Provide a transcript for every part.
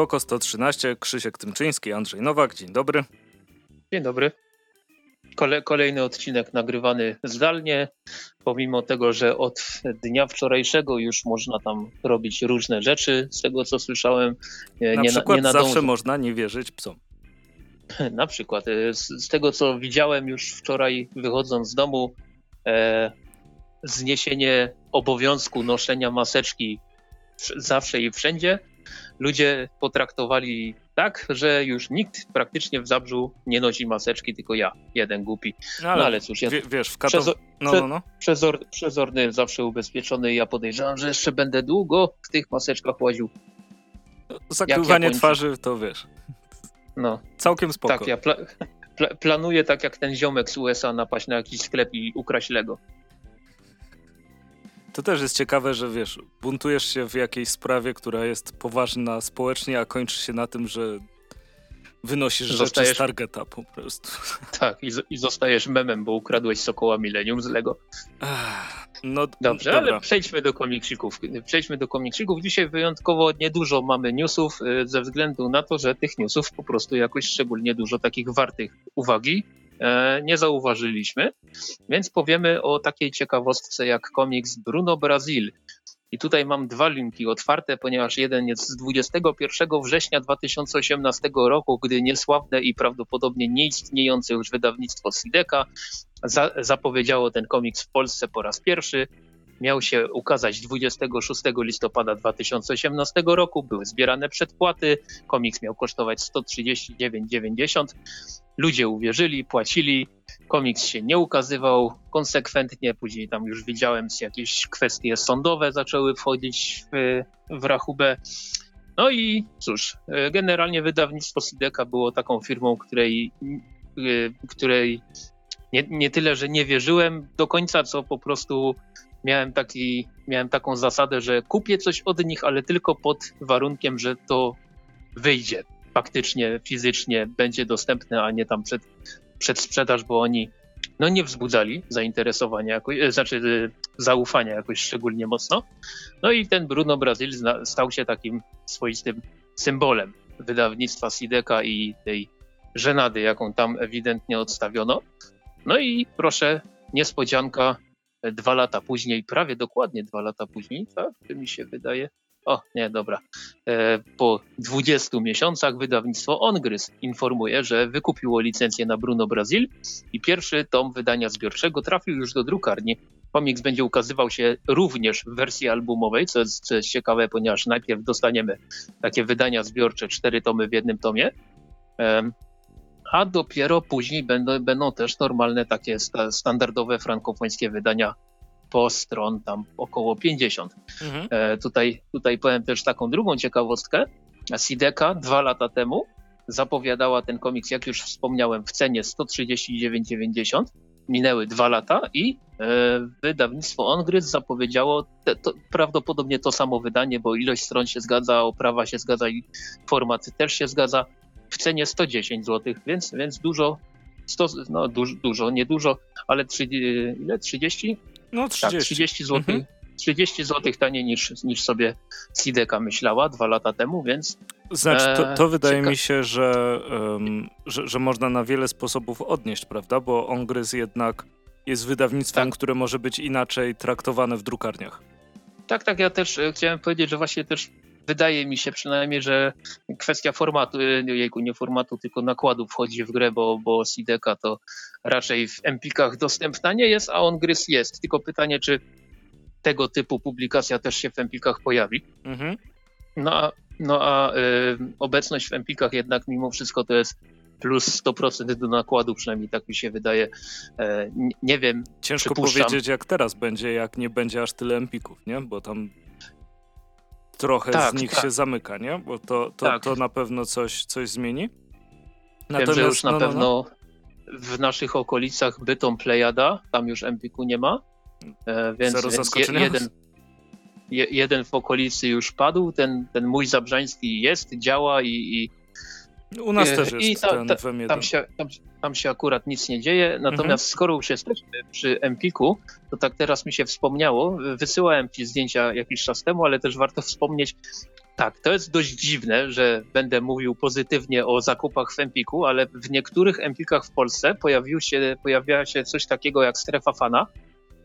Przeciwoko 113, Krzysiek Tymczyński, Andrzej Nowak. Dzień dobry. Dzień dobry. Kole, kolejny odcinek nagrywany zdalnie, pomimo tego, że od dnia wczorajszego już można tam robić różne rzeczy, z tego co słyszałem. Na nie, przykład nie zawsze można nie wierzyć psom. Na przykład. E, z, z, tego co widziałem już wczoraj wychodząc z domu, e, zniesienie obowiązku noszenia maseczki zawsze i wszędzie, ludzie potraktowali tak, że już nikt praktycznie w Zabrzu nie nosi maseczki, tylko ja, jeden głupi. No ale, no, ale cóż, ja wiesz, w Kato... przezor, no, no, no. Przezor, przezorny, zawsze ubezpieczony, ja podejrzewam, że jeszcze będę długo w tych maseczkach łaził. Zakrywanie twarzy to wiesz. No. Całkiem spoko. Tak, ja pla pla planuję tak jak ten ziomek z USA napaść na jakiś sklep i ukraść Lego. To też jest ciekawe, że wiesz, buntujesz się w jakiejś sprawie, która jest poważna społecznie, a kończy się na tym, że wynosisz zostajesz... rzeczy z targeta po prostu. Tak, i, i zostajesz memem, bo ukradłeś Sokoła Millennium z Lego. No, Dobrze, dobra. ale przejdźmy do komiksików. Przejdźmy do komiksików. Dzisiaj wyjątkowo niedużo mamy newsów, y, ze względu na to, że tych newsów po prostu jakoś szczególnie dużo takich wartych uwagi E, nie zauważyliśmy. Więc powiemy o takiej ciekawostce jak komiks Bruno Brazil. I tutaj mam dwa linki otwarte, ponieważ jeden jest z 21 września 2018 roku, gdy niesławne i prawdopodobnie nieistniejące już wydawnictwo Sideka za zapowiedziało ten komiks w Polsce po raz pierwszy miał się ukazać 26 listopada 2018 roku. Były zbierane przedpłaty. Komiks miał kosztować 139,90. Ludzie uwierzyli, płacili. Komiks się nie ukazywał konsekwentnie. Później tam już widziałem, jakieś kwestie sądowe zaczęły wchodzić w, w rachubę. No i cóż, generalnie wydawnictwo Sideka było taką firmą, której, której nie, nie tyle, że nie wierzyłem do końca, co po prostu miałem, taki, miałem taką zasadę, że kupię coś od nich, ale tylko pod warunkiem, że to wyjdzie faktycznie, fizycznie, będzie dostępne, a nie tam przed, przed sprzedaż, bo oni no nie wzbudzali zainteresowania, e, znaczy e, zaufania jakoś szczególnie mocno. No i ten Bruno Brazil stał się takim swoistym symbolem wydawnictwa Sideka i tej żenady, jaką tam ewidentnie odstawiono. No i proszę, niespodzianka, dwa lata później, prawie dokładnie dwa lata później, tak, mi się wydaje. O, nie, dobra. E, po 20 miesiącach wydawnictwo Ongrys informuje, że wykupiło licencję na Bruno Brazil i pierwszy tom wydania zbiorczego trafił już do drukarni. Komiks będzie ukazywał się również w wersji albumowej, co jest, co jest ciekawe, ponieważ najpierw dostaniemy takie wydania zbiorcze, cztery tomy w jednym tomie a dopiero później będą, będą też normalne takie standardowe frankofońskie wydania po stron tam około 50. Mhm. E, tutaj, tutaj powiem też taką drugą ciekawostkę. Sideka dwa lata temu zapowiadała ten komiks, jak już wspomniałem, w cenie 139,90. Minęły dwa lata i e, wydawnictwo Ongryz zapowiedziało te, to, prawdopodobnie to samo wydanie, bo ilość stron się zgadza, oprawa się zgadza i format też się zgadza w cenie 110 zł, więc, więc dużo, 100, no dużo, dużo, nie dużo, ale 3, ile? 30? No 30. Tak, 30 zł. Mhm. 30 zł taniej niż, niż sobie Sideka myślała dwa lata temu, więc. Znaczy, to, to e, wydaje mi się, że, um, że, że, można na wiele sposobów odnieść, prawda? Bo Ongryz jednak jest wydawnictwem, tak. które może być inaczej traktowane w drukarniach. Tak, tak, ja też e, chciałem powiedzieć, że właśnie też wydaje mi się przynajmniej, że kwestia formatu, jejku, nie formatu, tylko nakładu wchodzi w grę, bo, bo Sideka to raczej w Empikach dostępna nie jest, a on grys jest. Tylko pytanie, czy tego typu publikacja też się w Empikach pojawi. Mhm. No a, no a y, obecność w Empikach jednak mimo wszystko to jest plus 100% do nakładu, przynajmniej tak mi się wydaje. E, nie wiem. Ciężko powiedzieć, jak teraz będzie, jak nie będzie aż tyle Empików, nie? Bo tam trochę tak, z nich tak. się zamyka, nie? Bo to, to, tak. to na pewno coś, coś zmieni. Natomiast, Wiem, że już na no, no pewno no, w naszych okolicach bytą Plejada, tam już Empiku nie ma, e, więc, Zero więc je, jeden, je, jeden w okolicy już padł, ten, ten mój Zabrzański jest, działa i, i u nas też jest I ta, ten ta, tam, się, tam, tam, się akurat nic nie dzieje, natomiast mhm. skoro już jesteśmy przy Empiku, to tak teraz mi się wspomniało, wysyłałem ci zdjęcia jakiś czas temu, ale też warto wspomnieć, tak, to jest dość dziwne, że będę mówił pozytywnie o zakupach w Empiku, ale w niektórych Empikach w Polsce pojawił się, pojawia się coś takiego jak strefa fana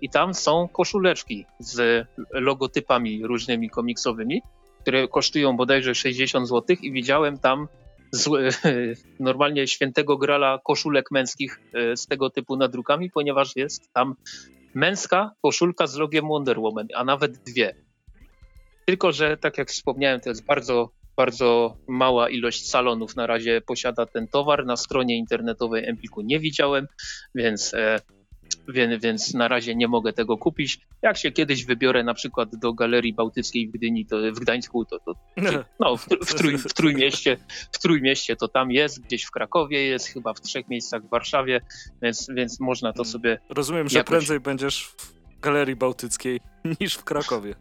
i tam są koszuleczki z logotypami różnymi komiksowymi, które kosztują bodajże 60 zł i widziałem tam z, normalnie świętego grala koszulek męskich e, z tego typu nadrukami, ponieważ jest tam męska koszulka z logiem Wonder Woman, a nawet dwie. Tylko, że tak jak wspomniałem, to jest bardzo, bardzo mała ilość salonów na razie posiada ten towar. Na stronie internetowej Empiku nie widziałem, więc e, więc, więc na razie nie mogę tego kupić. Jak się kiedyś wybiorę na przykład do Galerii Bałtyckiej w Gdyni, to w Gdańsku, to, to no, w, w, trój, w, trójmieście, w Trójmieście to tam jest, gdzieś w Krakowie jest, chyba w trzech miejscach w Warszawie, więc, więc można to mm. sobie... Rozumiem, że jakoś... prędzej będziesz w Galerii Bałtyckiej niż w Krakowie.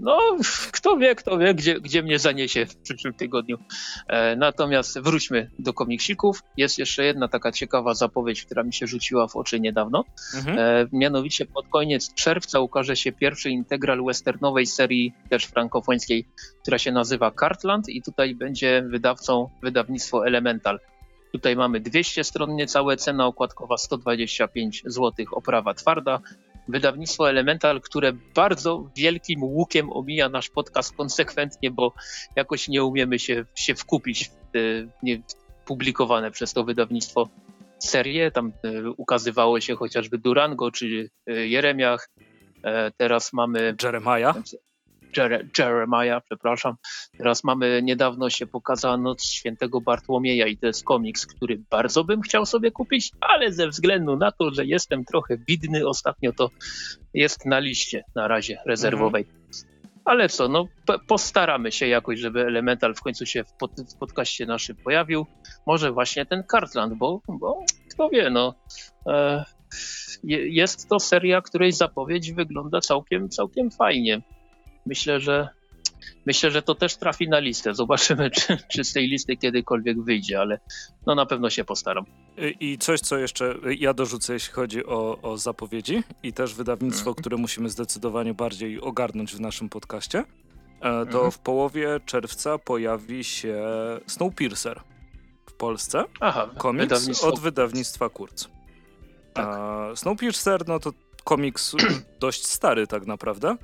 No, kto wie, kto wie, gdzie, gdzie mnie zaniesie w przyszłym tygodniu. E, natomiast wróćmy do komiksików. Jest jeszcze jedna taka ciekawa zapowiedź, która mi się rzuciła w oczy niedawno. Mhm. E, mianowicie pod koniec czerwca ukaże się pierwszy integral westernowej serii, też frankofońskiej, która się nazywa Cartland i tutaj będzie wydawcą wydawnictwo Elemental. Tutaj mamy 200 stron niecałe, cena okładkowa 125 zł, oprawa twarda, wydawnictwo Elemental, które bardzo wielkim łukiem omija nasz podcast konsekwentnie, bo jakoś nie umiemy się, się wkupić w te nie, publikowane przez to wydawnictwo serie. Tam e, ukazywało się chociażby Durango czy e, Jeremiach. E, teraz mamy. Jeremiah? Jeremiah, przepraszam. Teraz mamy, niedawno się pokazała Noc Świętego Bartłomieja i to jest komiks, który bardzo bym chciał sobie kupić, ale ze względu na to, że jestem trochę bidny ostatnio, to jest na liście na razie rezerwowej. Mhm. Ale co, no postaramy się jakoś, żeby Elemental w końcu się w, pod, w podcaście naszym pojawił. Może właśnie ten Kartland, bo, bo kto wie, no... E, jest to seria, której zapowiedź wygląda całkiem, całkiem fajnie myślę, że myślę, że to też trafi na listę. Zobaczymy, czy, czy, z tej listy kiedykolwiek wyjdzie, ale no na pewno się postaram. I coś, co jeszcze ja dorzucę, jeśli chodzi o, o zapowiedzi i też wydawnictwo, które musimy zdecydowanie bardziej ogarnąć w naszym podcaście, e, to mhm. w połowie czerwca pojawi się Snowpiercer w Polsce. Aha, komiks wydawnictwo... od wydawnictwa Kurz. Tak. Snowpiercer, no to komiks dość stary tak naprawdę.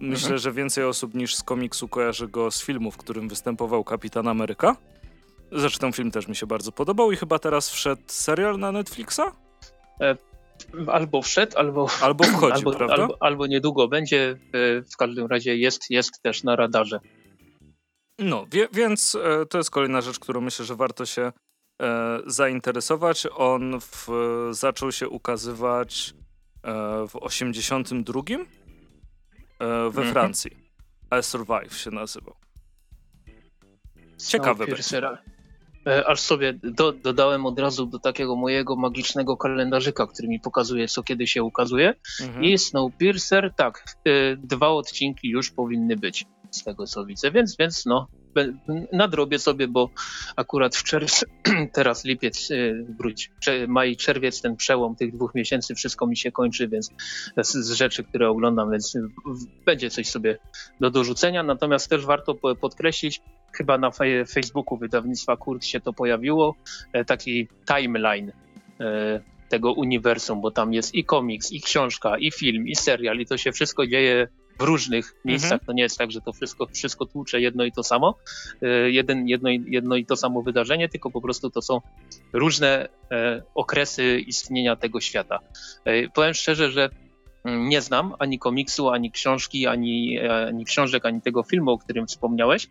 Myślę, że więcej osób niż z komiksu kojarzy go z filmu, w którym występował Kapitan Ameryka. Zresztą film też mi się bardzo podobał i chyba teraz wszedł serial na Netflixa? E, albo wszedł, albo, albo wchodzi, albo, prawda? Albo, albo, niedługo będzie. E, w każdym razie jest, jest też na radarze. No, wie, więc e, to jest kolejna rzecz, którą myślę, że warto się e, zainteresować. On w, zaczął się ukazywać e, w 82 E, we mhm. Francji. I Survive się nazywał. Ciekawe będzie. E, aż sobie do, dodałem od razu do takiego mojego magicznego kalendarzyka, który mi pokazuje, co kiedy się ukazuje. Mhm. I Snowpiercer, tak, e, dwa odcinki już powinny być z tego co widzę, więc, więc no, nadrobię sobie, bo akurat w czerwcu, teraz lipiec, y, wróć, maj, czerwiec, ten przełom tych dwóch miesięcy, wszystko mi się kończy, więc z, z rzeczy, które oglądam, więc będzie coś sobie do dorzucenia. Natomiast też warto podkreślić, chyba na Facebooku wydawnictwa Kurt się to pojawiło, e, taki timeline e, tego uniwersum, bo tam jest i komiks, i książka, i film, i serial, i to się wszystko dzieje w różnych miejscach. Mhm. To nie jest tak, że to wszystko, wszystko tłucze jedno i to samo, e, jeden, jedno, jedno i to samo wydarzenie, tylko po prostu to są różne e, okresy istnienia tego świata. E, powiem szczerze, że mm, nie znam ani komiksu, ani książki, ani, ani książek, ani tego filmu, o którym wspomniałeś.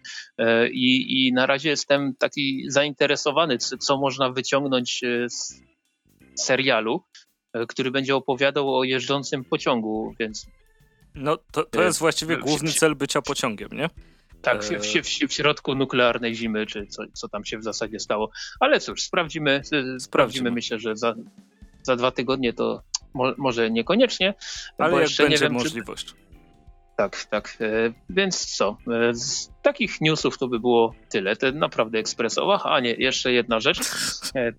I, I na razie jestem taki zainteresowany, co można wyciągnąć z serialu, który będzie opowiadał o jeżdżącym pociągu, więc no to, to jest właściwie główny cel bycia pociągiem, nie? Tak, w, w, w, środku nuklearnej zimy, czy co, co tam się w zasadzie stało. Ale cóż, sprawdzimy, sprawdzimy. sprawdzimy. Myślę, że za, za dwa tygodnie to mo, może niekoniecznie. Ale bo jeszcze będzie nie wiem, możliwość. Czy... Tak, tak. E, więc co? E, z takich newsów to by było tyle. To naprawdę ekspresowa. A nie, jeszcze jedna rzecz. E,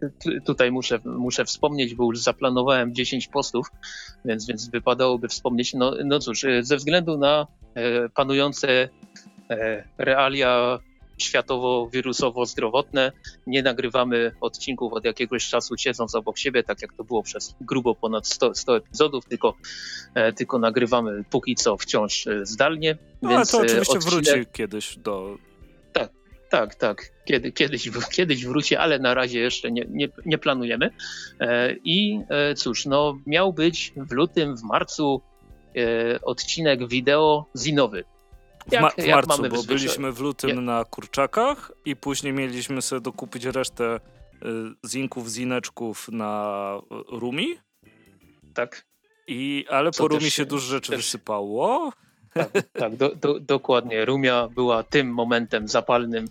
tutaj muszę, muszę wspomnieć, bo już zaplanowałem 10 postów, więc, więc wypadałoby wspomnieć. No, no cóż, ze względu na panujące realia światowo-wirusowo-zdrowotne. Nie nagrywamy odcinków od jakiegoś czasu siedząc obok siebie, tak jak to było przez grubo ponad 100, 100 epizodów, tylko, e, tylko nagrywamy póki co wciąż e, zdalnie. No, więc to oczywiście odcinek... wróci kiedyś do... Tak, tak, tak. Kiedy, kiedyś, kiedyś wróci, ale na razie jeszcze nie, nie, nie planujemy. I cóż, no miał być w lutym, w marcu odcinek wideo zinowy jak, w, ma w marcu, bo byliśmy w lutym na kurczakach i później mieliśmy sobie dokupić resztę y, zinków, zineczków na y, Rumi. Tak. I, ale Co po Rumi się dużo rzeczy też... wysypało. Tak, tak do, do, dokładnie. Rumia była tym momentem zapalnym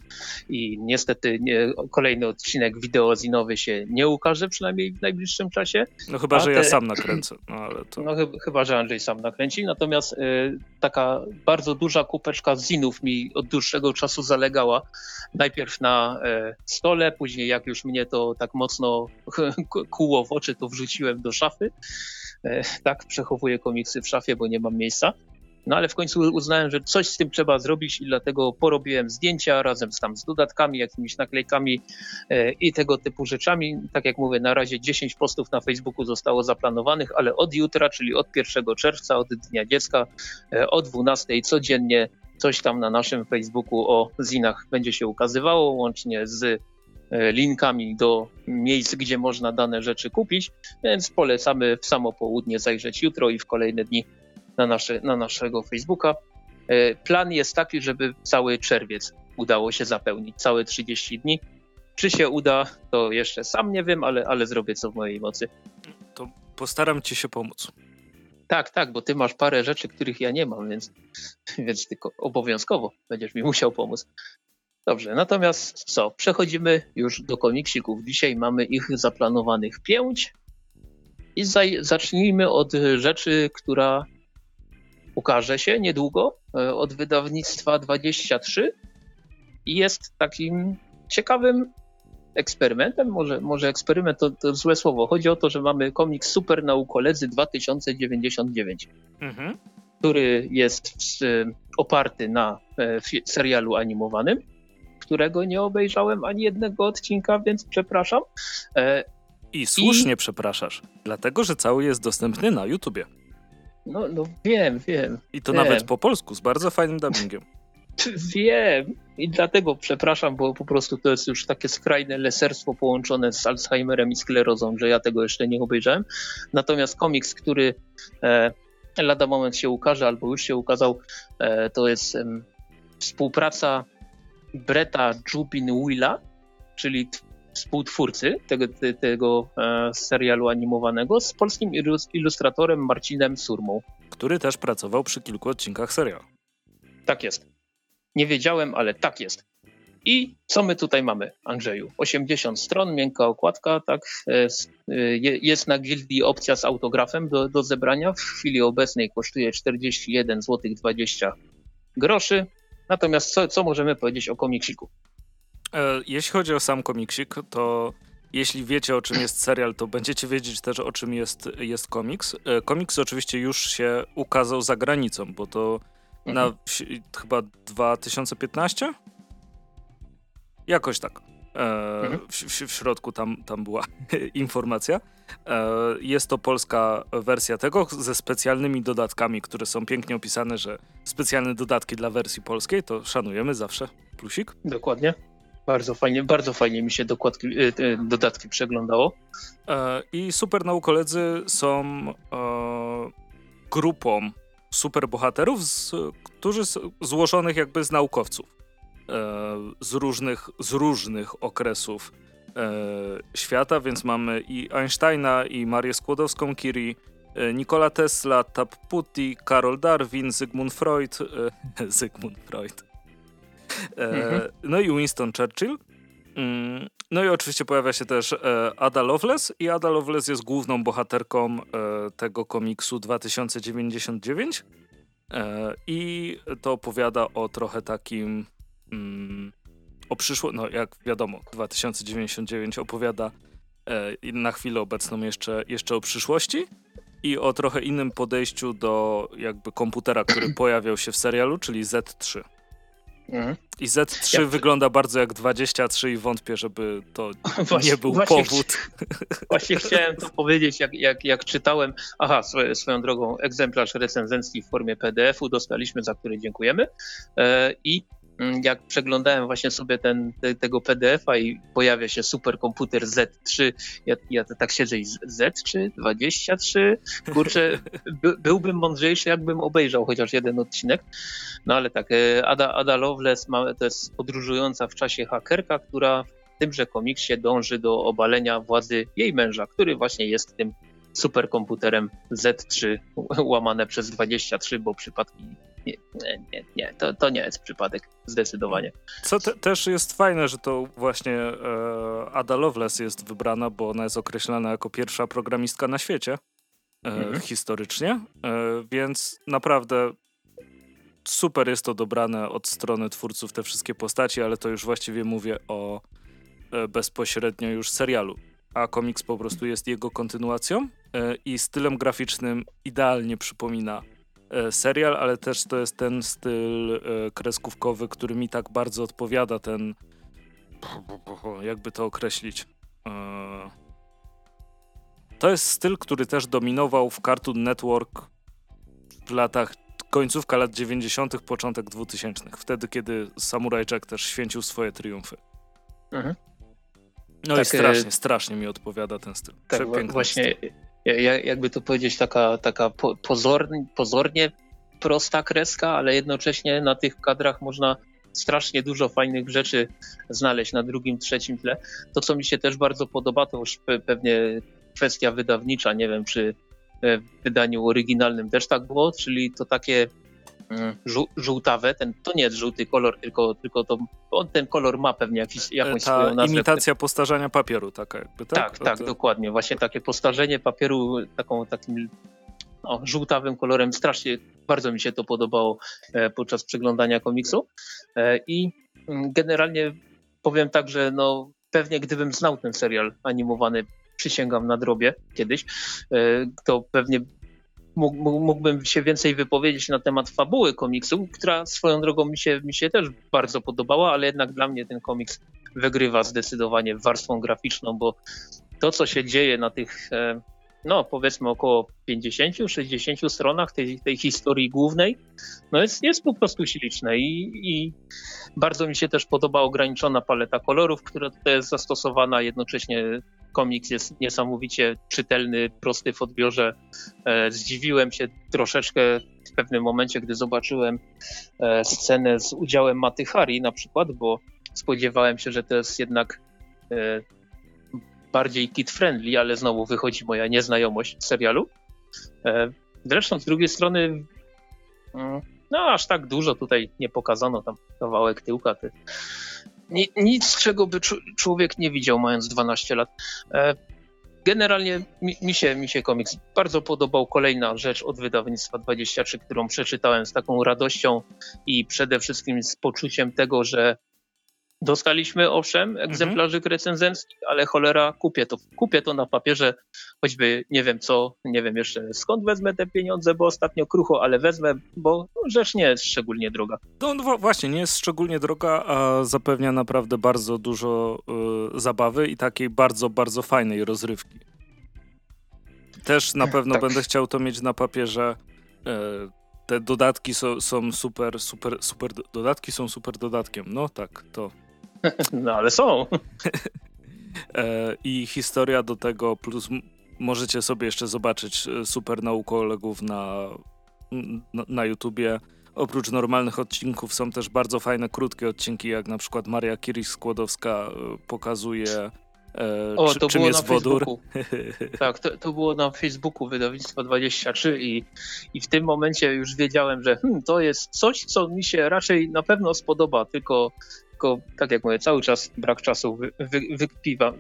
i niestety nie, kolejny odcinek wideozinowy się nie ukaże, przynajmniej w najbliższym czasie. No chyba, że te... ja sam nakręcę. No, ale to... no chyba, że Andrzej sam nakręci. Natomiast y, taka bardzo duża kupeczka zinów mi od dłuższego czasu zalegała. Najpierw na y, stole, później jak już mnie to tak mocno kuło w oczy, to wrzuciłem do szafy. Y, tak, przechowuję komiksy w szafie, bo nie mam miejsca. No ale w końcu uznałem, że coś z tym trzeba zrobić i dlatego porobiłem zdjęcia razem z, tam z dodatkami, jakimiś naklejkami e, i tego typu rzeczami. Tak jak mówię, na razie 10 postów na Facebooku zostało zaplanowanych, ale od jutra, czyli od 1 czerwca, od Dnia Dziecka, e, o 12 codziennie coś tam na naszym Facebooku o zinach będzie się ukazywało, łącznie z e, linkami do miejsc, gdzie można dane rzeczy kupić, więc polecamy w samo południe zajrzeć jutro i w kolejne dni na, nasze, na naszego Facebooka. E, plan jest taki, żeby cały czerwiec udało się zapełnić, całe 30 dni. Czy się uda, to jeszcze sam nie wiem, ale, ale zrobię co w mojej mocy. To postaram ci się pomóc. Tak, tak, bo ty masz parę rzeczy, których ja nie mam, więc, więc tylko obowiązkowo będziesz mi musiał pomóc. Dobrze, natomiast co? Przechodzimy już do komiksików. Dzisiaj mamy ich zaplanowanych pięć. I zacznijmy od rzeczy, która ukaże się niedługo e, od wydawnictwa 23 i jest takim ciekawym eksperymentem, może, może eksperyment to, to złe słowo. Chodzi o to, że mamy komiks Super Naukoledzy 2099, mhm. który jest e, oparty na e, serialu animowanym, którego nie obejrzałem ani jednego odcinka, więc przepraszam. I słusznie I... przepraszasz, dlatego że cały jest dostępny na YouTubie. No, no wiem, wiem. I to wiem. nawet po polsku, z bardzo fajnym dubbingiem. Wiem i dlatego przepraszam, bo po prostu to jest już takie skrajne leserstwo połączone z Alzheimerem i sklerozą, że ja tego jeszcze nie obejrzałem. Natomiast komiks, który e, lada moment się ukaże albo już się ukazał, e, to jest e, współpraca Breta Jubin Willa, czyli współtwórcy tego, tego e, serialu animowanego z polskim ilustratorem Marcinem Surmą. Który też pracował przy kilku odcinkach serialu. Tak jest. Nie wiedziałem, ale tak jest. I co my tutaj mamy, Andrzeju? 80 stron, miękka okładka, tak? E, e, jest na gildii opcja z autografem do, do zebrania. W chwili obecnej kosztuje 41 zł 20 groszy. Natomiast co, co możemy powiedzieć o komiksiku? E, jeśli chodzi o sam komiksik, to jeśli wiecie o czym jest serial, to będziecie wiedzieć też o czym jest, jest komiks. E, komiks oczywiście już się ukazał za granicą, bo to mhm. na chyba 2015? Jakoś tak. E, mhm. w, w, w, środku tam, tam była informacja. E, jest to polska wersja tego ze specjalnymi dodatkami, które są pięknie opisane, że specjalne dodatki dla wersji polskiej, to szanujemy zawsze. Plusik. Dokładnie. Bardzo fajnie, bardzo fajnie mi się dokładki, y, dodatki przeglądało. E, I super naukoledzy są e, grupą superbohaterów, z, którzy złożonych jakby z naukowców e, z, różnych, z różnych okresów świata, więc mamy i Einsteina, i Marię Skłodowską-Curie, e, Nikola Tesla, Tap Putti, Karol Darwin, Zygmunt Freud, Zygmunt Freud, Mhm. No i Winston Churchill. Mm, no i oczywiście pojawia się też e, Ada Lovelace i Ada Lovelace jest główną bohaterką e, tego komiksu 2099 i to opowiada o trochę takim mm, o przyszło, no jak wiadomo 2099 opowiada na chwilę obecną jeszcze, jeszcze o przyszłości i o trochę innym podejściu do jakby komputera, który pojawiał się w serialu, czyli Z3. Mhm. I Z3 ja... wygląda bardzo jak 23 i wątpię, żeby to właśnie, nie był właśnie powód. Chci... Właśnie chciałem to powiedzieć, jak, jak, jak czytałem. Aha, swoją, swoją drogą, egzemplarz recenzencki w formie PDF-u dostaliśmy, za który dziękujemy. E, I jak przeglądałem właśnie sobie ten, te, tego PDF-a i pojawia się superkomputer Z3, ja, ja tak siedzę i Z czy 23? Kurczę, by, byłbym mądrzejszy, jakbym obejrzał chociaż jeden odcinek. No ale tak, e, Ada, Ada Lovelace ma, to jest podróżująca w czasie hakerka, która w tymże komiksie dąży do obalenia władzy jej męża, który właśnie jest tym superkomputerem Z3 łamane przez 23, bo przypadki nie, nie, nie, to, to nie jest przypadek, zdecydowanie. Co te, też jest fajne, że to właśnie e, Ada Lovelace jest wybrana, bo ona jest określana jako pierwsza programistka na świecie e, mhm. historycznie, e, więc naprawdę super jest to dobrane od strony twórców te wszystkie postaci, ale to już właściwie mówię o e, bezpośrednio już serialu. A komiks po prostu jest jego kontynuacją e, i stylem graficznym idealnie przypomina serial, ale też to jest ten styl e, kreskówkowy, który mi tak bardzo odpowiada, ten jakby to określić. E, to jest styl, który też dominował w Cartoon Network w latach końcówka lat 90., początek 2000. Wtedy, kiedy Samurai Jack też święcił swoje triumfy. Mhm. No tak, i strasznie, strasznie mi odpowiada ten styl. Tak, właśnie styl jakby to powiedzieć, taka, taka pozornie, pozornie prosta kreska, ale jednocześnie na tych kadrach można strasznie dużo fajnych rzeczy znaleźć na drugim, trzecim tle. To, co mi się też bardzo podoba, to już pewnie kwestia wydawnicza, nie wiem, czy w wydaniu oryginalnym też tak było, czyli to takie żółtawe, ten, to nie jest żółty kolor, tylko, tylko to, on, ten kolor ma pewnie jakiś, jakąś Ta swoją nazwę. imitacja postarzenia papieru taka jakby, tak? Tak, tak, to... dokładnie. Właśnie takie postarzenie papieru taką, takim o, żółtawym kolorem. Strasznie, bardzo mi się to podobało e, podczas przeglądania komiksu e, i mm, generalnie powiem tak, że no, pewnie gdybym znał ten serial animowany przysięgam na drobie kiedyś, e, to pewnie mógłbym się więcej wypowiedzieć na temat fabuły komiksu, która swoją drogą mi się, mi się też bardzo podobała, ale jednak dla mnie ten komiks wygrywa zdecydowanie warstwą graficzną, bo to, co się dzieje na tych, e, no powiedzmy około 50-60 stronach tej, tej historii głównej, no jest, jest po prostu śliczne i, i bardzo mi się też podoba ograniczona paleta kolorów, która tutaj jest zastosowana, jednocześnie komiks jest niesamowicie czytelny, prosty w odbiorze. E, zdziwiłem się troszeczkę w pewnym momencie, gdy zobaczyłem e, scenę z udziałem Maty Hari na przykład, bo spodziewałem się, że to jest jednak e, bardziej kid-friendly, ale znowu wychodzi moja nieznajomość serialu. Zresztą z drugiej strony mm, no aż tak dużo tutaj nie pokazano, tam kawałek tyłka. Ty nic, czego by człowiek nie widział, mając 12 lat. E, generalnie mi, mi, się, mi się komiks bardzo podobał. Kolejna rzecz od wydawnictwa 23, którą przeczytałem z taką radością i przede wszystkim z poczuciem tego, że Dostaliśmy owszem egzemplarzy mhm. recenzenckich, ale cholera, kupię to, kupię to na papierze, choćby nie wiem co, nie wiem jeszcze skąd wezmę te pieniądze, bo ostatnio krucho, ale wezmę, bo rzecz nie jest szczególnie droga. No, no właśnie, nie jest szczególnie droga, a zapewnia naprawdę bardzo dużo y, zabawy i takiej bardzo, bardzo fajnej rozrywki. Też na pewno tak. będę chciał to mieć na papierze. Y, te dodatki są, są super, super, super, dodatki są super dodatkiem. No tak, to No ale są. E, I historia do tego, plus możecie sobie jeszcze zobaczyć e, super naukolegów na, na, na YouTubie. Oprócz normalnych odcinków są też bardzo fajne, krótkie odcinki, jak na przykład Maria Kiris-Skłodowska e, pokazuje E, o, to czym było jest na wodór? tak, to, to, było na Facebooku wydawnictwa 23 i, i w tym momencie już wiedziałem, że hmm, to jest coś, co mi się raczej na pewno spodoba, tylko tylko tak jak mówię, cały czas brak czasu wy, wy,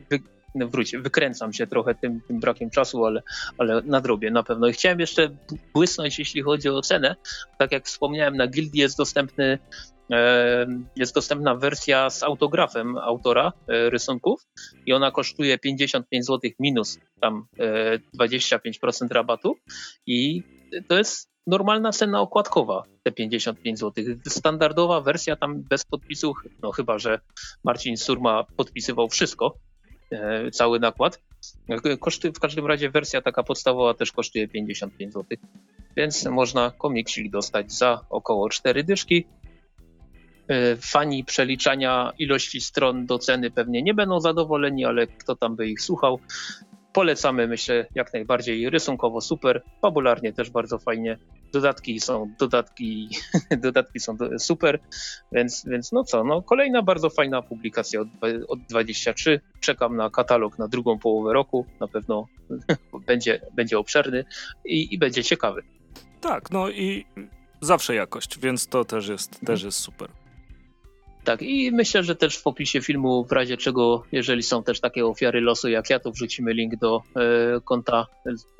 wy, no wróć, wykręcam się trochę tym, tym brakiem czasu, ale, ale nadrobię na pewno. I chciałem jeszcze błysnąć, jeśli chodzi o cenę. Tak jak wspomniałem, na Guildii jest dostępny e, jest dostępna wersja z autografem autora e, rysunków i ona kosztuje 55 zł minus tam 25% e, rabatu i to jest normalna cena okładkowa, te 55 zł. Standardowa wersja tam bez podpisów, no chyba, że Marcin Surma podpisywał wszystko, e, cały nakład. Koszty, w każdym razie wersja taka podstawowa też kosztuje 55 zł, więc można komiksik dostać za około 4 dyszki. E, fani przeliczania ilości stron do ceny pewnie nie będą zadowoleni, ale kto tam by ich słuchał. Polecamy, myślę, jak najbardziej rysunkowo super, fabularnie też bardzo fajnie. Dodatki są dodatki, dodatki są super, więc, więc no co, no kolejna bardzo fajna publikacja od, od 23. Czekam na katalog na drugą połowę roku. Na pewno będzie, będzie obszerny i, i będzie ciekawy. Tak, no i zawsze jakość, więc to też jest, mhm. też jest super. Tak, i myślę, że też w opisie filmu, w razie czego, jeżeli są też takie ofiary losu jak ja, to wrzucimy link do e, konta,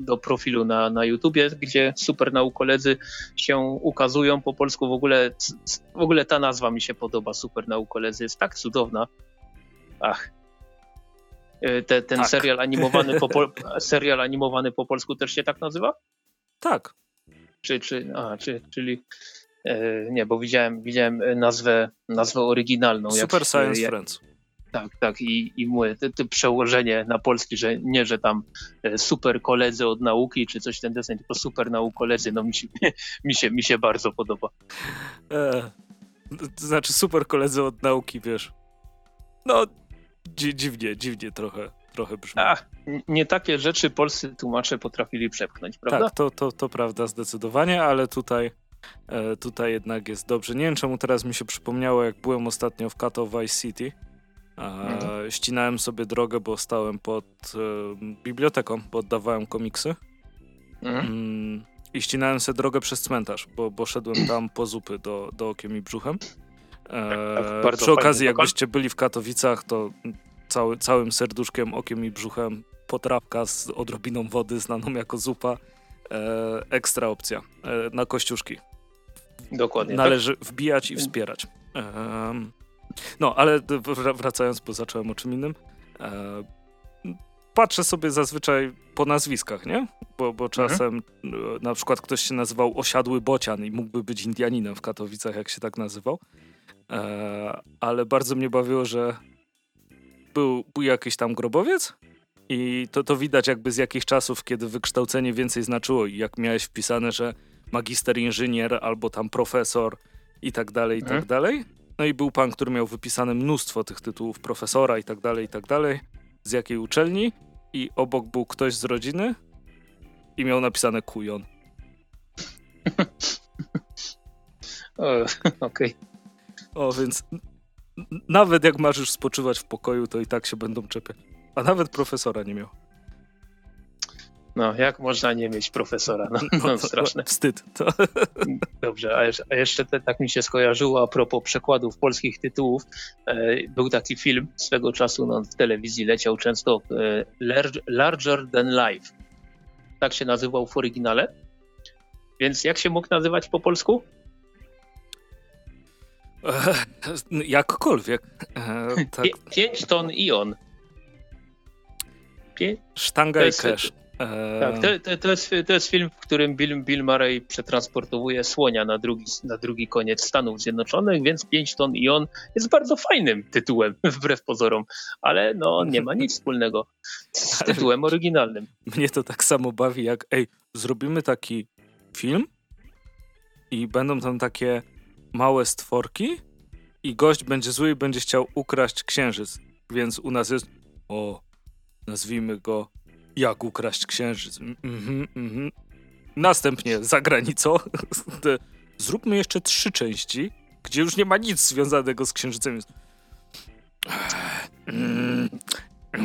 do profilu na, na YouTubie, gdzie super naukoledzy się ukazują po polsku. W ogóle, w ogóle ta nazwa mi się podoba, super naukoledzy, jest tak cudowna. Ach. E, te, ten tak. serial, animowany po, serial animowany po polsku też się tak nazywa? Tak. Czy, czy, a, czy, czyli nie, bo widziałem, widziałem nazwę, nazwę oryginalną. Super jak, Science jak, Friends. Tak, tak. I, i mówię, to, to przełożenie na polski, że nie, że tam e, super koledzy od nauki, czy coś ten deseń, tylko super naukoledzy, no mi się, mi się, mi się bardzo podoba. E, to znaczy super koledzy od nauki, wiesz. No, dzi dziwnie, dziwnie trochę, trochę brzmi. Ach, nie takie rzeczy polscy tłumacze potrafili przepchnąć, prawda? Tak, to, to, to prawda zdecydowanie, ale tutaj E, tutaj jednak jest dobrze. Nie wiem czemu teraz mi się przypomniało, jak byłem ostatnio w Kato Vice City. Mhm. Ścinałem sobie drogę, bo stałem pod e, biblioteką, bo oddawałem komiksy. Mhm. Mm, I ścinałem sobie drogę przez cmentarz, bo, bo szedłem tam po zupy do, do okiem i brzuchem. E, tak, przy okazji, jakbyście byli w Katowicach, to cały, całym serduszkiem, okiem i brzuchem potrawka z odrobiną wody, znaną jako zupa. E, ekstra opcja e, na kościuszki. Dokładnie. Tak. Należy tak? wbijać i wspierać. No, ale wracając, bo zacząłem o czym innym. E, patrzę sobie zazwyczaj po nazwiskach, nie? Bo, bo mhm. czasem mhm. na przykład ktoś się nazywał Osiadły Bocian i mógłby być Indianinem w Katowicach, jak się tak nazywał. Ale bardzo mnie bawiło, że był, był jakiś tam grobowiec i to, to widać jakby z jakich czasów, kiedy wykształcenie więcej znaczyło i jak miałeś wpisane, że magister inżynier albo tam profesor i tak dalej, i tak mhm. dalej. No i był pan, który miał wypisane mnóstwo tych tytułów profesora i tak dalej, i tak dalej. Z jakiej uczelni i obok był ktoś z rodziny i miał napisane kujon. Okej. Okay. O, więc nawet jak masz już spoczywać w pokoju, to i tak się będą czepiać. A nawet profesora nie miał. No, jak można nie mieć profesora? No, no, no straszne. Wstyd. To. Dobrze, a jeszcze, te, tak mi się skojarzyło a propos przekładów polskich tytułów. E, był taki film swego czasu no, w telewizji leciał często e, Larger Than Life. Tak się nazywał w oryginale. Więc jak się mógł nazywać po polsku? E, jakkolwiek. E, tak. Pię, pięć ton ion. Sztanga i cash. Eee... Tak, to, to, to, jest, to jest film, w którym Bill, Bill Murray przetransportowuje słonia na drugi, na drugi koniec Stanów Zjednoczonych, więc 5 ton i on jest bardzo fajnym tytułem, wbrew pozorom, ale no nie ma nic wspólnego z tytułem oryginalnym. Mnie to tak samo bawi jak, ej, zrobimy taki film i będą tam takie małe stworki i gość będzie zły i będzie chciał ukraść księżyc, więc u nas jest, o, nazwijmy go Jak ukraść księżyc. Mhm, mhm. Następnie za granicą zróbmy jeszcze trzy części, gdzie już nie ma nic związanego z księżycem.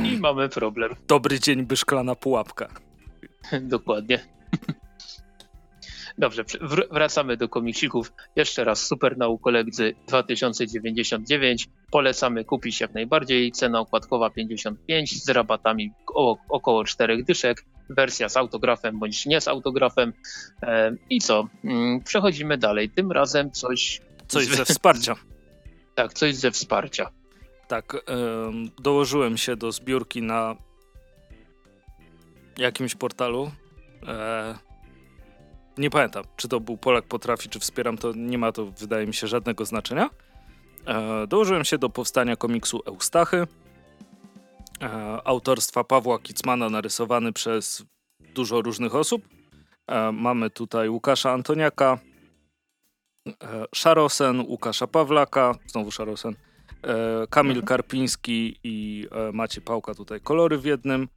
I mamy problem. Dobry dzień, by szklana pułapka. Dokładnie. Dobrze, wracamy do komiksików. Jeszcze raz Super Naukolegzy 2099. Polecamy kupić jak najbardziej. Cena okładkowa 55 z rabatami około 4 dyszek. Wersja z autografem bądź nie z autografem. I co? Mm, przechodzimy dalej. Tym razem coś. Coś ze wsparcia. tak, coś ze wsparcia. Tak, dołożyłem się do zbiórki na jakimś portalu. E, nie pamiętam, czy to był Polak Potrafi, czy Wspieram, to nie ma to, wydaje mi się, żadnego znaczenia. E, dołożyłem się do powstania komiksu Eustachy, e, autorstwa Pawła Kicmana, narysowany przez dużo różnych osób. E, mamy tutaj Łukasza Antoniaka, e, Szarosen, Łukasza Pawlaka, znowu Szarosen, e, Kamil mhm. Karpiński i e, Maciej Pałka, tutaj kolory w jednym,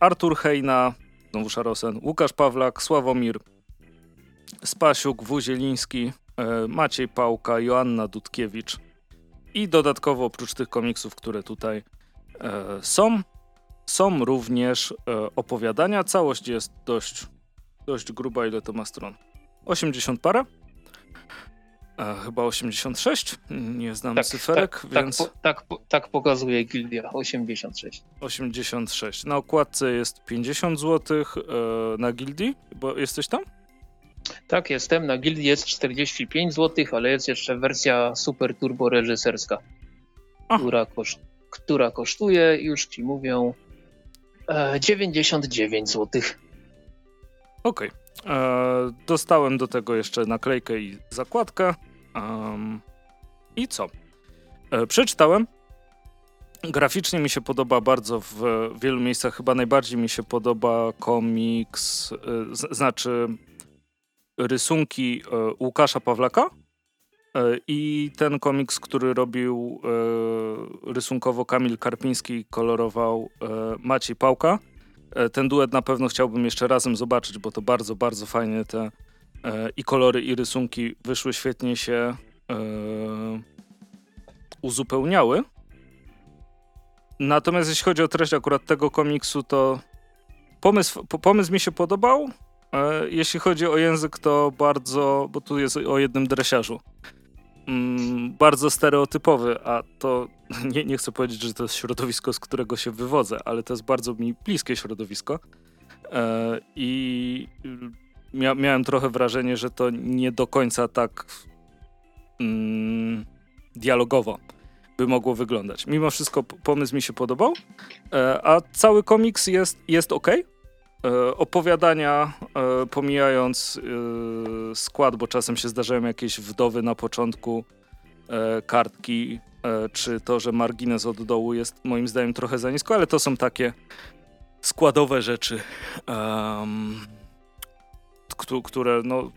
Artur Hejna, znowu Szarosen, Łukasz Pawlak, Sławomir Spasiuk, Wuzieliński, e, Maciej Pałka, Joanna Dudkiewicz i dodatkowo oprócz tych komiksów, które tutaj e, są, są również e, opowiadania. Całość jest dość, dość gruba, ile to ma stron? 80 parę? E, chyba 86, nie znam tak, cyferek, tak, więc... Tak, tak, tak pokazuje Gildia, 86. 86. Na okładce jest 50 zł e, na Gildii, bo jesteś tam? Tak, jestem. Na Gildii jest 45 zł, ale jest jeszcze wersja super turbo reżyserska, która, koszt, która kosztuje, już ci mówią, e, 99 zł. Okej. Okay. E, dostałem do tego jeszcze naklejkę i zakładkę. Um, I co? E, przeczytałem. Graficznie mi się podoba bardzo w wielu miejscach. Chyba najbardziej mi się podoba komiks, e, znaczy rysunki e, Łukasza Pawlaka e, i ten komiks, który robił e, rysunkowo Kamil Karpiński, kolorował Maciej Pałka. Ten duet na pewno chciałbym jeszcze razem zobaczyć, bo to bardzo, bardzo fajnie te i kolory, i rysunki wyszły świetnie się uzupełniały. Natomiast jeśli chodzi o treść akurat tego komiksu, to pomysł, pomysł mi się podobał. E, jeśli chodzi o język, to bardzo, bo tu jest o jednym dresiarzu. Mm, bardzo stereotypowy, a to nie, nie chcę powiedzieć, że to jest środowisko, z którego się wywodzę, ale to jest bardzo mi bliskie środowisko. E, I mia miałem trochę wrażenie, że to nie do końca tak mm, dialogowo by mogło wyglądać. Mimo wszystko pomysł mi się podobał, e, a cały komiks jest, jest ok. E, opowiadania, e, pomijając e, skład, bo czasem się zdarzają jakieś wdowy na początku kartki, czy to, że margines od dołu jest moim zdaniem trochę za nisko, ale to są takie składowe rzeczy, um, które no,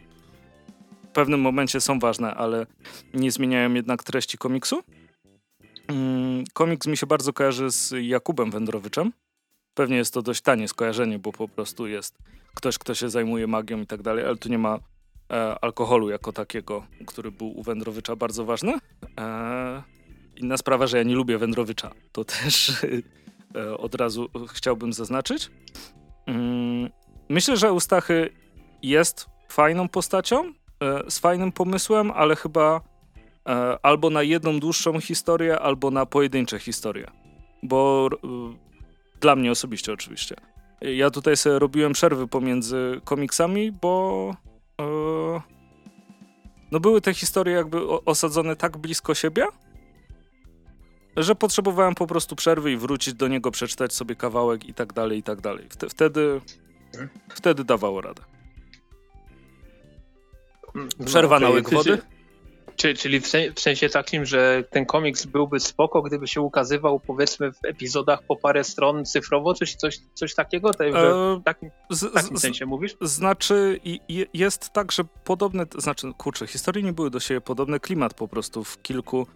w pewnym momencie są ważne, ale nie zmieniają jednak treści komiksu. Um, komiks mi się bardzo kojarzy z Jakubem Wędrowyczem Pewnie jest to dość tanie skojarzenie, bo po prostu jest ktoś, kto się zajmuje magią i tak dalej, ale tu nie ma e, alkoholu jako takiego, który był u Wędrowicza bardzo ważny. E, inna sprawa, że ja nie lubię Wędrowicza. To też e, od razu chciałbym zaznaczyć. Mm, myślę, że Eustachy jest fajną postacią, e, z fajnym pomysłem, ale chyba e, albo na jedną dłuższą historię, albo na pojedyncze historie. Bo dla mnie osobiście oczywiście. Ja tutaj sobie robiłem przerwy pomiędzy komiksami, bo e, no były te historie jakby osadzone tak blisko siebie, że potrzebowałem po prostu przerwy i wrócić do niego, przeczytać sobie kawałek i tak dalej, i tak dalej. Wtedy, wtedy dawało radę. Mm, Przerwa no, okay. na łyk wody. Czy, czyli w, sen, w, sensie takim, że ten komiks byłby spoko, gdyby się ukazywał powiedzmy w epizodach po parę stron cyfrowo, czy coś, coś takiego? Tak, w takim, w takim sensie mówisz? Znaczy jest tak, że podobne, znaczy kurczę, historie nie były do siebie podobne, klimat po prostu w kilku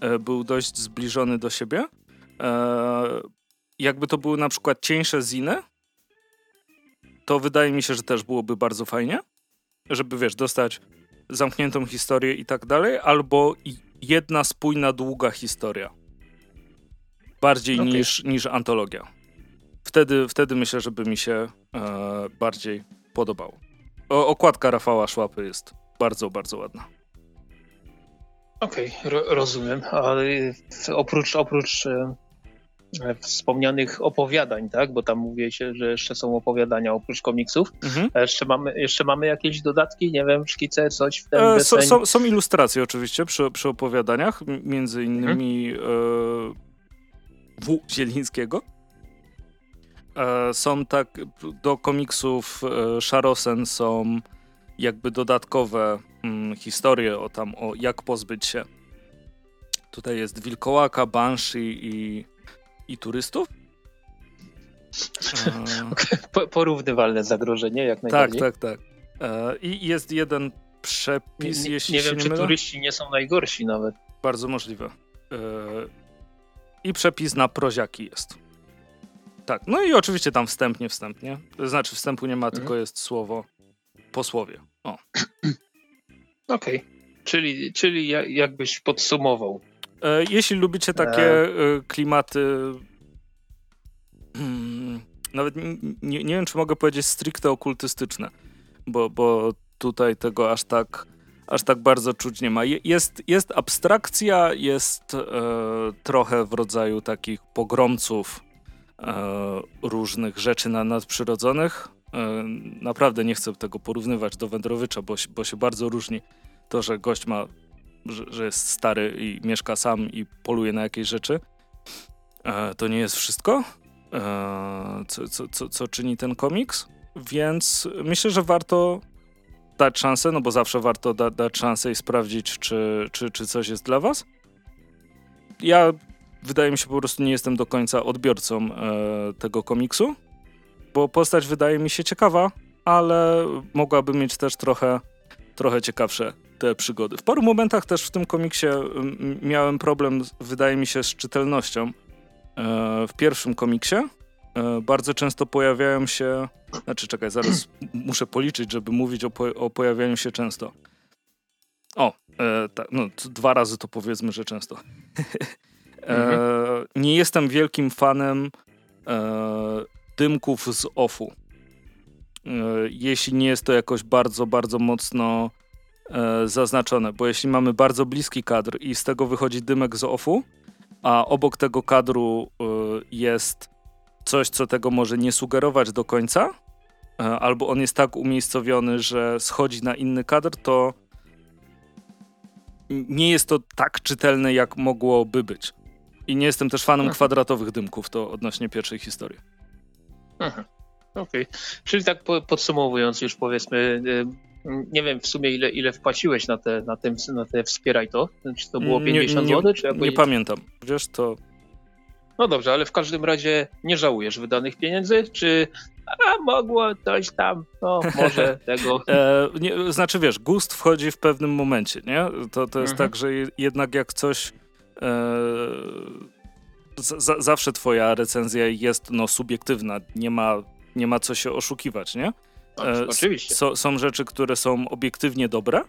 e, był dość zbliżony do siebie. E, jakby to były na przykład cieńsze ziny, to wydaje mi się, że też byłoby bardzo fajnie, żeby wiesz, dostać zamkniętą historię i tak dalej, albo jedna spójna, długa historia. Bardziej okay. niż, niż antologia. Wtedy, wtedy myślę, żeby mi się e, bardziej podobało. O, okładka Rafała Szłapy jest bardzo, bardzo ładna. Okej, okay, rozumiem. Ale oprócz, oprócz E, wspomnianych opowiadań, tak? Bo tam mówi się, że jeszcze są opowiadania oprócz komiksów. Mhm. jeszcze, mamy, jeszcze mamy jakieś dodatki, nie wiem, szkice, coś w tym e, są, są, są, ilustracje oczywiście przy, przy opowiadaniach, między innymi mhm. e, W. Zielińskiego. E, są tak, do komiksów e, Szarosen są jakby dodatkowe mm, historie o tam, o jak pozbyć się. Tutaj jest wilkołaka, banshee i, i turystów. E... Porównywalne zagrożenie, jak tak, najbardziej. Tak, tak, tak. E, I jest jeden przepis, nie, jeśli nie wiem, nie czy mylę. turyści nie są najgorsi nawet. Bardzo możliwe. E, I przepis na proziaki jest. Tak, no i oczywiście tam wstępnie, wstępnie. To znaczy wstępu nie ma, mhm. tylko jest słowo posłowie. O. Okej, okay. czyli, czyli jakbyś podsumował. E, jeśli lubicie takie e... klimaty hmm, nawet nie, nie wiem, czy mogę powiedzieć stricte okultystyczne, bo, bo tutaj tego aż tak, aż tak bardzo czuć nie ma. Jest, jest abstrakcja, jest e, trochę w rodzaju takich pogromców e, różnych rzeczy na, nadprzyrodzonych. E, naprawdę nie chcę tego porównywać do Wędrowicza, bo, bo się bardzo różni. To, że gość ma, że, że jest stary i mieszka sam i poluje na jakieś rzeczy, e, to nie jest wszystko, e, co, co, co, co czyni ten komiks. Więc myślę, że warto dać szansę, no bo zawsze warto da, dać szansę i sprawdzić, czy, czy, czy coś jest dla was. Ja wydaje mi się po prostu nie jestem do końca odbiorcą e, tego komiksu, bo postać wydaje mi się ciekawa, ale mogłaby mieć też trochę, trochę ciekawsze te przygody. W paru momentach też w tym komiksie miałem problem, wydaje mi się, z czytelnością. E, w pierwszym komiksie e, bardzo często pojawiają się znaczy, czekaj, zaraz muszę policzyć, żeby mówić o, po, o pojawianiu się często. O, e, tak, no, dwa razy to powiedzmy, że często. e, mhm. Nie jestem wielkim fanem e, dymków z OFU. E, jeśli nie jest to jakoś bardzo, bardzo mocno zaznaczone, bo jeśli mamy bardzo bliski kadr i z tego wychodzi dymek z OFU, a obok tego kadru e, jest coś, co tego może nie sugerować do końca, e, albo on jest tak umiejscowiony, że schodzi na inny kadr, to nie jest to tak czytelne, jak mogłoby być. I nie jestem też fanem mhm. kwadratowych dymków, to odnośnie pierwszej historii. Mhm. Okej. Okay. Czyli tak podsumowując już powiedzmy, y, nie wiem w sumie ile, ile wpłaciłeś na te, na, tym, na te wspieraj to? Czy to było 50 nie, nie, zł? Czy jakoś... Nie pamiętam. Wiesz, to no dobrze, ale w każdym razie nie żałujesz wydanych pieniędzy, czy a mogło coś tam, no może tego. E, nie, znaczy wiesz, gust wchodzi w pewnym momencie, nie? To, to jest mhm. tak, że jednak jak coś e, z, zawsze twoja recenzja jest no subiektywna, nie ma, nie ma co się oszukiwać, nie? E, oczywiście. So, są rzeczy, które są obiektywnie dobre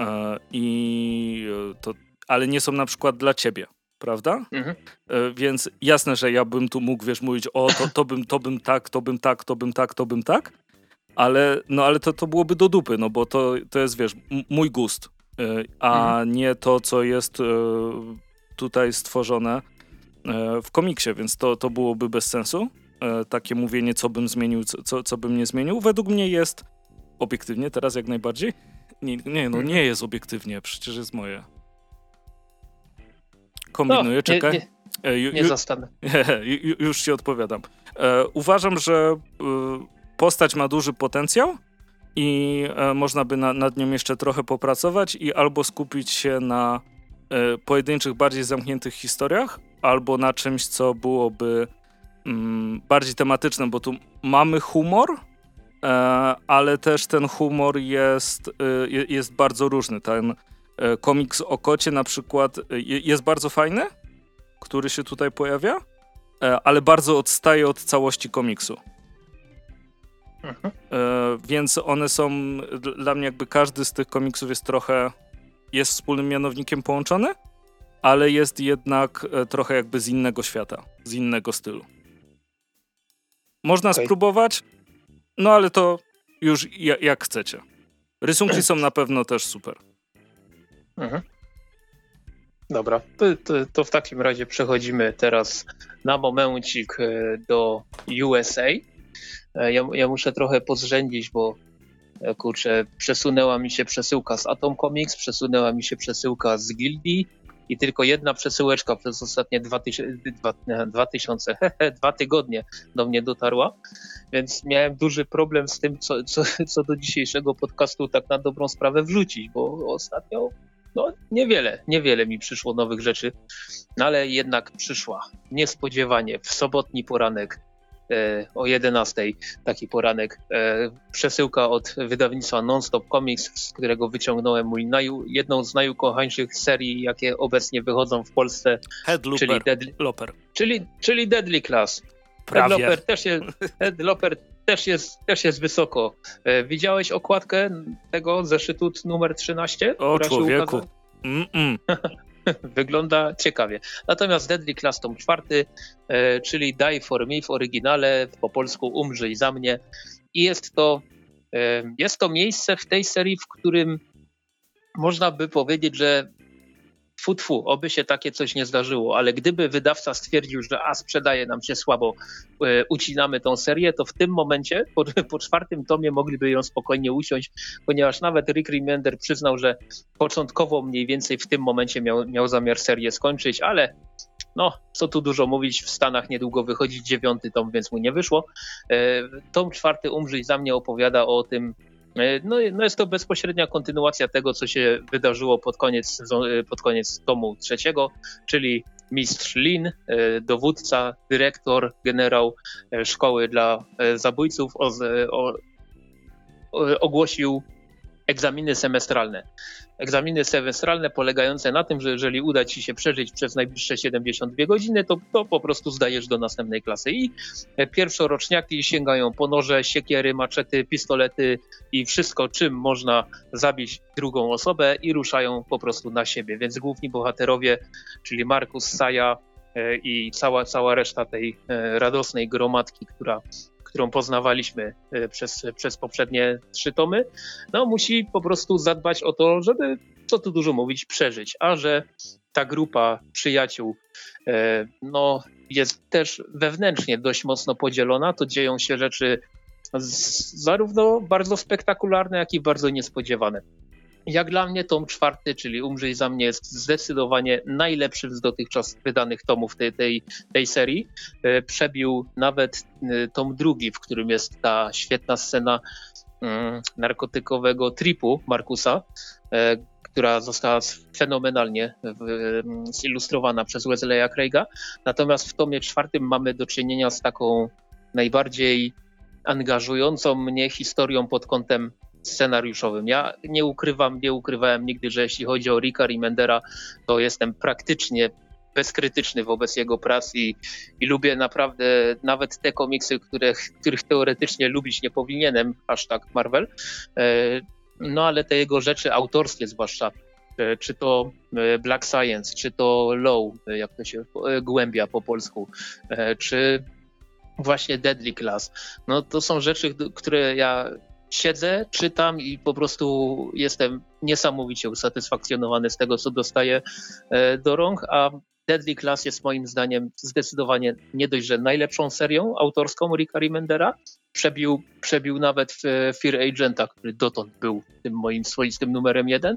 e, i to, ale nie są na przykład dla ciebie prawda? Mhm. E, więc jasne, że ja bym tu mógł, wiesz, mówić, o, to, to bym, to bym tak, to bym tak, to bym tak, to bym tak, ale, no, ale to, to byłoby do dupy, no bo to, to jest, wiesz, mój gust, e, a mhm. nie to, co jest e, tutaj stworzone w komiksie, więc to, to byłoby bez sensu. Takie mówienie, co bym zmienił, co, co bym nie zmienił, według mnie jest obiektywnie teraz jak najbardziej. Nie, nie no nie jest obiektywnie, przecież jest moje kombinuję, no, czekaj. Nie, nie, nie zastanę. już ci odpowiadam. E, uważam, że e, postać ma duży potencjał i e, można by na, nad nią jeszcze trochę popracować i albo skupić się na pojedynczych, bardziej zamkniętych historiach, albo na czymś, co byłoby bardziej tematyczne, bo tu mamy humor, ale też ten humor jest, jest bardzo różny. Ten E, komiks o kocie na przykład e, jest bardzo fajny, który się tutaj pojawia, e, ale bardzo odstaje od całości komiksu. Mhm. Więc one są dla mnie jakby każdy z tych komiksów jest trochę jest wspólnym mianownikiem połączony, ale jest jednak trochę jakby z innego świata, z innego stylu. Można okay. spróbować, no ale to już jak chcecie. Rysunki są na pewno też super. Mhm. Dobra, to, to, w takim razie przechodzimy teraz na momencik e, do USA. E, ja, ja muszę trochę pozrzędzić, bo e, kurczę, przesunęła mi się przesyłka z Atom Comics, przesunęła mi się przesyłka z Gildii i tylko jedna przesyłeczka przez ostatnie dwa, tysiące, dwa, dwa tygodnie do mnie dotarła. więc miałem duży problem z tym, co, co, co do dzisiejszego podcastu tak na dobrą sprawę wrzucić, bo ostatnio no, niewiele, niewiele mi przyszło nowych rzeczy, no, ale jednak przyszła. Niespodziewanie. W sobotni poranek o 11 taki poranek. E, przesyłka od wydawnictwa Nonstop Comics, z którego wyciągnąłem mój naju, jedną z najukochańszych serii, jakie obecnie wychodzą w Polsce. Headlooper. Czyli, Deadly, Loper. czyli, czyli Deadly Class. Prawie. Headloper też jest, Headloper też jest, też jest wysoko. E, widziałeś okładkę tego zeszytu numer 13? O człowieku. Wygląda ciekawie. Natomiast Deadly Class tom czwarty, e, czyli Die for Me w oryginale, po polsku Umrzyj za mnie. I jest to, e, jest to miejsce w tej serii, w którym można by powiedzieć, że Fu, tfu, oby się takie coś nie zdarzyło, ale gdyby wydawca stwierdził, że a sprzedaje nam się słabo, e, ucinamy tą serię, to w tym momencie, po, po, czwartym tomie mogliby ją spokojnie usiąść, ponieważ nawet Rick Remender przyznał, że początkowo mniej więcej w tym momencie miał, miał zamiar serię skończyć, ale no, co tu dużo mówić, w Stanach niedługo wychodzi dziewiąty tom, więc mu nie wyszło. E, tom czwarty Umrzyj za mnie opowiada o tym, no, no jest to bezpośrednia kontynuacja tego, co się wydarzyło pod koniec, e, pod koniec tomu trzeciego, czyli mistrz Lin, e, dowódca, dyrektor, generał szkoły dla zabójców o, o, ogłosił egzaminy semestralne. Egzaminy semestralne polegające na tym, że jeżeli uda ci się przeżyć przez najbliższe 72 godziny, to, to po prostu zdajesz do następnej klasy. I pierwszoroczniaki sięgają po noże, siekiery, maczety, pistolety i wszystko, czym można zabić drugą osobę i ruszają po prostu na siebie. Więc główni bohaterowie, czyli Markus, Saja, e, i cała, cała reszta tej e, radosnej gromadki, która którą poznawaliśmy e, przez, przez poprzednie trzy tomy, no musi po prostu zadbać o to, żeby, co tu dużo mówić, przeżyć. A że ta grupa przyjaciół e, no, jest też wewnętrznie dość mocno podzielona, to dzieją się rzeczy zarówno bardzo spektakularne, jak i bardzo niespodziewane. Jak dla mnie tom czwarty, czyli Umrzyj za mnie jest zdecydowanie najlepszy z dotychczas wydanych tomów tej, tej, tej serii. E, przebił nawet e, tom drugi, w którym jest ta świetna scena mm, narkotykowego tripu Markusa, e, która została fenomenalnie zilustrowana przez Wesleya Craiga. Natomiast w tomie czwartym mamy do czynienia z taką najbardziej angażującą mnie historią pod kątem scenariuszowym. Ja nie ukrywam, nie ukrywałem nigdy, że jeśli chodzi o Ricka Remendera, to jestem praktycznie bezkrytyczny wobec jego prac i, i, lubię naprawdę nawet te komiksy, które, których teoretycznie lubić nie powinienem, aż tak Marvel. E, no ale te jego rzeczy autorskie zwłaszcza, e, czy to e, Black Science, czy to Low, jak to się głębia po polsku, czy właśnie Deadly Class. No to są rzeczy, które ja siedzę, czytam i po prostu jestem niesamowicie usatysfakcjonowany z tego, co dostaję e, do rąk, a Deadly Class jest moim zdaniem zdecydowanie nie dość, że najlepszą serią autorską Ricka Remendera, przebił, przebił nawet Fear Agenta, który dotąd był tym moim swoistym numerem jeden.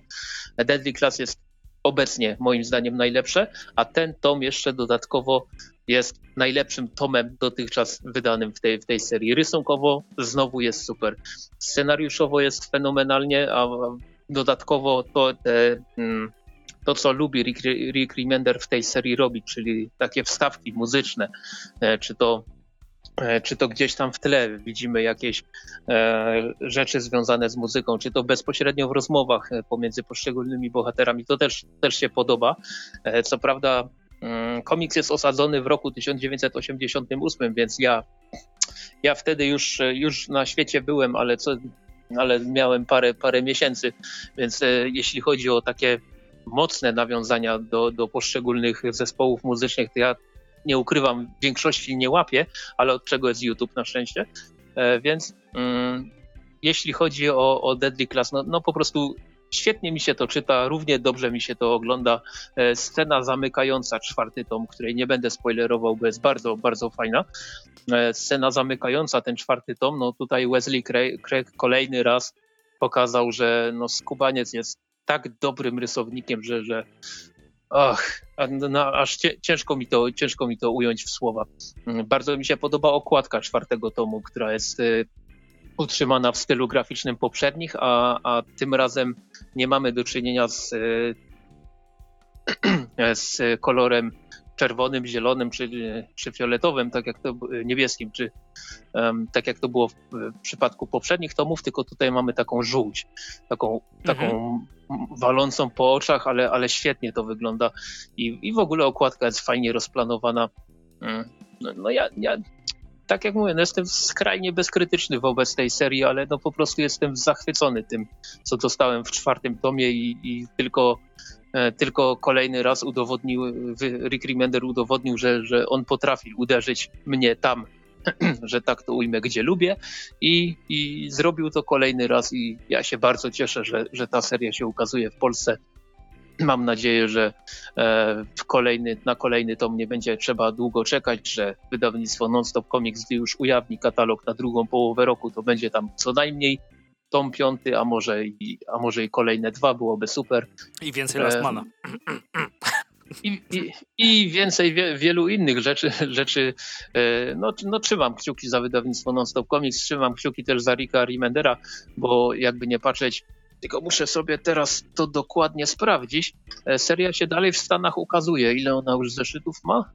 Deadly Class jest obecnie moim zdaniem najlepsze, a ten tom jeszcze dodatkowo jest najlepszym tomem dotychczas wydanym w tej, w tej serii. Rysunkowo znowu jest super. Scenariuszowo jest fenomenalnie, a dodatkowo to, te, mm, to co lubi Rick, Rick Remender w tej serii robić, czyli takie wstawki muzyczne, e, czy to e, czy to gdzieś tam w tle widzimy jakieś e, rzeczy związane z muzyką, czy to bezpośrednio w rozmowach pomiędzy poszczególnymi bohaterami, to też, też się podoba. Co prawda komiks jest osadzony w roku 1988, więc ja, ja wtedy już, już na świecie byłem, ale, co, ale miałem parę, parę miesięcy, więc e, jeśli chodzi o takie mocne nawiązania do, do poszczególnych zespołów muzycznych, to ja nie ukrywam, większości nie łapię, ale od czego jest YouTube na szczęście. E, więc mm, jeśli chodzi o, o Deadly Class, no, no po prostu Świetnie mi się to czyta, równie dobrze mi się to ogląda. E, scena zamykająca czwarty tom, której nie będę spoilerował, bo jest bardzo, bardzo fajna. E, scena zamykająca ten czwarty tom, no tutaj Wesley Craig kolejny raz pokazał, że no Skubaniec jest tak dobrym rysownikiem, że, że Ach, no, aż ciężko mi, to, ciężko mi to ująć w słowa. Mm, bardzo mi się podoba okładka czwartego tomu, która jest y, utrzymana w stylu graficznym poprzednich, a, a tym razem nie mamy do czynienia z, y, z kolorem czerwonym, zielonym czy, czy fioletowym, tak jak to niebieskim, czy um, tak jak to było w, w, przypadku poprzednich tomów, tylko tutaj mamy taką żółć, taką, taką mhm. walącą po oczach, ale, ale świetnie to wygląda i, i w ogóle okładka jest fajnie rozplanowana. Mm, no, no ja, ja tak jak mówię, no jestem skrajnie bezkrytyczny wobec tej serii, ale no po prostu jestem zachwycony tym, co dostałem w czwartym tomie i, i tylko E, tylko kolejny raz udowodnił, Rick Remender udowodnił, że, że on potrafi uderzyć mnie tam, że tak to ujmę, gdzie lubię i, i zrobił to kolejny raz i ja się bardzo cieszę, że, że ta seria się ukazuje w Polsce. Mam nadzieję, że e, kolejny, na kolejny tom nie będzie trzeba długo czekać, że wydawnictwo Nonstop Comics, gdy już ujawni katalog na drugą połowę roku, to będzie tam co najmniej tom piąty, a może i, a może i kolejne dwa, byłoby super. I więcej Lastmana. I, i, I, więcej wie, wielu innych rzeczy. rzeczy e, no, no, trzymam kciuki za wydawnictwo Nonstop Comics, trzymam kciuki też za Rika Remendera, bo jakby nie patrzeć, tylko muszę sobie teraz to dokładnie sprawdzić. E, seria się dalej w Stanach ukazuje. Ile ona już zeszytów ma?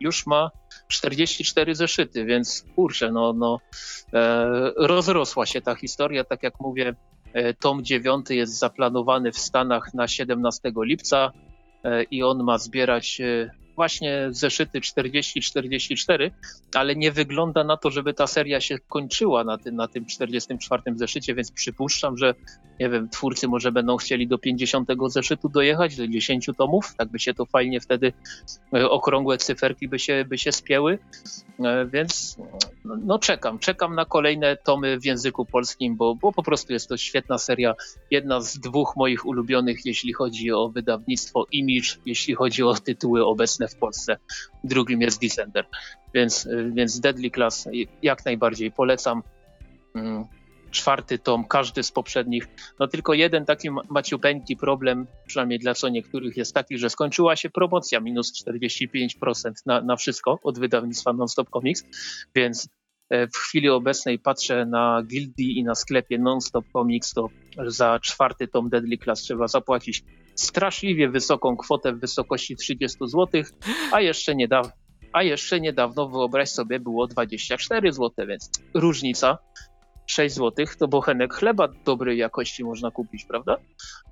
już ma 44 zeszyty, więc kurczę, no, no e, rozrosła się ta historia. Tak jak mówię, e, tom 9 jest zaplanowany w Stanach na 17 lipca e, i on ma zbierać właśnie zeszyty 40-44, ale nie wygląda na to, żeby ta seria się kończyła na tym, na tym 44 zeszycie, więc przypuszczam, że nie wiem, twórcy może będą chcieli do 50 zeszytu dojechać, do 10 tomów, tak by się to fajnie wtedy e, okrągłe cyferki by się, by się spięły, e, więc no, czekam, czekam na kolejne tomy w języku polskim, bo, bo po prostu jest to świetna seria, jedna z dwóch moich ulubionych, jeśli chodzi o wydawnictwo Image, jeśli chodzi o tytuły obecne w Polsce. Drugim jest Descender. Więc, więc Deadly Class jak najbardziej polecam. Mm, czwarty tom, każdy z poprzednich. No tylko jeden taki maciupeńki problem, przynajmniej dla co niektórych jest taki, że skończyła się promocja minus 45% na, na wszystko od wydawnictwa Nonstop Comics, więc e, w chwili obecnej patrzę na Gildii i na sklepie Nonstop Comics, to za czwarty tom Deadly Class trzeba zapłacić straszliwie wysoką kwotę w wysokości 30 zł, a jeszcze niedawno, a jeszcze niedawno, wyobraź sobie, było 24 zł, więc różnica 6 zł to bochenek chleba dobrej jakości można kupić, prawda?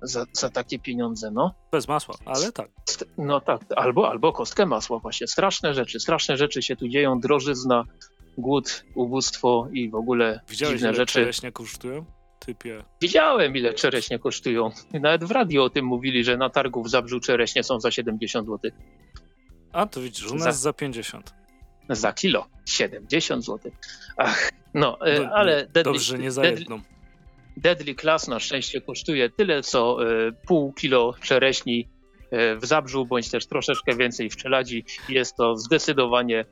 Za, za takie pieniądze, no. Bez masła, ale tak. No tak, albo, albo kostkę masła właśnie. Straszne rzeczy, straszne rzeczy się tu dzieją, drożyzna, głód, ubóstwo i w ogóle Widziałeś, dziwne rzeczy. czereśnie kosztują? Typie. Widziałem, ile czereśnie kosztują. Nawet w radio o tym mówili, że na targu w Zabrzu czereśnie są za 70 zł. A, to widzisz, u nas za, za 50. Za kilo. 70 zł. Ach, no, e, no ale... Deadly, dobrze, nie za jedną. Deadly Class na szczęście kosztuje tyle, co y, pół kilo czereśni y, w Zabrzu, bądź też troszeczkę więcej w Czeladzi. Jest to zdecydowanie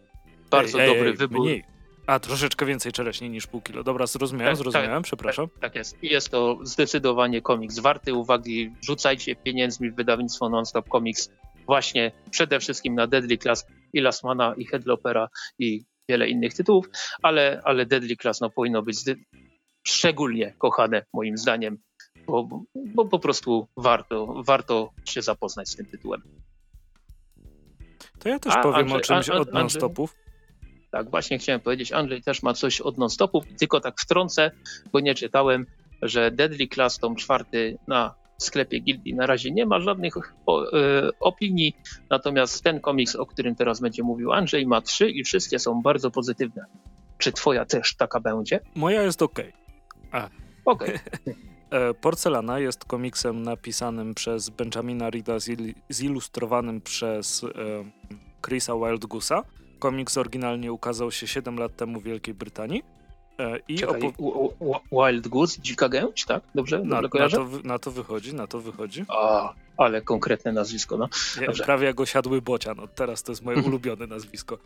bardzo ej, dobry ej, wybór. Mniej. A, troszeczkę więcej czereśni niż pół kilo. Dobra, zrozumiałem, tak, zrozumiałem, tak, przepraszam. Tak, tak, jest. Jest to zdecydowanie komiks warty uwagi. Rzucajcie pieniędzmi w wydawnictwo Nonstop Comics właśnie przede wszystkim na Deadly Class i Lasmana i Headlopera i wiele innych tytułów, ale, ale Deadly Class no, powinno być szczególnie kochane moim zdaniem, bo, bo po prostu warto, warto się zapoznać z tym tytułem. To ja też A, powiem Andrzej, o czymś od non-stopów. Tak, właśnie chciałem powiedzieć, Andrzej też ma coś od non-stopów, tylko tak wtrącę, bo nie czytałem, że Deadly Class tom czwarty na sklepie Gildii na razie nie ma żadnych o, e, opinii, natomiast ten komiks, o którym teraz będzie mówił Andrzej, ma trzy i wszystkie są bardzo pozytywne. Czy twoja też taka będzie? Moja jest ok. Okej. Okay. E, Porcelana jest komiksem napisanym przez Benjamina Rida, zilustrowanym przez e, Chrisa Wildgusa. Komiks oryginalnie ukazał się 7 lat temu w Wielkiej Brytanii. E, I Czekaj, Wild Goose, dzika gęś, tak? Dobrze? Na, na, to, na to wychodzi, na to wychodzi. A, ale konkretne nazwisko, no. Ja, prawie jak osiadły bocian, no teraz to jest moje ulubione nazwisko.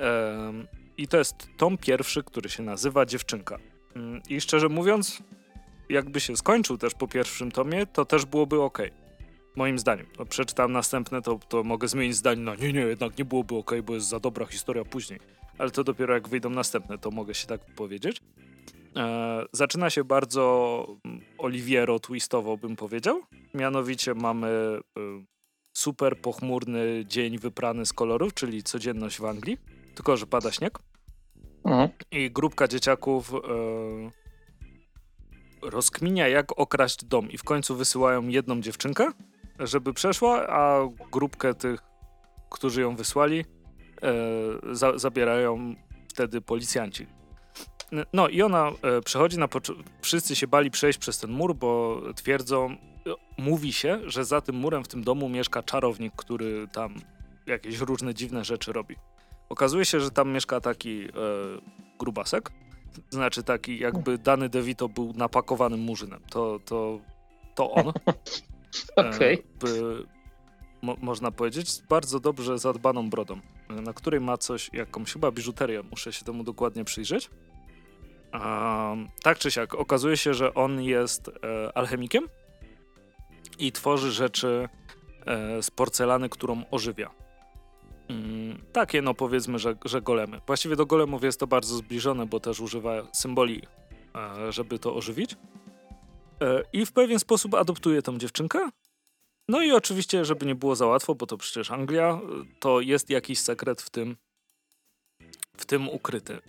Um, I to jest tom pierwszy, który się nazywa Dziewczynka. Um, I szczerze mówiąc, jakby się skończył też po pierwszym tomie, to też byłoby ok. Moim zdaniem. No, przeczytałem następne, to, to mogę zmienić zdanie no nie, nie, jednak nie byłoby ok, bo jest za dobra historia później. Ale to dopiero jak wyjdą następne, to mogę się tak powiedzieć. E, zaczyna się bardzo mm, Oliviero twistowo, bym powiedział. Mianowicie mamy e, super pochmurny dzień wyprany z kolorów, czyli codzienność w Anglii, tylko że pada śnieg. Mhm. I grupka dzieciaków e, rozkminia, jak okraść dom. I w końcu wysyłają jedną dziewczynkę, żeby przeszła, a grupkę tych, którzy ją wysłali, e, za, zabierają wtedy policjanci. No i ona e, przechodzi na Wszyscy się bali przejść przez ten mur, bo twierdzą, mówi się, że za tym murem w tym domu mieszka czarownik, który tam jakieś różne dziwne rzeczy robi. Okazuje się, że tam mieszka taki e, grubasek, znaczy taki jakby Dany DeVito był napakowanym murzynem. To, to, to on. Okej. Okay. mo, można powiedzieć, z bardzo dobrze zadbaną brodą, na której ma coś, jakąś chyba biżuterię. Muszę się temu dokładnie przyjrzeć. Um, tak czy siak, okazuje się, że on jest e, alchemikiem i tworzy rzeczy e, z porcelany, którą ożywia. Mm, takie, no powiedzmy, że, że golemy. Właściwie do golemów jest to bardzo zbliżone, bo też używa symboli, e, żeby to ożywić. E, I w pewien sposób adoptuje tą dziewczynkę. No i oczywiście, żeby nie było za łatwo, bo to przecież Anglia, to jest jakiś sekret w tym, w tym ukryty. E,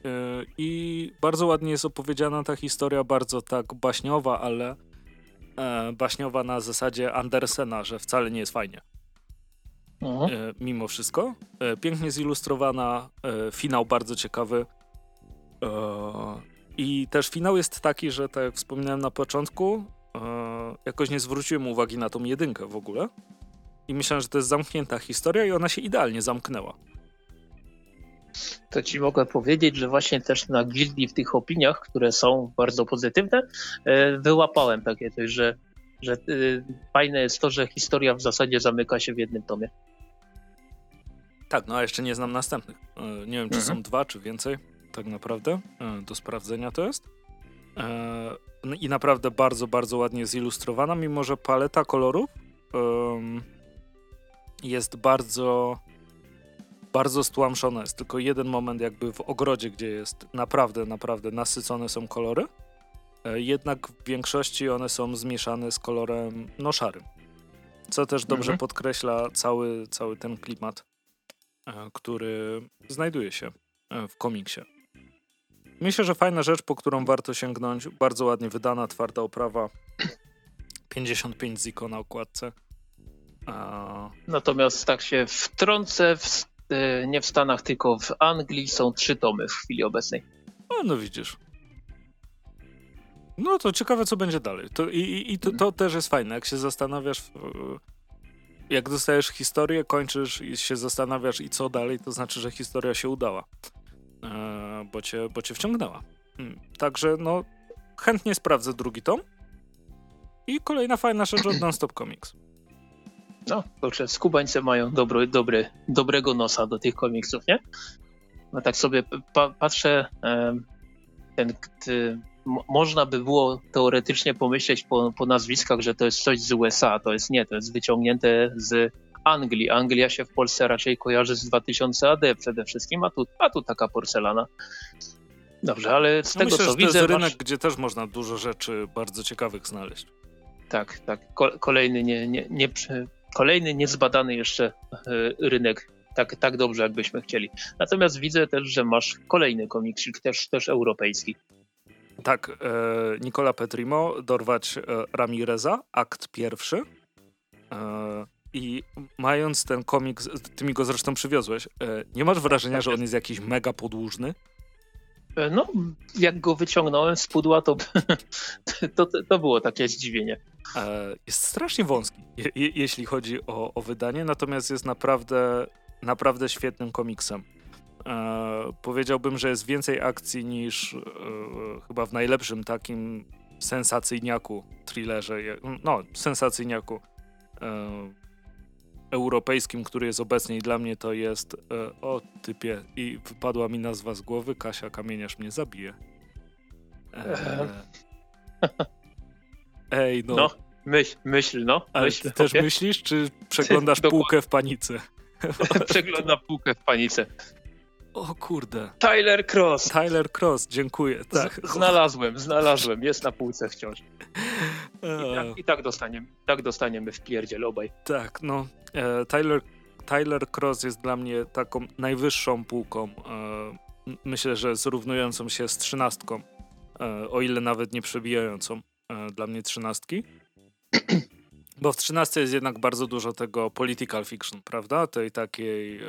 I bardzo ładnie jest opowiedziana ta historia, bardzo tak baśniowa, ale baśniowa na zasadzie Andersena, że wcale nie jest fajnie. Mhm. E, mimo wszystko. E, pięknie zilustrowana, e, finał bardzo ciekawy. I też finał jest taki, że tak jak wspominałem na początku, jakoś nie zwróciłem uwagi na tą jedynkę w ogóle. I myślałem, że to jest zamknięta historia i ona się idealnie zamknęła. To ci mogę powiedzieć, że właśnie też na gildii w tych opiniach, które są bardzo pozytywne, wyłapałem takie coś, że że y, fajne jest to, że historia w zasadzie zamyka się w jednym tomie. Tak, no a jeszcze nie znam następnych. E, nie wiem, czy mhm. są dwa, czy więcej, tak naprawdę. E, do sprawdzenia to jest. E, no I naprawdę bardzo, bardzo ładnie zilustrowana, mimo że paleta kolorów jest bardzo, bardzo stłamszona. Jest tylko jeden moment jakby w ogrodzie, gdzie jest naprawdę, naprawdę nasycone są kolory. Jednak w większości one są zmieszane z kolorem no szarym. Co też dobrze mhm. podkreśla cały, cały ten klimat E, który znajduje się e, w komiksie. Myślę, że fajna rzecz, po którą warto sięgnąć. Bardzo ładnie wydana, twarda oprawa. 55 Ziko na okładce. A... Natomiast tak się wtrącę, w, e, nie w Stanach, tylko w Anglii są trzy tomy w chwili obecnej. No, no widzisz. No to ciekawe, co będzie dalej. To, I i, i to, to, też jest fajne, jak się zastanawiasz, jak dostajesz historię, kończysz i się zastanawiasz i co dalej, to znaczy, że historia się udała. E, bo, cię, bo cię wciągnęła. Hmm. Także no, chętnie sprawdzę drugi tom. I kolejna fajna rzecz od Nonstop Comics. No, kurczę, skubańce mają dobry, dobry, dobrego nosa do tych komiksów, nie? No tak sobie pa patrzę, ten, można by było teoretycznie pomyśleć po, po nazwiskach, że to jest coś z USA. To jest nie, to jest wyciągnięte z Anglii. Anglia się w Polsce raczej kojarzy z 2000 AD przede wszystkim, a tu, a tu taka porcelana. Dobrze, ale z no tego myślę, co że widzę. To jest rynek, masz... gdzie też można dużo rzeczy bardzo ciekawych znaleźć. Tak, tak. Kolejny, nie, nie, nie, kolejny niezbadany jeszcze e, rynek tak, tak dobrze, jakbyśmy chcieli. Natomiast widzę też, że masz kolejny komiksik, też, też europejski. Tak, e, Nicola Petrimo, dorwać e, Ramireza, akt pierwszy. E, I mając ten komiks, ty mi go zresztą przywiozłeś, e, nie masz wrażenia, że on jest jakiś mega podłużny? E, no, jak go wyciągnąłem z pudła, to, to, to było takie zdziwienie. E, jest strasznie wąski, je, jeśli chodzi o, o wydanie, natomiast jest naprawdę, naprawdę świetnym komiksem. E, powiedziałbym, że jest więcej akcji niż e, chyba w najlepszym takim sensacyjniaku, thrillerze, no sensacyjniaku e, europejskim, który jest obecnie i dla mnie to jest e, o typie i wypadła mi nazwa z głowy, Kasia Kamieniarz mnie zabije. E, ej, no. no myśl, myśl no. Ale myśl, ty też myślisz, czy przeglądasz półkę w panice? Przeglądam półkę w panice. O kurde. Tyler Cross. Tyler Cross, dziękuję. Tak. Z, znalazłem, znalazłem. Jest na półce wciąż. I tak, i tak dostaniemy, tak dostaniemy w pierdziel obaj. Tak, no. E, Tyler, Tyler Cross jest dla mnie taką najwyższą półką. E, myślę, że zrównującą się z trzynastką. E, o ile nawet nie przebijającą dla mnie trzynastki. Bo w 13 jest jednak bardzo dużo tego political fiction, prawda? Tej takiej.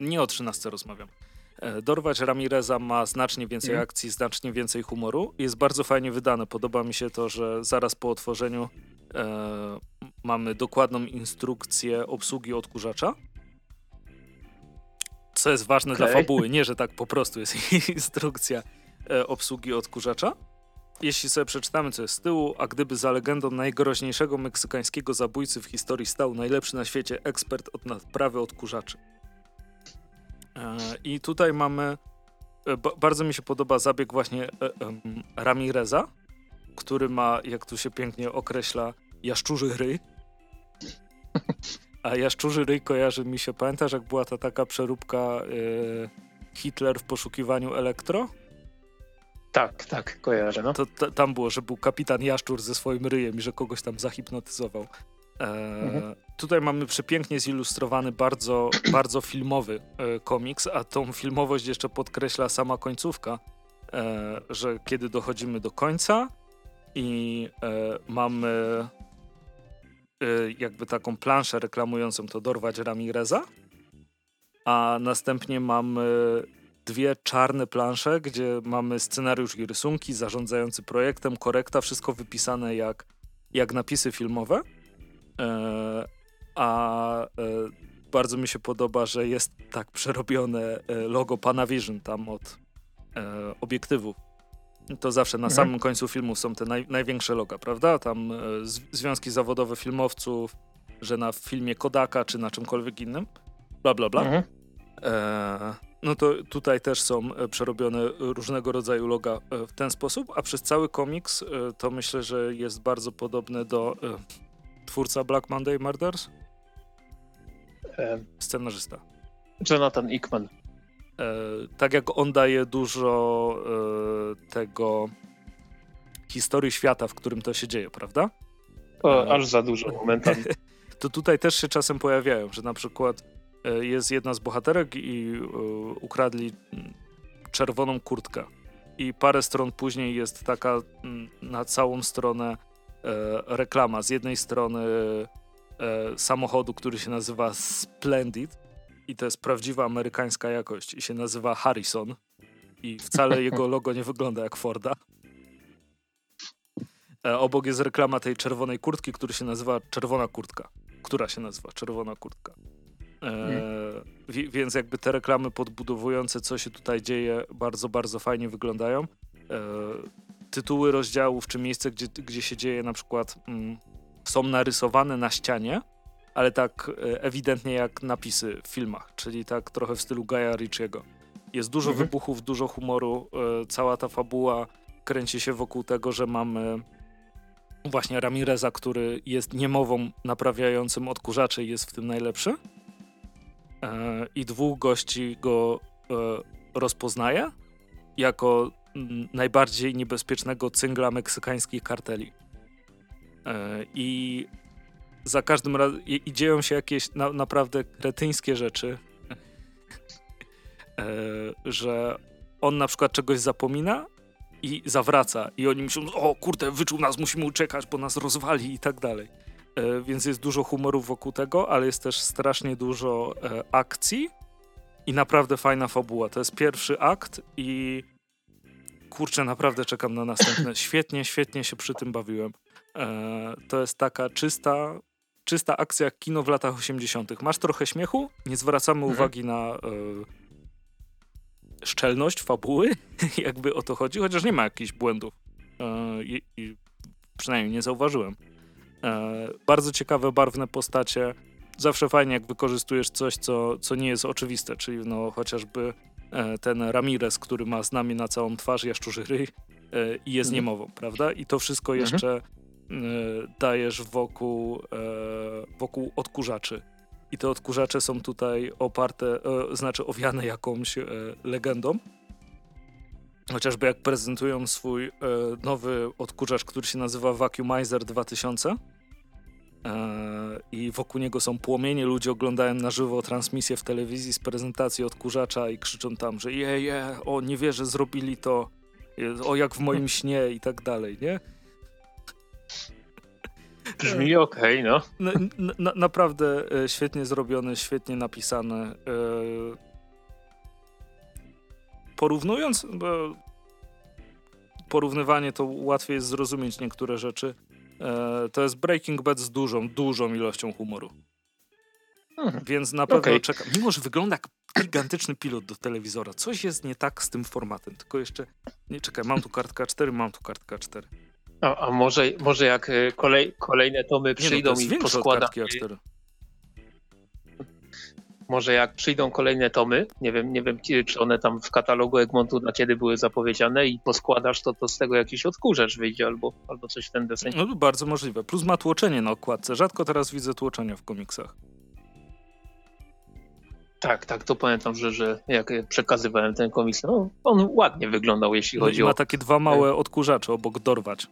nie o 13 rozmawiam. E, dorwać Ramireza ma znacznie więcej mm. akcji, znacznie więcej humoru. Jest bardzo fajnie wydane. Podoba mi się to, że zaraz po otworzeniu e, mamy dokładną instrukcję obsługi odkurzacza. Co jest ważne okay. dla fabuły, nie, że tak po prostu jest instrukcja e, obsługi odkurzacza. Jeśli sobie przeczytamy, co jest z tyłu, a gdyby za legendą najgroźniejszego meksykańskiego zabójcy w historii stał najlepszy na świecie ekspert od naprawy odkurzaczy. E, I tutaj mamy. E, bardzo mi się podoba zabieg właśnie e, Ramireza, który ma, jak tu się pięknie określa, jaszczurzy ryj. A jaszczurzy ryj kojarzy mi się, pamiętasz jak była ta taka przeróbka Hitler w poszukiwaniu elektro? Tak, tak, kojarzę. No. To, to, tam było, że był kapitan Jaszczur ze swoim ryjem i że kogoś tam zahipnotyzował. E, mhm. Tutaj mamy przepięknie zilustrowany, bardzo, bardzo filmowy e, komiks, a tą filmowość jeszcze podkreśla sama końcówka, e, że kiedy dochodzimy do końca i mamy jakby taką planszę reklamującą to dorwać Ramireza, a następnie mamy dwie czarne plansze, gdzie mamy scenariusz i rysunki, zarządzający projektem, korekta, wszystko wypisane jak, jak napisy filmowe. E, a e, bardzo mi się podoba, że jest tak przerobione e, logo Panavision tam od obiektywów. To zawsze na mhm. samym końcu filmu są te naj, największe loga, prawda? Tam związki zawodowe filmowców, że na filmie Kodaka czy na czymkolwiek innym. Bla, bla, bla. Mhm. E, no to tutaj też są przerobione różnego rodzaju loga w ten sposób, a przez cały komiks to myślę, że jest bardzo podobne do twórca Black Monday Murders? E, Scenarzysta. Jonathan Ickman. E, tak jak on daje dużo e, tego historii świata, w którym to się dzieje, prawda? O, aż za dużo momentami. to tutaj też się czasem pojawiają, że na przykład e, jest jedna z bohaterek i e, ukradli czerwoną kurtkę. I parę stron później jest taka na całą stronę E, reklama z jednej strony e, samochodu, który się nazywa Splendid i to jest prawdziwa amerykańska jakość i się nazywa Harrison i wcale jego logo nie wygląda jak Forda. E, obok jest reklama tej czerwonej kurtki, która się nazywa Czerwona Kurtka. Która się nazywa Czerwona Kurtka. E, więc jakby te reklamy podbudowujące, co się tutaj dzieje, bardzo, bardzo fajnie wyglądają. E, tytuły rozdziałów, czy miejsce, gdzie, gdzie się dzieje na przykład mm, są narysowane na ścianie, ale tak e, ewidentnie jak napisy w filmach, czyli tak trochę w stylu Gaia Ritchiego. Jest dużo mhm. wybuchów, dużo humoru, e, cała ta fabuła kręci się wokół tego, że mamy właśnie Ramireza, który jest niemową naprawiającym odkurzacze i jest w tym najlepszy. E, I dwóch gości go rozpoznaje jako najbardziej niebezpiecznego cyngla meksykańskich karteli. E, I za każdym razem i, dzieją się jakieś na, naprawdę kretyńskie rzeczy, e, że on na przykład czegoś zapomina i zawraca i oni myślą, o kurde, wyczuł nas, musimy uciekać, bo nas rozwali i tak dalej. E, więc jest dużo humoru wokół tego, ale jest też strasznie dużo akcji i naprawdę fajna fabuła. To jest pierwszy akt i kurczę, naprawdę czekam na następne. Świetnie, świetnie się przy tym bawiłem. E, to jest taka czysta, czysta akcja kino w latach 80. Masz trochę śmiechu, nie zwracamy mhm. uwagi na e, szczelność fabuły, jakby o to chodzi, chociaż nie ma jakichś błędów. E, i, przynajmniej nie zauważyłem. E, bardzo ciekawe, barwne postacie. Zawsze fajnie, jak wykorzystujesz coś, co, co nie jest oczywiste, czyli no chociażby ten Ramirez, który ma znamie na całą twarz, jaszczurzy ryj e, i jest mhm. niemową, prawda? I to wszystko mhm. jeszcze dajesz wokół, wokół odkurzaczy. I te odkurzacze są tutaj oparte, znaczy owiane jakąś legendą. Chociażby jak prezentują swój nowy odkurzacz, który się nazywa Vacuumizer 2000 i wokół niego są płomienie, ludzie oglądają na żywo transmisję w telewizji z prezentacji odkurzacza i krzyczą tam, że je, je, o nie wierzę, zrobili to, o jak w moim śnie i tak dalej, nie? Brzmi okej, okay, no. Na, na, naprawdę e, świetnie zrobione, świetnie napisane. E, porównując, bo porównywanie to łatwiej jest zrozumieć niektóre rzeczy. E, to jest Breaking Bad z dużą, dużą ilością humoru. Hmm. Więc na pewno okay. czekam. Mimo, że wygląda jak gigantyczny pilot do telewizora. Coś jest nie tak z tym formatem. Tylko jeszcze. Nie czekaj, mam tu kartkę 4, mam tu kartkę 4. A, a może, może jak e, kolej, kolejne tomy przyjdą nie, no, i poskładam. A4. Może jak przyjdą kolejne tomy, nie wiem, nie wiem, czy one tam w katalogu Egmontu na kiedy były zapowiedziane i poskładasz, to, to z tego jakiś odkurzacz wyjdzie albo, albo coś w ten deseń. No bardzo możliwe. Plus ma tłoczenie na okładce. Rzadko teraz widzę tłoczenia w komiksach. Tak, tak, to pamiętam, że, że jak przekazywałem ten komiks, no on ładnie wyglądał, jeśli no chodzi ma o... Ma takie dwa małe odkurzacze obok dorwać.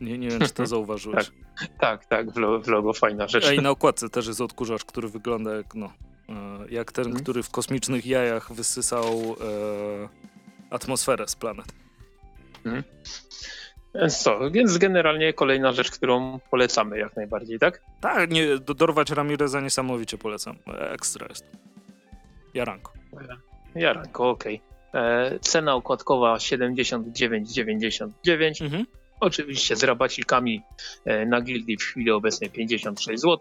Nie, nie wiem, czy to zauważyłeś. tak, tak, tak, w logo fajna rzecz. I na okładce też jest odkurzacz, który wygląda jak no, jak ten, mhm. który w kosmicznych jajach wysysał e, atmosferę z planet. Mhm. Więc co, więc generalnie kolejna rzecz, którą polecamy jak najbardziej, tak? Tak, nie, dorwać Ramireza niesamowicie polecam. Ekstra jest. Jaranko. Jaranko, okej. Okay. E, cena okładkowa 79,99. Mhm. Oczywiście z rabacikami e, na gildii w chwili obecnej 56 zł.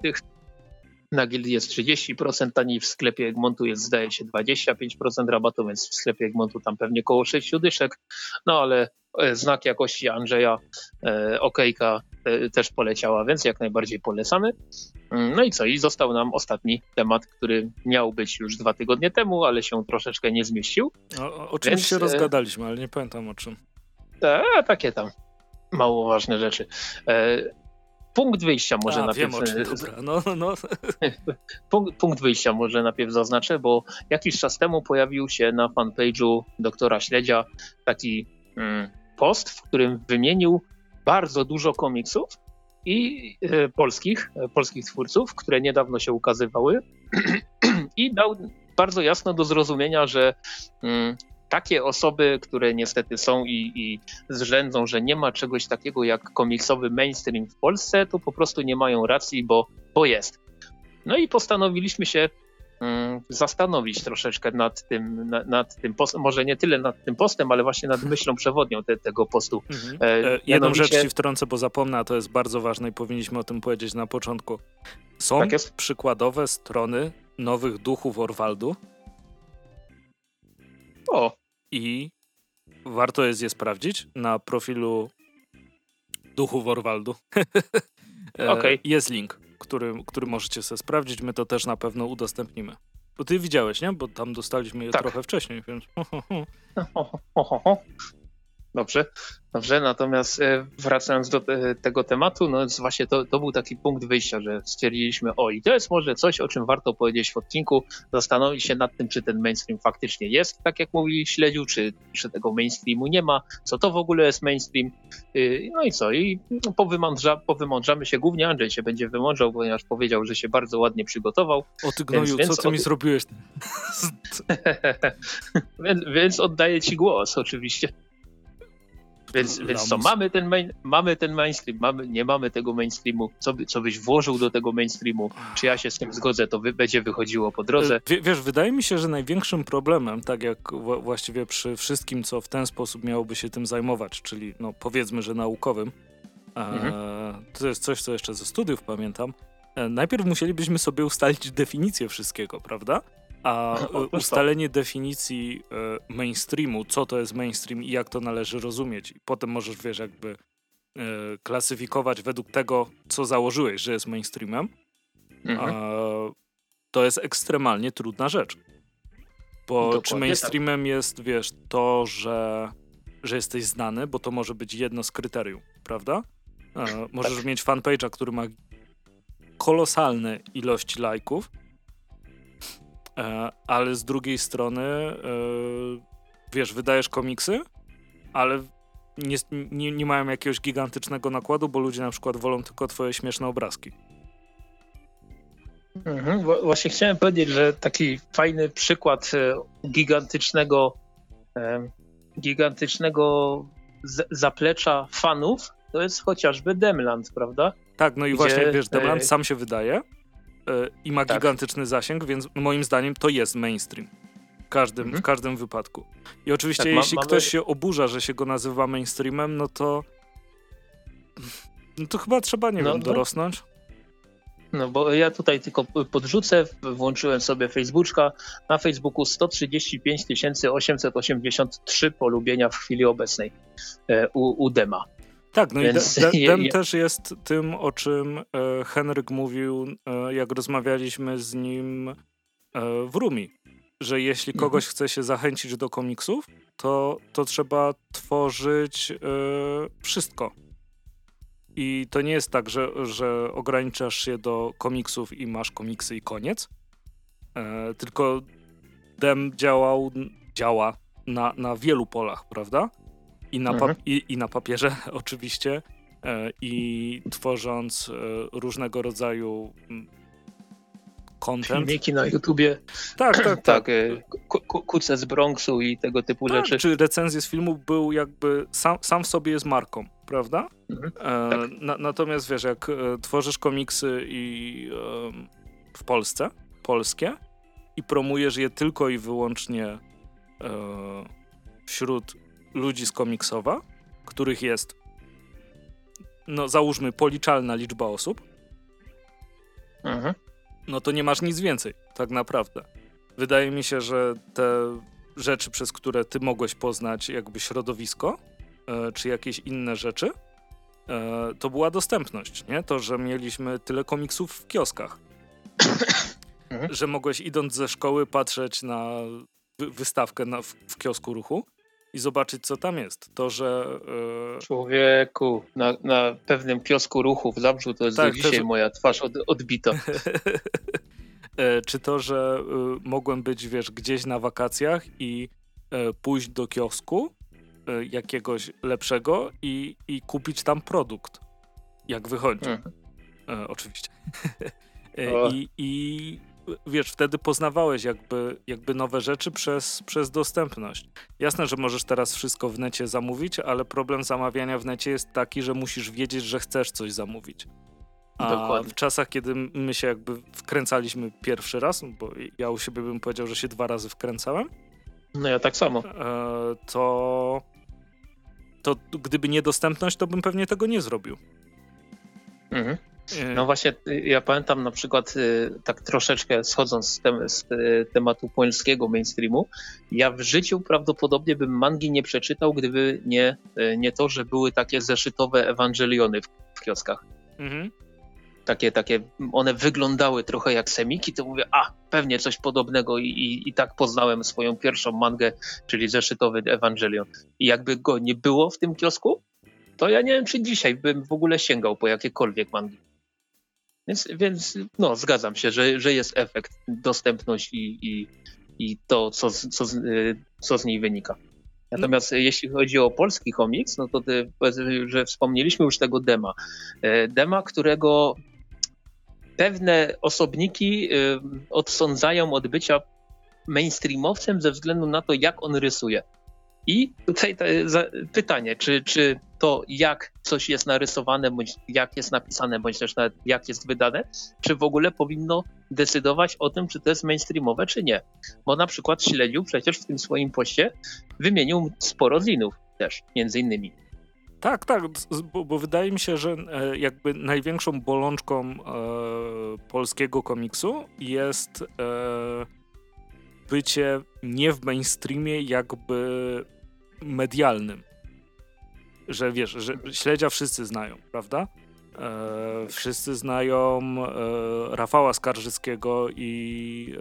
Na gildii jest 30% taniej, w sklepie Egmontu jest zdaje się 25% rabatu, więc w sklepie Egmontu tam pewnie koło 6 dyszek. No ale e, znak jakości Andrzeja, e, okejka e, też poleciała, więc jak najbardziej polecamy. Mm, no i co? I został nam ostatni temat, który miał być już dwa tygodnie temu, ale się troszeczkę nie zmieścił. O, o więc, się rozgadaliśmy, ale nie pamiętam o czym. Te, takie tam mało ważne rzeczy. Punkt wyjścia może A, najpierw. Wiem, dobra. No, no. punkt, punkt wyjścia może najpierw zaznaczę, bo jakiś czas temu pojawił się na fanpage'u doktora Śledzia taki mm, post, w którym wymienił bardzo dużo komiksów i e, polskich, e, polskich twórców, które niedawno się ukazywały i dał bardzo jasno do zrozumienia, że mm, takie osoby, które niestety są i, i zrzędzą, że nie ma czegoś takiego jak komiksowy mainstream w Polsce, to po prostu nie mają racji, bo, bo jest. No i postanowiliśmy się mm, zastanowić troszeczkę nad tym, nad, nad tym postem, może nie tyle nad tym postem, ale właśnie nad myślą przewodnią te, tego postu. Mhm. E, e Jedną rzecz ci wtrącę, bo zapomnę, a to jest bardzo ważne i powinniśmy o tym powiedzieć na początku. Są tak przykładowe strony nowych duchów Orwaldu. O i warto jest je sprawdzić na profilu Duchu Orwaldu. E, okay. Jest link, który, który możecie sobie sprawdzić. My to też na pewno udostępnimy. Bo ty widziałeś, nie? Bo tam dostaliśmy je tak. trochę wcześniej, więc... Dobrze, dobrze. Natomiast e, wracając do tego tematu, no właśnie to, to był taki punkt wyjścia, że stwierdziliśmy, o i to jest może coś, o czym warto powiedzieć w odcinku, zastanowić się nad tym, czy ten mainstream faktycznie jest, tak jak mówili śledził, czy, czy tego mainstreamu nie ma, co to w ogóle jest mainstream. Y, no i co? I powymądrza, powymądrzamy się, głównie Andrzej się będzie wymądrzał, ponieważ powiedział, że się bardzo ładnie przygotował. O ty gnoju, więc, co ty od... mi zrobiłeś? więc, więc oddaję ci głos oczywiście. Więc, więc co, mamy ten, main, mamy ten mainstream, mamy, nie mamy tego mainstreamu, co, by, co byś włożył do tego mainstreamu, czy ja się z tym zgodzę, to wy, będzie wychodziło po drodze. W, wiesz, wydaje mi się, że największym problemem, tak jak właściwie przy wszystkim, co w ten sposób miałoby się tym zajmować, czyli no powiedzmy, że naukowym, mhm. e, to jest coś, co jeszcze ze studiów pamiętam, e, najpierw musielibyśmy sobie ustalić definicję wszystkiego, prawda? A ustalenie definicji e, mainstreamu, co to jest mainstream i jak to należy rozumieć. I potem możesz, wiesz, jakby e, klasyfikować według tego, co założyłeś, że jest mainstreamem. Mhm. To jest ekstremalnie trudna rzecz. Bo Dokładnie czy tak. mainstreamem tak. jest, wiesz, to, że, że jesteś znany, bo to może być jedno z kryterium, prawda? E, możesz tak. mieć fanpage'a, który ma kolosalne ilości lajków, e, ale z drugiej strony e, wiesz, wydajesz komiksy, ale nie, nie, nie mają jakiegoś gigantycznego nakładu, bo ludzie na przykład wolą tylko twoje śmieszne obrazki. Mhm, właśnie chciałem powiedzieć, że taki fajny przykład gigantycznego gigantycznego zaplecza fanów to jest chociażby Demland, prawda? Tak, no i Gdzie, właśnie, wiesz, Demland e... sam się wydaje e, i ma tak. gigantyczny zasięg, więc moim zdaniem to jest mainstream. W każdym, mhm. w każdym wypadku. I oczywiście, tak, jeśli ma, mamy... ktoś się oburza, że się go nazywa mainstreamem, no to. No to chyba trzeba, nie no, wiem, no. dorosnąć. No bo ja tutaj tylko podrzucę, włączyłem sobie Facebooka. Na Facebooku 135 883 polubienia w chwili obecnej e, u, u Dema. Tak, no Więc... i de, Dem też jest tym, o czym e, Henryk mówił, e, jak rozmawialiśmy z nim e, w Rumi, że jeśli mhm. kogoś chce się zachęcić do komiksów, to, to trzeba tworzyć wszystko. I to nie jest tak, że, że ograniczasz się do komiksów i masz komiksy i koniec, tylko Dem działał, działa na, na wielu polach, prawda? I na, mhm. i, i na papierze oczywiście, e, i tworząc e, różnego rodzaju content. Filmiki na YouTubie. Tak, tak, tak. tak e, kuce z Bronxu i tego typu tak, rzeczy. Czy recenzje z filmu był jakby, sam, sam w sobie jest marką, prawda? Mhm, tak. na, natomiast wiesz, jak tworzysz komiksy i w Polsce, polskie, i promujesz je tylko i wyłącznie wśród ludzi z komiksowa, których jest, no załóżmy, policzalna liczba osób, mhm. no to nie masz nic więcej, tak naprawdę. Wydaje mi się, że te rzeczy, przez które ty mogłeś poznać jakby środowisko, e, czy jakieś inne rzeczy, e, to była dostępność, nie? To, że mieliśmy tyle komiksów w kioskach. Mhm. Że mogłeś idąc ze szkoły patrzeć na wystawkę na, w, w kiosku ruchu i zobaczyć, co tam jest. To, że. Yy... Człowieku, na, na pewnym kiosku ruchu w Zabrzu to jest tak, do dzisiaj też... moja twarz od, odbita. E, czy to, że y, mogłem być, wiesz, gdzieś na wakacjach i y, pójść do kiosku y, jakiegoś lepszego i, i kupić tam produkt, jak wychodzi. Mhm. oczywiście. I, I wiesz, wtedy poznawałeś jakby, jakby nowe rzeczy przez, przez dostępność. Jasne, że możesz teraz wszystko w necie zamówić, ale problem zamawiania w necie jest taki, że musisz wiedzieć, że chcesz coś zamówić. A Dokładnie. w czasach, kiedy my się jakby wkręcaliśmy pierwszy raz, bo ja u siebie bym powiedział, że się dwa razy wkręcałem. No ja tak samo. E, to, to gdyby niedostępność, to bym pewnie tego nie zrobił. Mhm. No właśnie, ja pamiętam na przykład y, tak troszeczkę schodząc z, tem z y, tematu polskiego mainstreamu, ja w życiu prawdopodobnie bym mangi nie przeczytał, gdyby nie, y, nie to, że były takie zeszytowe Ewangeliony w, w kioskach. Mhm. Takie, takie, one wyglądały trochę jak semiki, to mówię, a pewnie coś podobnego i, i, i tak poznałem swoją pierwszą mangę, czyli zeszytowy Ewangelion. I jakby go nie było w tym kiosku, to ja nie wiem, czy dzisiaj bym w ogóle sięgał po jakiekolwiek mangi. Więc, więc no, zgadzam się, że, że jest efekt, dostępność i, i, i to, co, co, co z niej wynika. Natomiast no. jeśli chodzi o polski komiks, no to ty, że wspomnieliśmy już tego dema. E, dema, którego pewne osobniki e, odsądzają od bycia mainstreamowcem ze względu na to, jak on rysuje. I tutaj pytanie, czy, czy to, jak coś jest narysowane, bądź jak jest napisane, bądź też nawet jak jest wydane, czy w ogóle powinno decydować o tym, czy to jest mainstreamowe, czy nie. Bo na przykład Śledził przecież w tym swoim poście wymienił sporo zinów też, między innymi. Tak, tak, bo, bo, wydaje mi się, że e, jakby największą bolączką e, polskiego komiksu jest e, bycie nie w mainstreamie jakby medialnym. Że wiesz, że śledzia wszyscy znają, prawda? E, wszyscy znają e, Rafała Skarżyckiego i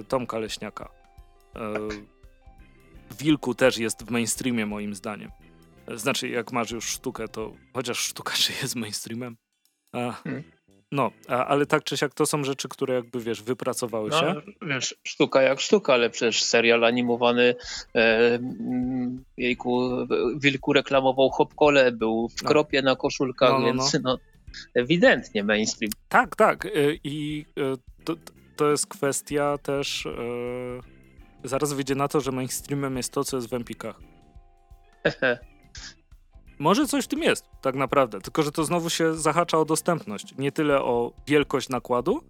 e, Tomka Leśniaka. E, Wilku też jest w mainstreamie moim zdaniem. Znaczy, jak masz już sztukę, to chociaż sztuka czy jest mainstreamem. Hmm. No, a, ale tak czy siak to są rzeczy, które jakby, wiesz, wypracowały no, się. Wiesz, sztuka jak sztuka, ale przecież serial animowany e, mm, jejku, Wilku reklamował Hopkole, był w no. kropie na koszulkach, no, no, więc no. no ewidentnie mainstream. Tak, tak. E, I e, to, to jest kwestia też. E, zaraz wyjdzie na to, że mainstreamem jest to, co jest w Empikach. Może coś w tym jest, tak naprawdę. Tylko, że to znowu się zahacza o dostępność. Nie tyle o wielkość nakładu,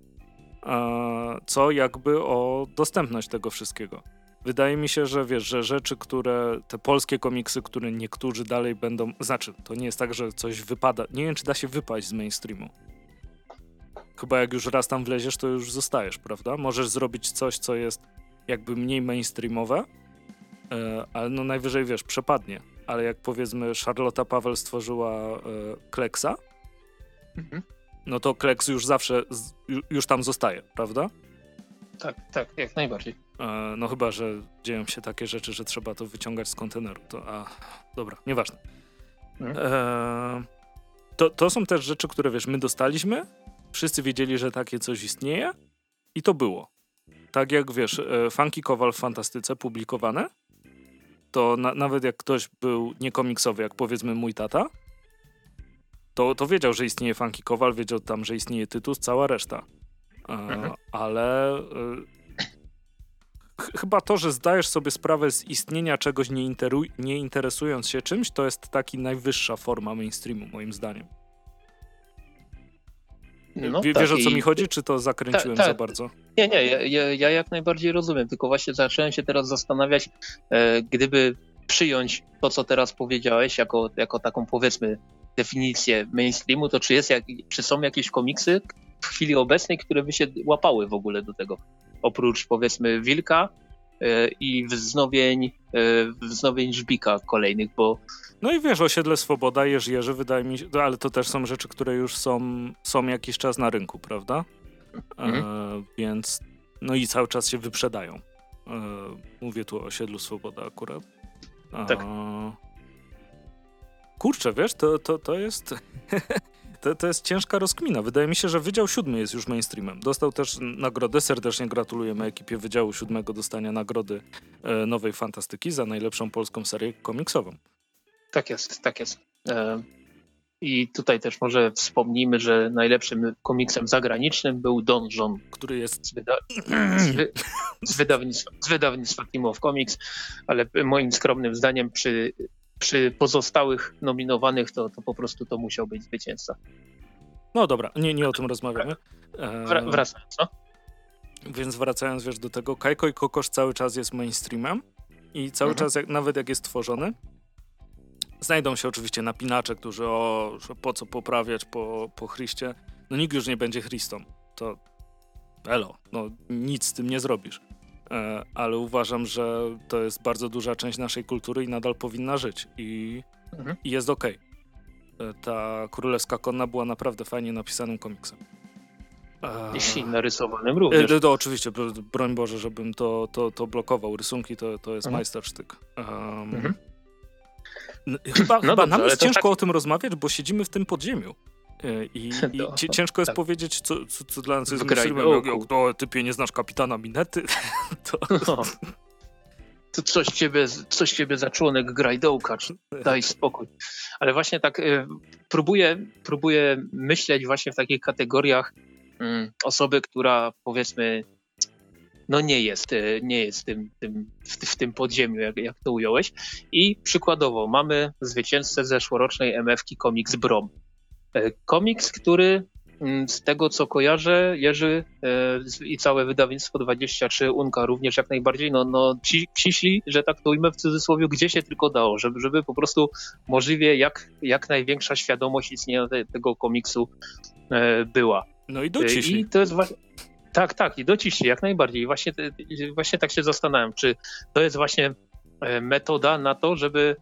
co jakby o dostępność tego wszystkiego. Wydaje mi się, że wiesz, że rzeczy, które, te polskie komiksy, które niektórzy dalej będą, znaczy, to nie jest tak, że coś wypada, nie wiem, czy da się wypaść z mainstreamu. Chyba jak już raz tam wleziesz, to już zostajesz, prawda? Możesz zrobić coś, co jest jakby mniej mainstreamowe, e, ale no najwyżej, wiesz, przepadnie. Ale jak powiedzmy Charlotta Paweł stworzyła e, Kleksa, mhm. no to Kleks już zawsze, już tam zostaje, prawda? Tak, tak, jak najbardziej. E, no chyba, że dzieją się takie rzeczy, że trzeba to wyciągać z konteneru. To, a, dobra, nieważne. Mhm. E, to, to są też rzeczy, które wiesz, my dostaliśmy, wszyscy wiedzieli, że takie coś istnieje i to było. Tak jak wiesz, Funky Kowal w Fantastyce publikowane, to na, nawet jak ktoś był niekomiksowy, jak powiedzmy mój tata, to, to wiedział, że istnieje Funky Kowal, wiedział tam, że istnieje Tytus, cała reszta. E, mhm. Ale e, chyba to, że zdajesz sobie sprawę z istnienia czegoś, nie, nie interesując się czymś, to jest taki najwyższa forma mainstreamu, moim zdaniem. No, Wiesz tak, o co i... mi chodzi, czy to zakręciłem za bardzo? Nie, nie, ja, ja, jak najbardziej rozumiem, tylko właśnie zacząłem się teraz zastanawiać, e, gdyby przyjąć to, co teraz powiedziałeś, jako, jako taką powiedzmy definicję mainstreamu, to czy, jest jak, czy są jakieś komiksy w chwili obecnej, które by się łapały w ogóle do tego? Oprócz powiedzmy Wilka, i wznowień, e, wznowień żbika kolejnych, bo... No i wiesz, osiedle Swoboda, Jerzy Jerzy, wydaje mi się, ale to też są rzeczy, które już są, są jakiś czas na rynku, prawda? E, mhm. E, więc, no i cały czas się wyprzedają. E, mówię tu o osiedlu Swoboda akurat. E, tak. Kurczę, wiesz, to, to, to jest... to, to jest ciężka rozkmina. Wydaje mi się, że Wydział Siódmy jest już mainstreamem. Dostał też nagrodę. Serdecznie gratulujemy ekipie Wydziału Siódmego dostania nagrody e, Nowej Fantastyki za najlepszą polską serię komiksową. Tak jest, tak jest. E, I tutaj też może wspomnijmy, że najlepszym komiksem zagranicznym był Don John, który jest z, wyda z, wy z, wydawnictwa, z wydawnictwa Team of Comics, ale moim skromnym zdaniem przy przy pozostałych nominowanych to, to po prostu to musiał być zwycięzca. No dobra, nie, nie o tym rozmawiamy. Wr wracając, no. Więc wracając wiesz do tego, Kajko i Kokosz cały czas jest mainstreamem i cały mhm. czas, jak, nawet jak jest tworzony, znajdą się oczywiście napinacze, którzy o, po co poprawiać po, po Chryście. No nikt już nie będzie Chrystą. To elo, no nic z tym nie zrobisz. E, ale uważam, że to jest bardzo duża część naszej kultury i nadal powinna żyć i, mhm. i jest okej. Okay. E, ta Królewska Konna była naprawdę fajnie napisanym komiksem. Jeśli narysowanym również. E, to oczywiście, broń Boże, żebym to, to, to blokował. Rysunki to, to jest mhm. majstersztyk. Um, mhm. Chyba, no chyba dobrze, nam jest ciężko tak... o tym rozmawiać, bo siedzimy w tym podziemiu. E, I, no, i ciężko jest tak. powiedzieć, co, co, co, dla nas jest. Jak, jak to typie nie znasz kapitana Minety, to... No. To coś ciebie, coś ciebie za członek grajdołka, daj spokój. Ale właśnie tak y, próbuję, próbuję myśleć właśnie w takich kategoriach y, osoby, która powiedzmy no nie jest, y, nie jest tym, tym, w, w, tym podziemiu, jak, jak to ująłeś. I przykładowo mamy zwycięzcę zeszłorocznej MF-ki Comics Brom. E, komiks, który mm, z tego co kojarzę, Jerzy e, i całe wydawnictwo 23 Unka również jak najbardziej, no, no ci, ciśli, że tak to ujmę w cudzysłowie, gdzie się tylko dało, żeby, żeby po prostu możliwie jak, jak największa świadomość istnienia te, tego komiksu e, była. No i dociśli. I to jest właśnie... Tak, tak, i dociśli, jak najbardziej. Właśnie, właśnie tak się zastanawiam, czy to jest właśnie metoda na to, żeby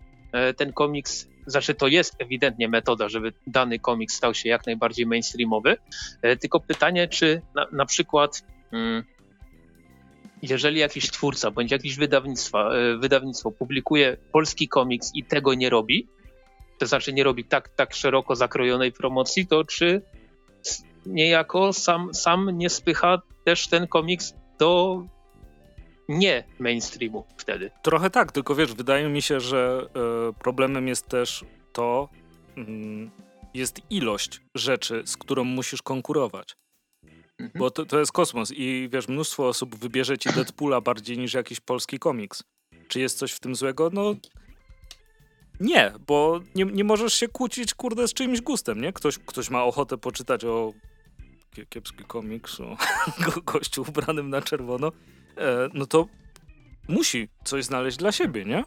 ten komiks znaczy to jest ewidentnie metoda, żeby dany komiks stał się jak najbardziej mainstreamowy, e, tylko pytanie, czy na, na przykład mm, jeżeli jakiś twórca bądź jakieś wydawnictwo, e, wydawnictwo publikuje polski komiks i tego nie robi, to znaczy nie robi tak, tak szeroko zakrojonej promocji, to czy niejako sam, sam nie spycha też ten komiks do nie mainstreamu wtedy. Trochę tak, tylko wiesz, wydaje mi się, że y, problemem jest też to, y, jest ilość rzeczy, z którą musisz konkurować. Mhm. Bo to, to jest kosmos i wiesz, mnóstwo osób wybierze ci Deadpoola bardziej niż jakiś polski komiks. Czy jest coś w tym złego? No nie, bo nie, nie możesz się kłócić, kurde, z czyimś gustem, nie? Ktoś, ktoś ma ochotę poczytać o kiepski komiks o gościu ubranym na czerwono, e, no to musi coś znaleźć dla siebie, nie?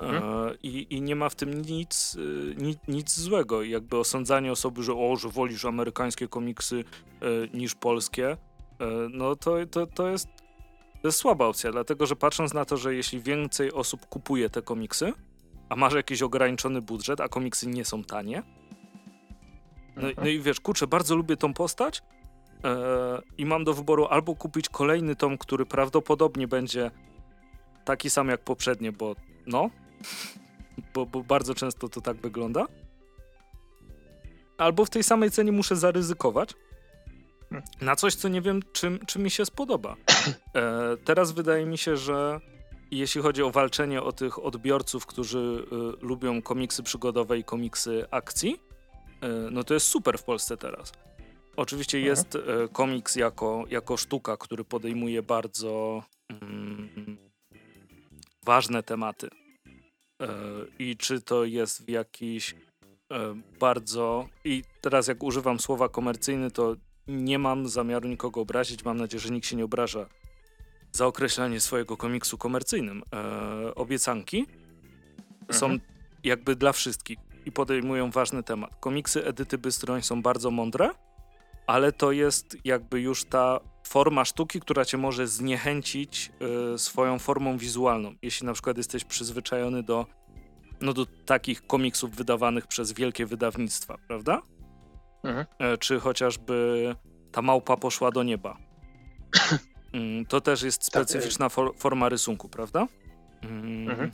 E, mhm. i, I nie ma w tym nic, e, nic, nic złego. Jakby osądzanie osoby, że o, że wolisz amerykańskie komiksy e, niż polskie, e, no to, to, to, jest, to jest słaba opcja, dlatego że patrząc na to, że jeśli więcej osób kupuje te komiksy, a masz jakiś ograniczony budżet, a komiksy nie są tanie, no, no i wiesz, kurczę, bardzo lubię tą postać e, i mam do wyboru albo kupić kolejny tom, który prawdopodobnie będzie taki sam jak poprzednie, bo no, bo, bo bardzo często to tak wygląda. Albo w tej samej cenie muszę zaryzykować na coś, co nie wiem, czy, czy mi się spodoba. E, teraz wydaje mi się, że jeśli chodzi o walczenie o tych odbiorców, którzy y, lubią komiksy przygodowe i komiksy akcji, y, no to jest super w Polsce teraz. Oczywiście mhm. jest y, komiks jako, jako sztuka, który podejmuje bardzo mm, ważne tematy. Y, I czy to jest w jakiś y, bardzo. I teraz, jak używam słowa komercyjny, to nie mam zamiaru nikogo obrazić. Mam nadzieję, że nikt się nie obraża za określanie swojego komiksu komercyjnym. E, obiecanki mhm. są jakby dla wszystkich i podejmują ważny temat. Komiksy Edyty Bystroń są bardzo mądre, ale to jest jakby już ta forma sztuki, która cię może zniechęcić y, swoją formą wizualną. Jeśli na przykład jesteś przyzwyczajony do, no, do takich komiksów wydawanych przez wielkie wydawnictwa, prawda? Mhm. Y, czy chociażby Ta małpa poszła do nieba. Mm, to też jest tak, specyficzna for, forma rysunku, prawda? Mm. Mhm.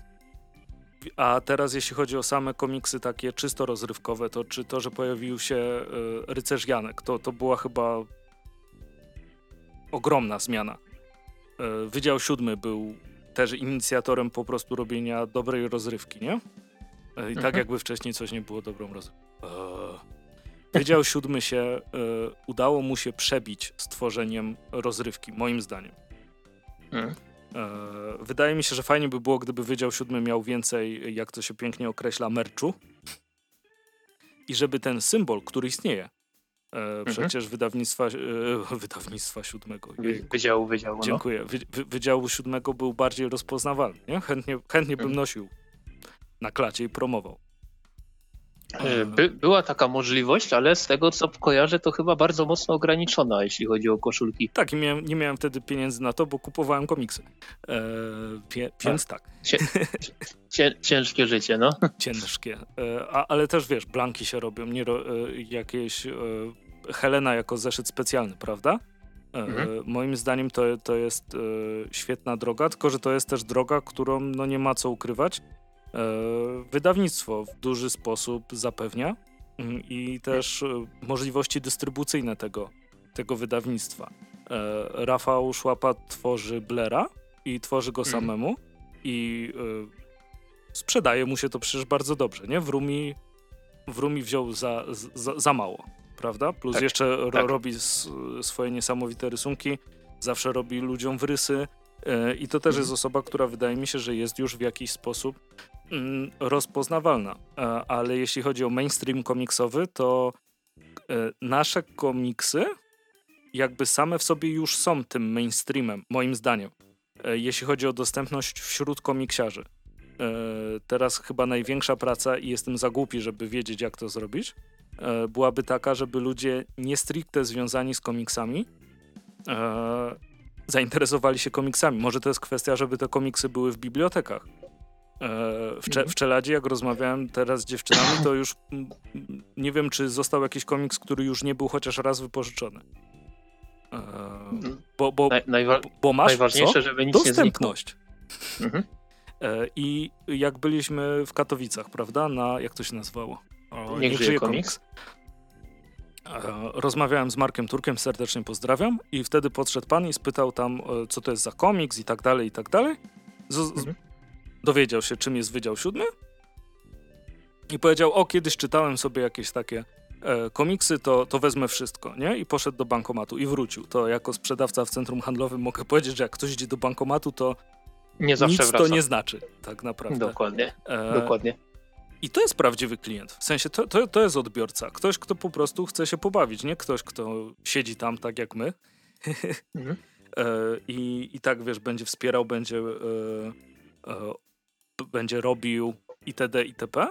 A teraz jeśli chodzi o same komiksy takie czysto rozrywkowe, to czy to, że pojawił się y, Rycerz Janek, to, to była chyba ogromna zmiana. Y, Wydział Siódmy był też inicjatorem po prostu robienia dobrej rozrywki, nie? Y, I tak mhm. jakby wcześniej coś nie było dobrą rozrywką. Wydział Siódmy się, udało mu się przebić z tworzeniem rozrywki, moim zdaniem. Hmm. Y, wydaje mi się, że fajnie by było, gdyby Wydział Siódmy miał więcej, jak to się pięknie określa, merczu. I żeby ten symbol, który istnieje, mhm. przecież wydawnictwa, wydawnictwa siódmego. Wydziału, wydziału. No. Dziękuję. Wy, wydziału siódmego był bardziej rozpoznawalny. Nie? Chętnie, chętnie bym mhm. nosił na klacie i promował. E, by, była taka możliwość, ale z tego co kojarzę, to chyba bardzo mocno ograniczona, jeśli chodzi o koszulki. Tak, i miałem, nie miałem wtedy pieniędzy na to, bo kupowałem komiksy. E, więc tak. Cię, cię, ciężkie życie, no. Ciężkie. E, a, ale też wiesz, blanki się robią, nie ro, e, jakieś Helena jako zeszyt specjalny, prawda? Mhm. Moim zdaniem to, to jest świetna droga, tylko że to jest też droga, którą no, nie ma co ukrywać wydawnictwo w duży sposób zapewnia mm, i też e, możliwości dystrybucyjne tego, tego wydawnictwa. E, Rafał Szłapa tworzy Blera i tworzy go mhm. samemu i sprzedaje mu się to przecież bardzo dobrze, nie? W Rumi, w Rumi wziął za, za, za mało, prawda? Plus tak, jeszcze ro, tak. robi swoje niesamowite rysunki, zawsze robi ludziom wrysy i to też mhm. jest osoba, która wydaje mi się, że jest już w jakiś sposób rozpoznawalna. E, ale jeśli chodzi o mainstream komiksowy, to e, nasze komiksy jakby same w sobie już są tym mainstreamem, moim zdaniem. E, jeśli chodzi o dostępność wśród komiksiarzy. Teraz chyba największa praca i jestem za głupi, żeby wiedzieć, jak to zrobić, byłaby taka, żeby ludzie nie stricte związani z komiksami zainteresowali się komiksami. Może to jest kwestia, żeby te komiksy były w bibliotekach w, cze w Czeladzie, jak rozmawiałem teraz z dziewczynami, to już nie wiem, czy został jakiś komiks, który już nie był chociaż raz wypożyczony. E, bo, bo, Naj, najwa bo masz najważniejsze, co? żeby nic dostępność. Nie mhm. I jak byliśmy w Katowicach, prawda, na, jak to się nazywało? O, Niech, Niech żyje komiks. komiks. Rozmawiałem z Markiem Turkiem, serdecznie pozdrawiam i wtedy podszedł pan i spytał tam, co to jest za komiks i tak dalej, i tak dalej. Z mhm. Dowiedział się, czym jest Wydział Siódmy i powiedział, o, kiedyś czytałem sobie jakieś takie e, komiksy, to, to wezmę wszystko, nie? I poszedł do bankomatu i wrócił. To jako sprzedawca w centrum handlowym mogę powiedzieć, że jak ktoś idzie do bankomatu, to nie zawsze nic wraca. to nie znaczy, tak naprawdę. Dokładnie, e, dokładnie. I to jest prawdziwy klient. W sensie to, to, to jest odbiorca. Ktoś, kto po prostu chce się pobawić, nie ktoś, kto siedzi tam tak jak my. Mhm. e, i, I tak, wiesz, będzie wspierał, będzie, e, e, będzie robił itd. itp.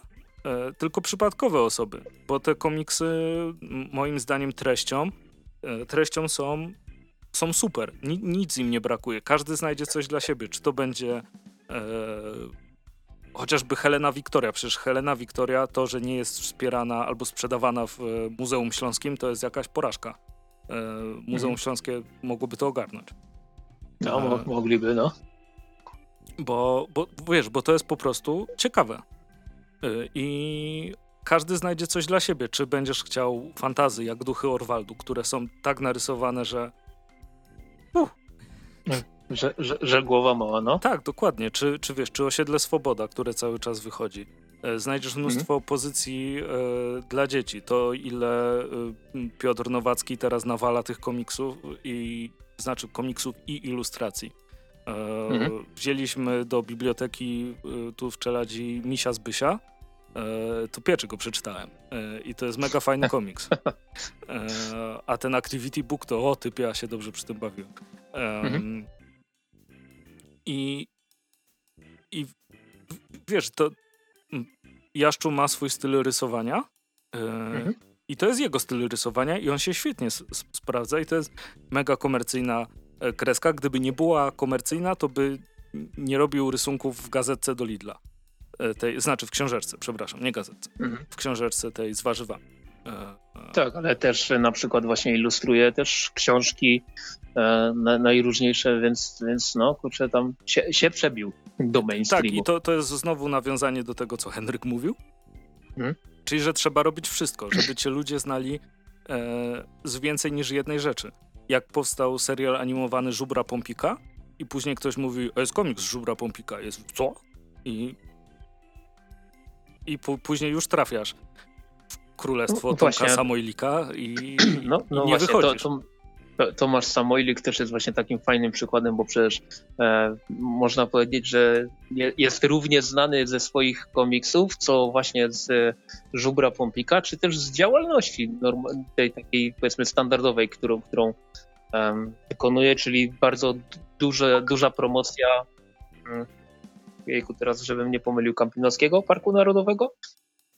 E, tylko przypadkowe osoby, bo te komiksy moim zdaniem treścią, e, treścią są, są super. Ni, nic im nie brakuje. Każdy znajdzie coś dla siebie. Czy to będzie e, chociażby Helena Wiktoria. Przecież Helena Wiktoria to, że nie jest wspierana albo sprzedawana w e, Muzeum Śląskim, to jest jakaś porażka. E, Muzeum mhm. Śląskie mogłoby to ogarnąć. No, mogliby, no. Bo, bo wiesz, bo to jest po prostu ciekawe. Y, I każdy znajdzie coś dla siebie. Czy będziesz chciał fantazy, jak duchy Orwaldu, które są tak narysowane, że. Uh. Że, że, że, głowa mała, no? Tak, dokładnie. Czy, czy wiesz, czy osiedle Swoboda, które cały czas wychodzi. E, znajdziesz mnóstwo mhm. pozycji e, dla dzieci. To ile e, Piotr Nowacki teraz nawala tych komiksów i znaczy komiksów i ilustracji. E, mhm. Wzięliśmy do biblioteki e, tu w Czeladzi Misia z Bysia. E, to pierwszy go przeczytałem. I to jest mega fajny komiks. A ten Activity Book to o typie, ja się dobrze przy tym bawiłem. Mhm. I, I wiesz, to Jaszczu ma swój styl rysowania. Mhm. I to jest jego styl rysowania i on się świetnie sprawdza i to jest mega komercyjna kreska, gdyby nie była komercyjna, to by nie robił rysunków w gazetce do Lidla. E, tej, znaczy w książeczce, przepraszam, nie gazetce. Mhm. W książeczce tej z warzywami. E, tak, ale też na przykład właśnie ilustruje też książki e, najróżniejsze, więc, więc no, kurczę, tam się, się przebił do mainstreamu. Tak, i to, to jest znowu nawiązanie do tego, co Henryk mówił. Mhm. Czyli, że trzeba robić wszystko, żeby cię ludzie znali e, z więcej niż jednej rzeczy jak powstał serial animowany Żubra Pompika i później ktoś mówi, jest komiks Żubra Pompika, jest co? I, i później już trafiasz w królestwo no, Tomka Samoilika i, no, no i nie właśnie, wychodzisz. To, to, Tomasz Samoilik też jest właśnie takim fajnym przykładem, bo przecież e, można powiedzieć, że jest równie znany ze swoich komiksów, co właśnie z Żubra Pompika, czy też z działalności tej takiej powiedzmy standardowej, którą, którą wykonuje, czyli bardzo duże, duża promocja um, jejku, teraz żebym nie pomylił Kampinowskiego Parku Narodowego,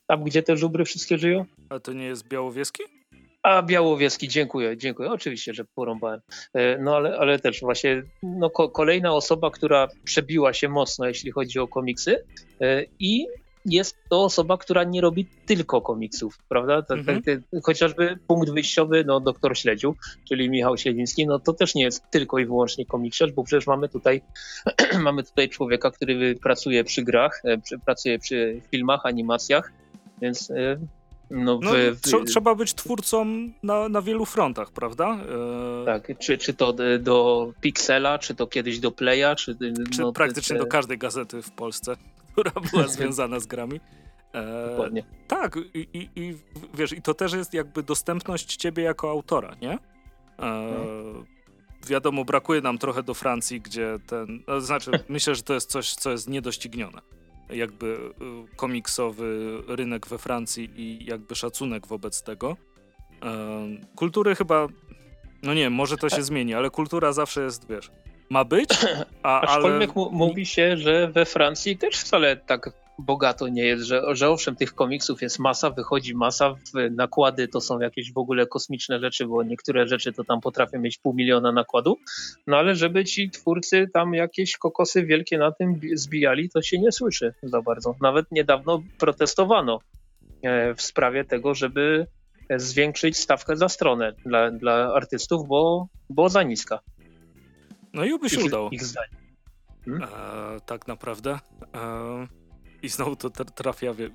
tam gdzie te żubry wszystkie żyją. A to nie jest Białowieski? A Białowieski, dziękuję, dziękuję. Oczywiście, że porąbałem. E, no ale, ale też właśnie no, ko kolejna osoba, która przebiła się mocno, jeśli chodzi o komiksy e, i jest to osoba, która nie robi tylko komiksów, prawda? Tak, mhm. tak, chociażby punkt wyjściowy, no doktor Śledziu, czyli Michał Siedliński, no to też nie jest tylko i wyłącznie komiksiarz, bo przecież mamy tutaj, mamy tutaj człowieka, który pracuje przy grach, e, pracuje przy filmach, animacjach, więc no, no w, w... Trzeba być twórcą na, na wielu frontach, prawda? E... Tak, czy, czy to do Pixela, czy to kiedyś do Playa, czy... czy no, praktycznie te... do każdej gazety w Polsce, która była związana z grami. E... Dokładnie. Tak, i, i, i, wiesz, i to też jest jakby dostępność ciebie jako autora, nie? E... Hmm. Wiadomo, brakuje nam trochę do Francji, gdzie ten... No, znaczy, myślę, że to jest coś, co jest niedoścignione jakby y, komiksowy rynek we Francji i jakby szacunek wobec tego. Kultury chyba, no nie może to się zmieni, ale kultura zawsze jest, wiesz, ma być, a, Aczkolwiek ale... mówi się, że we Francji też wcale tak bogato nie jest, że, że owszem, tych komiksów jest masa, wychodzi masa, nakłady to są jakieś w ogóle kosmiczne rzeczy, bo niektóre rzeczy to tam potrafią mieć pół miliona nakładu, no ale żeby ci twórcy tam jakieś kokosy wielkie na tym zbijali, to się nie słyszy za bardzo. Nawet niedawno protestowano e, w sprawie tego, żeby zwiększyć stawkę za stronę dla, dla artystów, bo, bo za niska. No i oby się ich, udało. Ich zdaniem. hmm? tak naprawdę. E, I znowu to trafia, wie,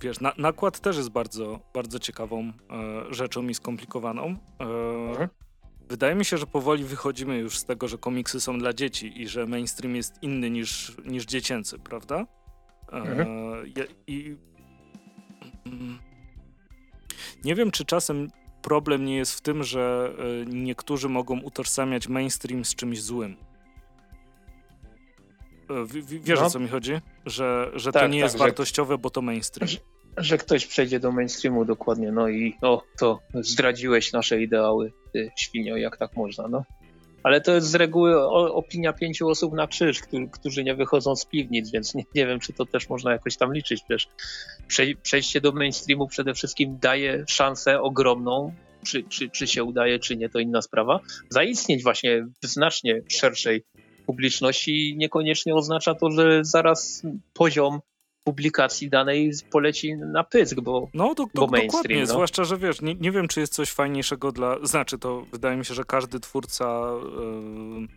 wiesz, na, nakład też jest bardzo, bardzo ciekawą e, rzeczą i skomplikowaną. Hmm? Wydaje mi się, że powoli wychodzimy już z tego, że komiksy są dla dzieci i że mainstream jest inny niż, niż dziecięcy, prawda? Mhm. I mm, nie wiem, czy czasem problem nie jest w tym, że e, niektórzy mogą utożsamiać mainstream z czymś złym. E, wiesz no. o co mi chodzi? Że, że tak, to nie tak, jest wartościowe, bo to mainstream. Że, że, ktoś przejdzie do mainstreamu dokładnie, no i o, to zdradziłeś nasze ideały, ty świnio, jak tak można, no. Ale to jest z reguły opinia pięciu osób na krzyż, którzy nie wychodzą z piwnic, więc nie, nie wiem, czy to też można jakoś tam liczyć. Przecież przejście do mainstreamu przede wszystkim daje szansę ogromną, czy, czy, czy się udaje, czy nie, to inna sprawa, zaistnieć właśnie w znacznie szerszej publiczności niekoniecznie oznacza to, że zaraz poziom publikacji danej poleci na pysk, bo, no, to, to, bo. Dokładnie, no. zwłaszcza, że wiesz, nie, nie wiem, czy jest coś fajniejszego dla... Znaczy, to wydaje mi się, że każdy twórca yy,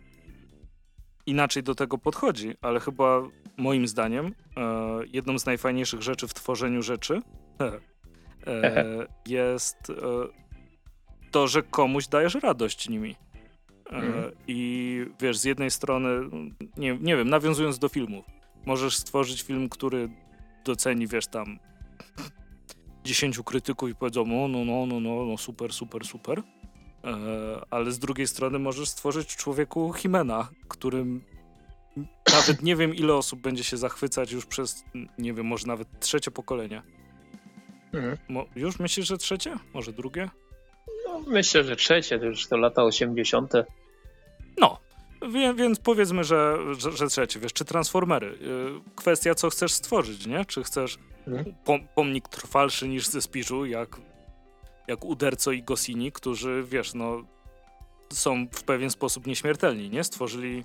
inaczej do tego podchodzi, ale chyba moim zdaniem yy, jedną z najfajniejszych rzeczy w tworzeniu rzeczy yy, jest to, że komuś dajesz radość nimi. Mm. I wiesz, z jednej strony, nie, nie wiem, nawiązując do filmów, Możesz stworzyć film, który doceni, wiesz, tam dziesięciu krytyków i powiedzą, no, no, no, no, no, no super, super, super. E, ale z drugiej strony możesz stworzyć człowieku Himena, którym nawet nie wiem, ile osób będzie się zachwycać już przez, nie wiem, może nawet trzecie pokolenie. Mhm. Mo, już myślisz, że trzecie? Może drugie? No, myślę, że trzecie, to już to lata 80. No, Wie, więc powiedzmy, że, że, że trzecie, wiesz, czy Transformery. Y, kwestia, co chcesz stworzyć, nie? Czy chcesz mhm. pom pomnik trwalszy niż ze Spiżu, jak, jak Uderco i Gosini, którzy, wiesz, no, są w pewien sposób nieśmiertelni, nie? Stworzyli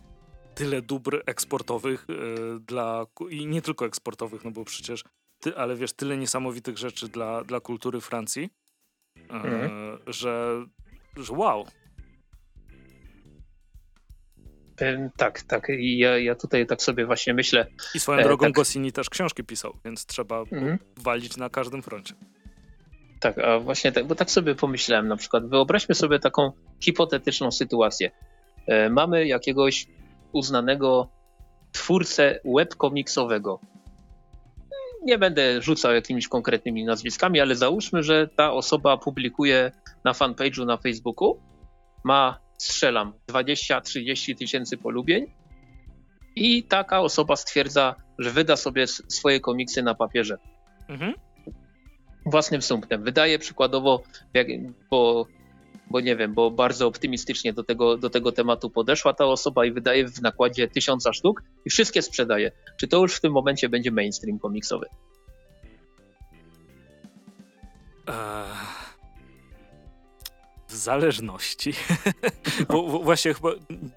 tyle dóbr eksportowych yy, dla, i nie tylko eksportowych, no bo przecież, ty, ale wiesz, tyle niesamowitych rzeczy dla, dla kultury Francji, yy, mhm. że, że wow, tak, tak. I ja, ja tutaj tak sobie właśnie myślę. I swoją drogą e, tak. Gosini też książki pisał, więc trzeba mhm. walić na każdym froncie. Tak, a właśnie tak, bo tak sobie pomyślałem na przykład, wyobraźmy sobie taką hipotetyczną sytuację. E, mamy jakiegoś uznanego twórcę webkomiksowego. Nie będę rzucał jakimiś konkretnymi nazwiskami, ale załóżmy, że ta osoba publikuje na fanpage'u na Facebooku, ma strzelam 20-30 tysięcy polubień i taka osoba stwierdza, że wyda sobie swoje komiksy na papierze. Mhm. Własnym sumptem. Wydaje przykładowo, bo, bo nie wiem, bo bardzo optymistycznie do tego, do tego tematu podeszła ta osoba i wydaje w nakładzie tysiąca sztuk i wszystkie sprzedaje. Czy to już w tym momencie będzie mainstream komiksowy? Uh zależności. Bo właśnie chyba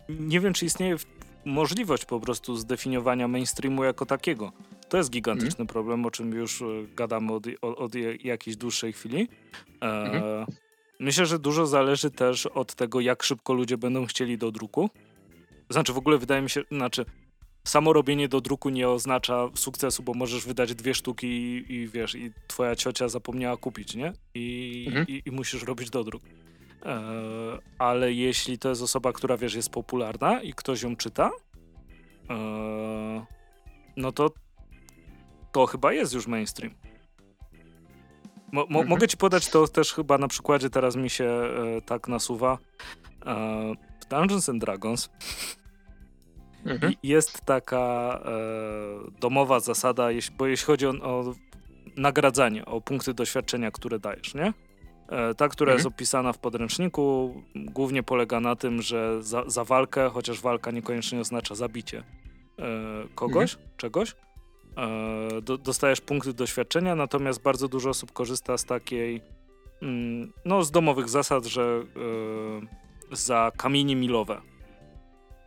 nie wiem, czy istnieje możliwość po prostu zdefiniowania mainstreamu jako takiego. To jest gigantyczny mm. problem, o czym już e, gadamy od, od, od jakiejś dłuższej chwili. E, mm. Myślę, że dużo zależy też od tego, jak szybko ludzie będą chcieli do druku. Znaczy, w ogóle wydaje mi się, znaczy, samo robienie do druku nie oznacza sukcesu, bo możesz wydać dwie sztuki i, i wiesz, i twoja ciocia zapomniała kupić, nie? I, mhm. i, i musisz robić do druk. E, ale jeśli to jest osoba, która wiesz, jest popularna i ktoś ją czyta, e, no to to chyba jest już mainstream. Mo, mo, mhm. Mogę ci podać to też chyba na przykładzie, teraz mi się e, tak nasuwa. E, w Dungeons and Dragons mhm. jest taka e, domowa zasada, bo jeśli chodzi o, o nagradzanie, o punkty doświadczenia, które dajesz, nie? E, ta, która mhm. jest opisana w podręczniku, głównie polega na tym, że za, za walkę, chociaż walka niekoniecznie oznacza zabicie e, kogoś, mhm. czegoś, e, do, dostajesz punkty doświadczenia, natomiast bardzo dużo osób korzysta z takiej, mm, no z domowych zasad, że za kamienie milowe.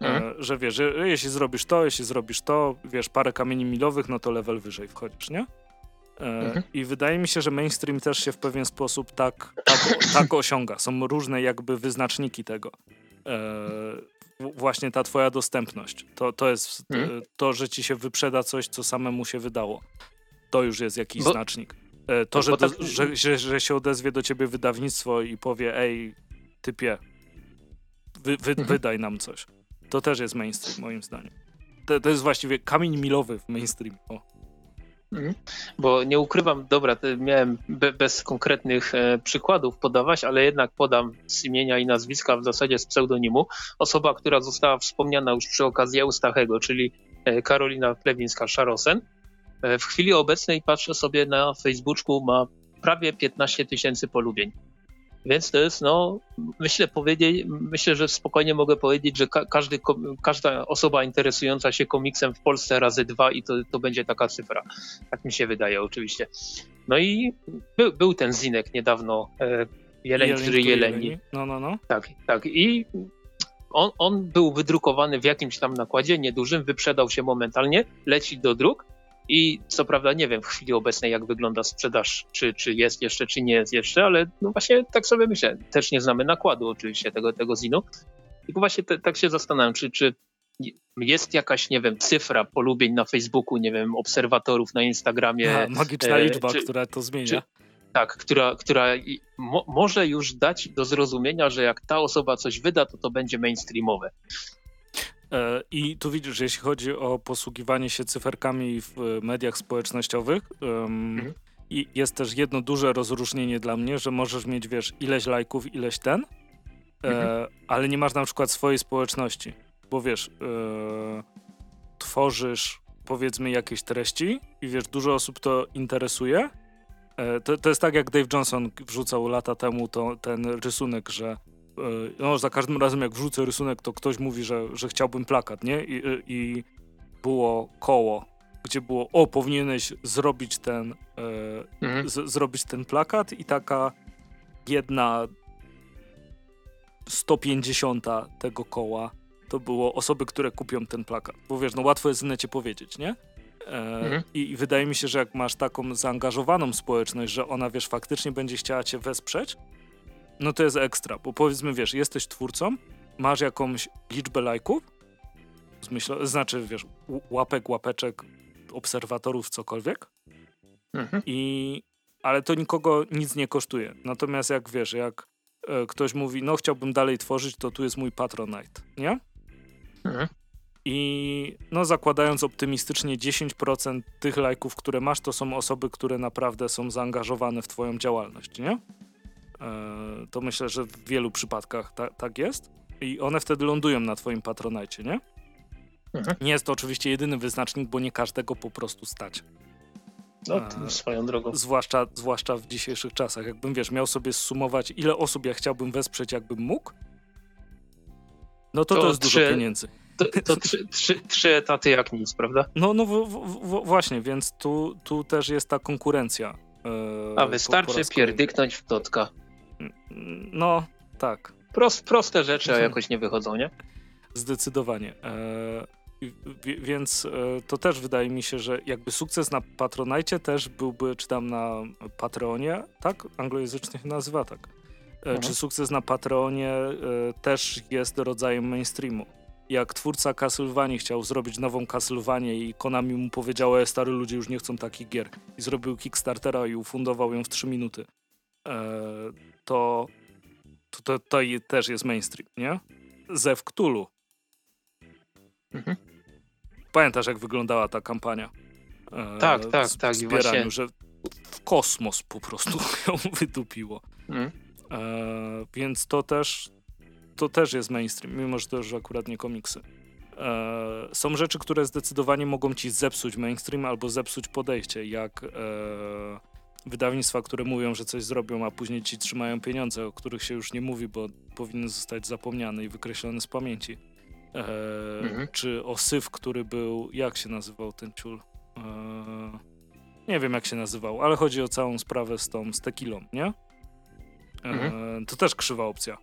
Mhm. Że wiesz, jeśli zrobisz to, jeśli zrobisz to, wiesz, parę kamieni milowych, no to level wyżej wchodzisz, nie? E, mhm. I wydaje mi się, że mainstream też się w pewien sposób tak, tak, tak osiąga. Są różne jakby wyznaczniki tego. E, właśnie ta twoja dostępność. To, to jest hmm? to, że ci się wyprzeda coś, co samemu się wydało. To już jest jakiś bo, znacznik. E, to, że, tak... że, że, że, się odezwie do ciebie wydawnictwo i powie, ej, typie, wy, wy, mhm. wydaj nam coś. To też jest mainstream, moim zdaniem. To, to jest właściwie kamień milowy w mainstream. O. Mhm. Bo nie ukrywam, dobra, miałem be, bez konkretnych e, przykładów podawać, ale jednak podam z imienia i nazwiska, w zasadzie z pseudonimu. Osoba, która została wspomniana już przy okazji Eustachego, czyli e, Karolina Plewińska-Szarosen. E, w chwili obecnej patrzę sobie na Facebooku, ma prawie 15 tysięcy polubień. Więc to jest, no, myślę powiedzieć, myślę, że spokojnie mogę powiedzieć, że ka każdy, każda osoba interesująca się komiksem w Polsce razy dwa i to, to będzie taka cyfra. Tak mi się wydaje oczywiście. No i był, był ten zinek niedawno, e, Jeleń, Jeleń który Jeleni. No, no, no. Tak, tak. I on, on był wydrukowany w jakimś tam nakładzie niedużym, wyprzedał się momentalnie, leci do druk i co prawda nie wiem w chwili obecnej, jak wygląda sprzedaż, czy, czy jest jeszcze, czy nie jest jeszcze, ale no właśnie tak sobie myślę. Też nie znamy nakładu oczywiście tego, tego zinu. I właśnie te, tak się zastanawiam, czy, czy jest jakaś, nie wiem, cyfra polubień na Facebooku, nie wiem, obserwatorów na Instagramie. A, magiczna e, liczba, czy, która to zmienia. Czy, tak, która, która mo, może już dać do zrozumienia, że jak ta osoba coś wyda, to to będzie mainstreamowe. E, I tu widzisz, jeśli chodzi o posługiwanie się cyferkami w e, mediach społecznościowych, mhm. i jest też jedno duże rozróżnienie dla mnie, że możesz mieć, wiesz, ileś lajków, ileś ten, e, mhm. ale nie masz na przykład swojej społeczności, bo wiesz, tworzysz powiedzmy jakieś treści i wiesz, dużo osób to interesuje. To, to jest tak, jak Dave Johnson wrzucał lata temu to, ten rysunek, że no, za każdym razem jak wrzucę rysunek, to ktoś mówi, że, że chciałbym plakat, nie? I, e, i było koło, gdzie było, o, powinieneś zrobić ten, e, mhm. z, zrobić ten plakat i taka jedna 150 tego koła to było osoby, które kupią ten plakat. Bo wiesz, no łatwo jest w necie powiedzieć, nie? E, mhm. i, I wydaje mi się, że jak masz taką zaangażowaną społeczność, że ona, wiesz, faktycznie będzie chciała cię wesprzeć, no to jest ekstra, bo powiedzmy, wiesz, jesteś twórcą, masz jakąś liczbę lajków, myślę, znaczy, wiesz, łapek, łapeczek, obserwatorów, cokolwiek, mhm. i, ale to nikogo nic nie kosztuje. Natomiast jak, wiesz, jak e, ktoś mówi, no chciałbym dalej tworzyć, to tu jest mój Patronite, nie? Mhm. I no zakładając optymistycznie 10% tych lajków, które masz, to są osoby, które naprawdę są zaangażowane w twoją działalność, nie? E, to myślę, że w wielu przypadkach ta, tak jest. I one wtedy lądują na twoim patronajcie, nie? Mhm. Nie jest to oczywiście jedyny wyznacznik, bo nie każdego po prostu stać. No, e, swoją drogą. Zwłaszcza, zwłaszcza w dzisiejszych czasach. Jakbym, wiesz, miał sobie sumować, ile osób ja chciałbym wesprzeć, jakbym mógł, no to to, to jest trzy, dużo pieniędzy. To, to trzy, trzy, trzy, etaty jak nic, prawda? No, no w, w, właśnie, więc tu, tu też jest ta konkurencja. E, A wystarczy po, po pierdyknąć w totka. No, tak. Prost, proste rzeczy, a jakoś nie wychodzą, nie? Zdecydowanie. E, więc e, to też wydaje mi się, że jakby sukces na Patronite też byłby, czy tam na Patreonie, tak? Anglojęzycznie się nazywa tak. E, mhm. Czy sukces na Patreonie też jest rodzajem mainstreamu? Jak twórca Castlevanii chciał zrobić nową Castlevanię i Konami mu powiedziało, e, stary ludzie już nie chcą takich gier. I zrobił Kickstartera i ufundował ją w 3 minuty. To, to, to, to też jest mainstream, nie? Zew Cthulhu. Mhm. Pamiętasz, jak wyglądała ta kampania? E, tak, tak, z, tak. Zbieraniu, właśnie... że w kosmos po prostu ją wydupiło. Mhm. E, więc to też, to też jest mainstream, mimo że to już akurat nie komiksy. E, są rzeczy, które zdecydowanie mogą ci zepsuć mainstream albo zepsuć podejście, jak e, wydawnictwa, które mówią, że coś zrobią, a później ci trzymają pieniądze, o których się już nie mówi, bo powinny zostać zapomniane i wykreślone z pamięci. E, mhm. Czy o Syf, który był, jak się nazywał ten ciul? E, nie wiem jak się nazywał, ale chodzi o całą sprawę z tą, z tequilą, nie? E, mhm. To też krzywa opcja.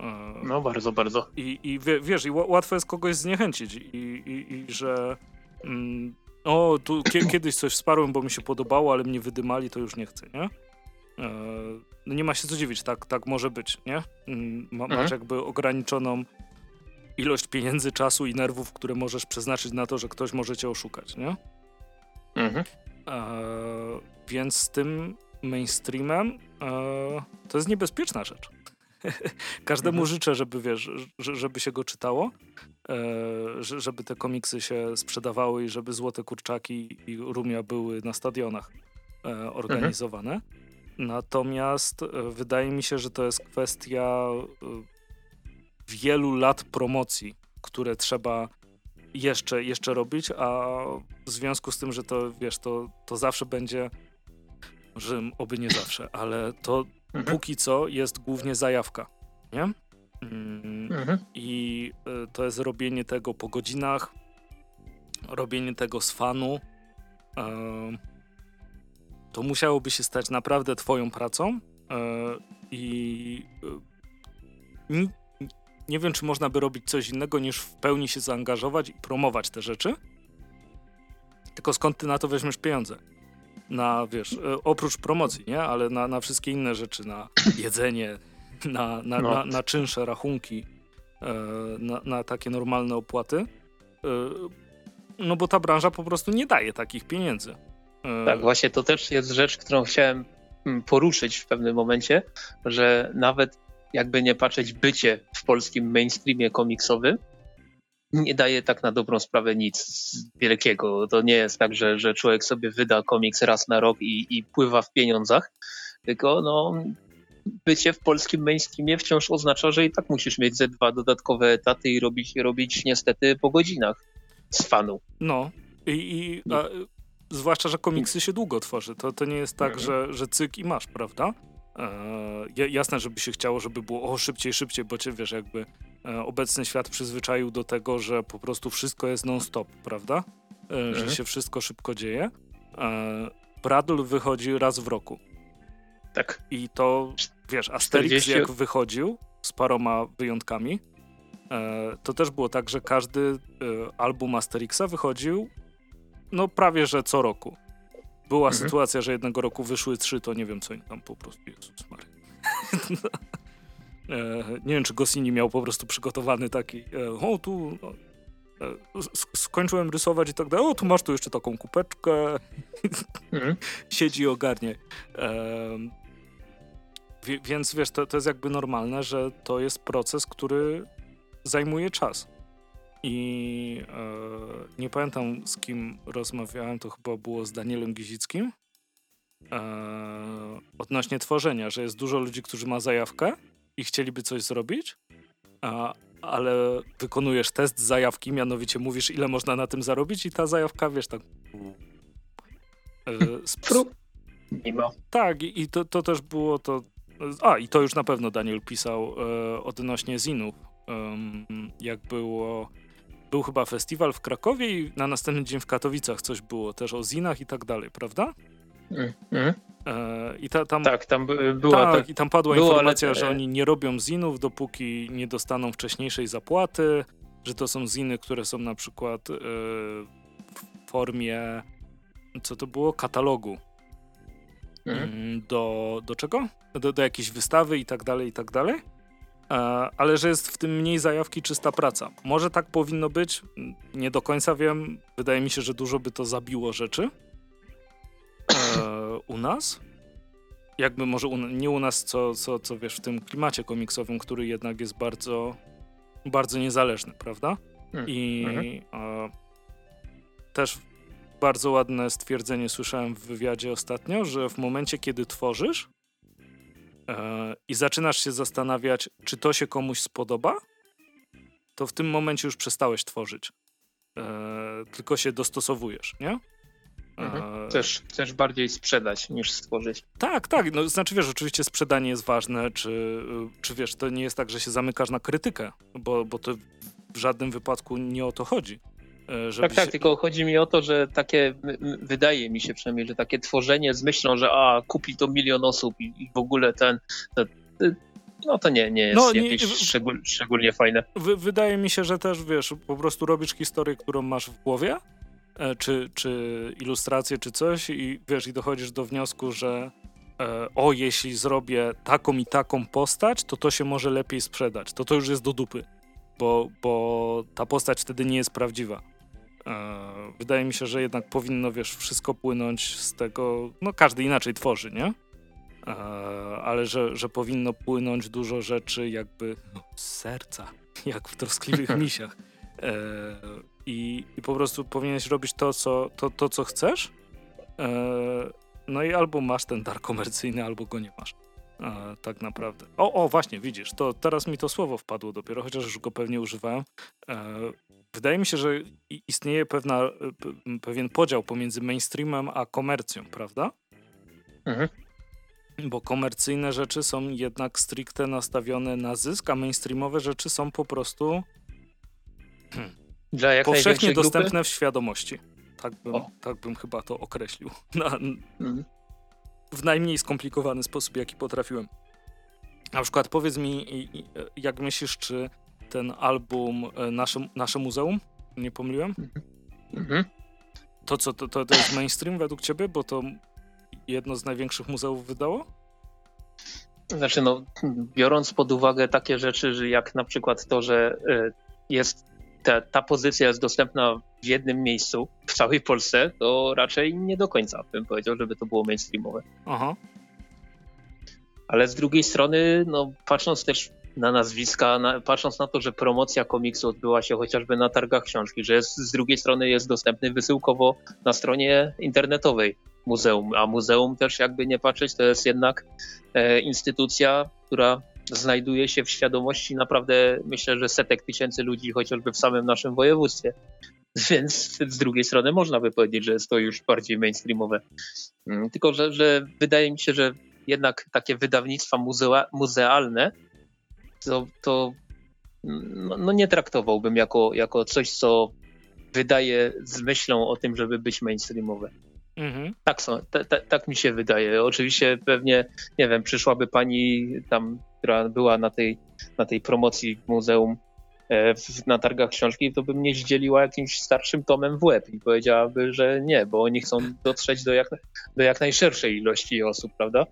E, no bardzo, bardzo. I, i wiesz, i łatwo jest kogoś zniechęcić i, i, i że mm, o, tu kiedyś coś wsparłem, bo mi się podobało, ale mnie wydymali, to już nie chcę, nie? E, no nie ma się co dziwić, tak, tak może być, nie? Mm, ma, mhm. Masz jakby ograniczoną ilość pieniędzy, czasu i nerwów, które możesz przeznaczyć na to, że ktoś może cię oszukać, nie? Mhm. E, więc z tym mainstreamem e, to jest niebezpieczna rzecz. Każdemu mhm. życzę, żeby wiesz, żeby się go czytało, e, żeby te komiksy się sprzedawały i żeby Złote Kurczaki i Rumia były na stadionach e, organizowane. Mhm. Natomiast e, wydaje mi się, że to jest kwestia wielu lat promocji, które trzeba jeszcze, jeszcze robić, a w związku z tym, że to wiesz, to, to zawsze będzie, że oby nie zawsze, ale to mhm. póki co jest głównie zajawka, nie? Mm, mhm. I y, to jest robienie tego po godzinach, robienie tego z fanu. Y, to musiałoby się stać naprawdę twoją pracą y, i nie wiem, czy można by robić coś innego niż w pełni się zaangażować i promować te rzeczy. Tylko skąd ty na to weźmiesz pieniądze? Na, wiesz, e, oprócz promocji, nie? Ale na, na wszystkie inne rzeczy, na jedzenie, na, na, no. na, na czynsze, rachunki, e, na, na takie normalne opłaty. E, no bo ta branża po prostu nie daje takich pieniędzy. Tak, właśnie to też jest rzecz, którą chciałem mm, poruszyć w pewnym momencie, że nawet jakby nie patrzeć, bycie w polskim mainstreamie komiksowym nie daje tak na dobrą sprawę nic wielkiego. To nie jest tak, że, że człowiek sobie wyda komiks raz na rok i, i pływa w pieniądzach, tylko no, bycie w polskim mainstreamie wciąż oznacza, że i tak musisz mieć ze dwa dodatkowe etaty i robić, robić niestety po godzinach z fanu. No i, i a, zwłaszcza, że komiksy się długo tworzy. To, to nie jest tak, mhm. że, że cyk i masz, prawda? E, jasne, żeby się chciało, żeby było o szybciej, szybciej, bo cię wiesz, jakby e, obecny świat przyzwyczaił do tego, że po prostu wszystko jest non-stop, prawda? E, mhm. Że się wszystko szybko dzieje. Bradl wychodzi raz w roku. Tak. I to, wiesz, Asterix 40... jak wychodził, z paroma wyjątkami, to też było tak, że każdy album Asterixa wychodził no prawie, że co roku. Była mhm. sytuacja, że jednego roku wyszły trzy, to nie wiem, co tam po prostu. Jezus Maria. e, nie wiem, czy Gosini miał po prostu przygotowany taki, e, o tu no, e, skończyłem rysować i tak dalej, o tu masz tu jeszcze taką kupeczkę. Mhm. Siedzi i ogarnie. Więc wiesz, to, to jest jakby normalne, że to jest proces, który zajmuje czas. I e, nie pamiętam z kim rozmawiałem, to chyba było z Danielem Gizickim. E, odnośnie tworzenia, że jest dużo ludzi, którzy ma zajawkę i chcieliby coś zrobić, a, ale wykonujesz test zajawki, mianowicie mówisz, ile można na tym zarobić, i ta zajawka, wiesz, tak. E, sp- Mimo. Tak, i, i to, to też było to. A, i to już na pewno Daniel pisał e, odnośnie zinów. Um, jak było był chyba festiwal w Krakowie i na następny dzień w Katowicach coś było też o zinach i tak dalej, prawda? Mm, mm. E, I ta, tam, tak, tam była. Tak, tak, i tam padła było, informacja, ale... że oni nie robią zinów, dopóki nie dostaną wcześniejszej zapłaty, że to są ziny, które są na przykład e, w formie, co to było? Katalogu. Mhm. Mm. Do, do czego? Do, do jakiejś wystawy i tak dalej, i tak dalej. E, ale że jest w tym mniej zajawki, czysta praca. Może tak powinno być, nie do końca wiem. Wydaje mi się, że dużo by to zabiło rzeczy e, u nas. Jakby może u, nie u nas, co, co, co wiesz, w tym klimacie komiksowym, który jednak jest bardzo, bardzo niezależny, prawda? Hmm. I mhm. też bardzo ładne stwierdzenie słyszałem w wywiadzie ostatnio, że w momencie, kiedy tworzysz, E, i zaczynasz się zastanawiać, czy to się komuś spodoba, to w tym momencie już przestałeś tworzyć. E, tylko się dostosowujesz, nie? Mhm. Chcesz, chcesz bardziej sprzedać niż stworzyć. Tak, tak. No, znaczy wiesz, oczywiście sprzedanie jest ważne, czy, czy wiesz, to nie jest tak, że się zamykasz na krytykę, bo, bo to w żadnym wypadku nie o to chodzi. E, tak, tak, się... tylko chodzi mi o to, że takie, wydaje mi się przynajmniej, że takie tworzenie z myślą, że a, kupi to milion osób i, i w ogóle ten, ten, no to nie, nie jest no, nie, jakieś szczegól, szczególnie fajne. wydaje mi się, że też, wiesz, po prostu robisz historię, którą masz w głowie, e, czy, czy ilustrację, czy coś i wiesz, i dochodzisz do wniosku, że e, o, jeśli zrobię taką i taką postać, to to się może lepiej sprzedać. To to już jest do dupy bo, bo ta postać wtedy nie jest prawdziwa. E, wydaje mi się, że jednak powinno, wiesz, wszystko płynąć z tego, no każdy inaczej tworzy, nie? E, ale że, że powinno płynąć dużo rzeczy jakby no, z serca, jak w troskliwych misiach. E, i, I po prostu powinieneś robić to, co, to, to, co chcesz. No i albo masz ten dar komercyjny, albo go nie masz. tak naprawdę. O, o, właśnie, widzisz, to teraz mi to słowo wpadło dopiero, chociaż już go pewnie używałem. Wydaje mi się, że istnieje pewna, pewien podział pomiędzy mainstreamem a komercją, prawda? Mhm. Bo komercyjne rzeczy są jednak stricte nastawione na zysk, a mainstreamowe rzeczy są po prostu hmm, powszechnie dostępne grupy? w świadomości. Tak bym, tak bym chyba to określił. Na, mhm. W najmniej skomplikowany sposób, jaki potrafiłem. Na przykład powiedz mi, jak myślisz, czy ten album e, Nasze, Nasze Muzeum? Nie pomyliłem? Mhm. To co, to, to, to jest mainstream według ciebie? Bo to jedno z największych muzeów wydało? Znaczy, no, biorąc pod uwagę takie rzeczy, jak na przykład to, że e, jest ta, ta pozycja jest dostępna w jednym miejscu w całej Polsce, to raczej nie do końca bym powiedział, żeby to było mainstreamowe. Aha. Ale z drugiej strony, no, patrząc też na nazwiska, na, patrząc na to, że promocja komiksu odbyła się chociażby na targach książki, że jest, z drugiej strony jest dostępny wysyłkowo na stronie internetowej muzeum, a muzeum też jakby nie patrzeć, to jest jednak e, instytucja, która znajduje się w świadomości naprawdę myślę, że setek tysięcy ludzi chociażby w samym naszym województwie. Więc z drugiej strony można by powiedzieć, że jest to już bardziej mainstreamowe. Mm, tylko, że, że wydaje mi się, że jednak takie wydawnictwa muzea, muzealne to, to no, no, nie traktowałbym jako, jako coś, co wydaje z myślą o tym, żeby być mainstreamowe. Mhm. Tak, są, tak mi się wydaje. Oczywiście pewnie, nie wiem, przyszłaby pani tam, która była na tej, na tej promocji w muzeum na targach książki, to by mnie zdzieliła jakimś starszym tomem w łeb i powiedziałaby, że nie, bo oni chcą dotrzeć do jak, do jak najszerszej ilości osób, prawda?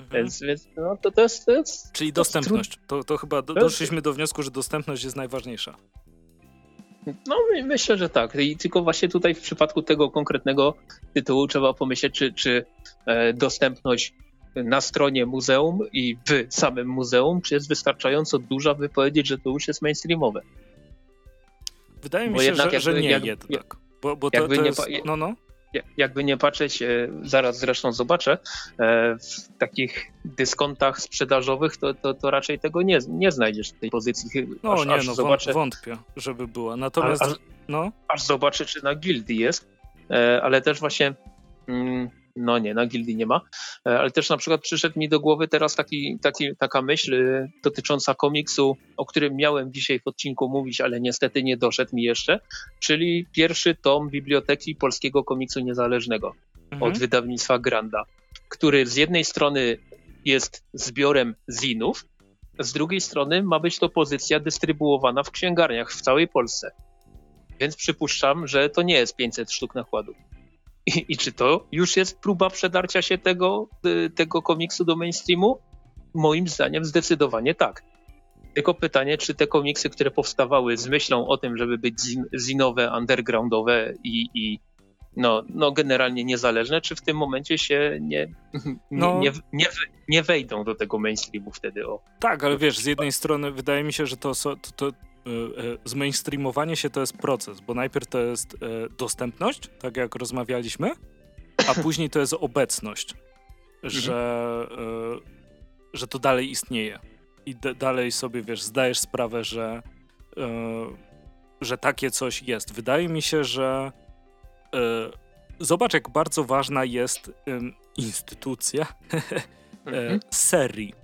Mhm. Więc, więc no, to, to, jest, to jest... Czyli to dostępność. To, to chyba do, doszliśmy do wniosku, że dostępność jest najważniejsza. No myślę, że tak. I tylko właśnie tutaj w przypadku tego konkretnego tytułu trzeba pomyśleć, czy, czy e, dostępność na stronie muzeum i w samym muzeum, czy jest wystarczająco duża, by powiedzieć, że to już jest mainstreamowe? Wydaje mi się, że, jakby, że nie jak, jednak. Bo, bo to, to jest, no, no. Jakby nie patrzeć, e, zaraz zresztą zobaczę, e, w takich dyskontach sprzedażowych, to, to, to raczej tego nie, nie znajdziesz w tej pozycji. No aż, nie, aż no zobaczę, wątpię, żeby była. Natomiast, aż, no. aż zobaczę, czy na gildii jest, e, ale też właśnie mm, no nie, na gildii nie ma, e, ale też na przykład przyszedł mi do głowy teraz taki, taki, taka myśl e, dotycząca komiksu, o którym miałem dzisiaj w odcinku mówić, ale niestety nie doszedł mi jeszcze, czyli pierwszy tom Biblioteki Polskiego Komiksu Niezależnego mhm. od wydawnictwa Granda, który z jednej strony jest zbiorem zinów, z drugiej strony ma być to pozycja dystrybuowana w księgarniach w całej Polsce. Więc przypuszczam, że to nie jest 500 sztuk nakładu. I, I, czy to już jest próba przedarcia się tego, y, tego komiksu do mainstreamu? Moim zdaniem zdecydowanie tak. Tylko pytanie, czy te komiksy, które powstawały z myślą o tym, żeby być zin, zinowe, undergroundowe i, i no, no generalnie niezależne, czy w tym momencie się nie, no. nie, nie, nie, wejdą do tego mainstreamu wtedy? O. Tak, ale wiesz, z jednej strony wydaje mi się, że to, to, to zmainstreamowanie się to jest proces, bo najpierw to jest e, dostępność, tak jak rozmawialiśmy, a później to jest obecność, że, że to dalej istnieje. I dalej sobie, wiesz, zdajesz sprawę, że, że takie coś jest. Wydaje mi się, że zobacz, jak bardzo ważna jest instytucja mhm. serii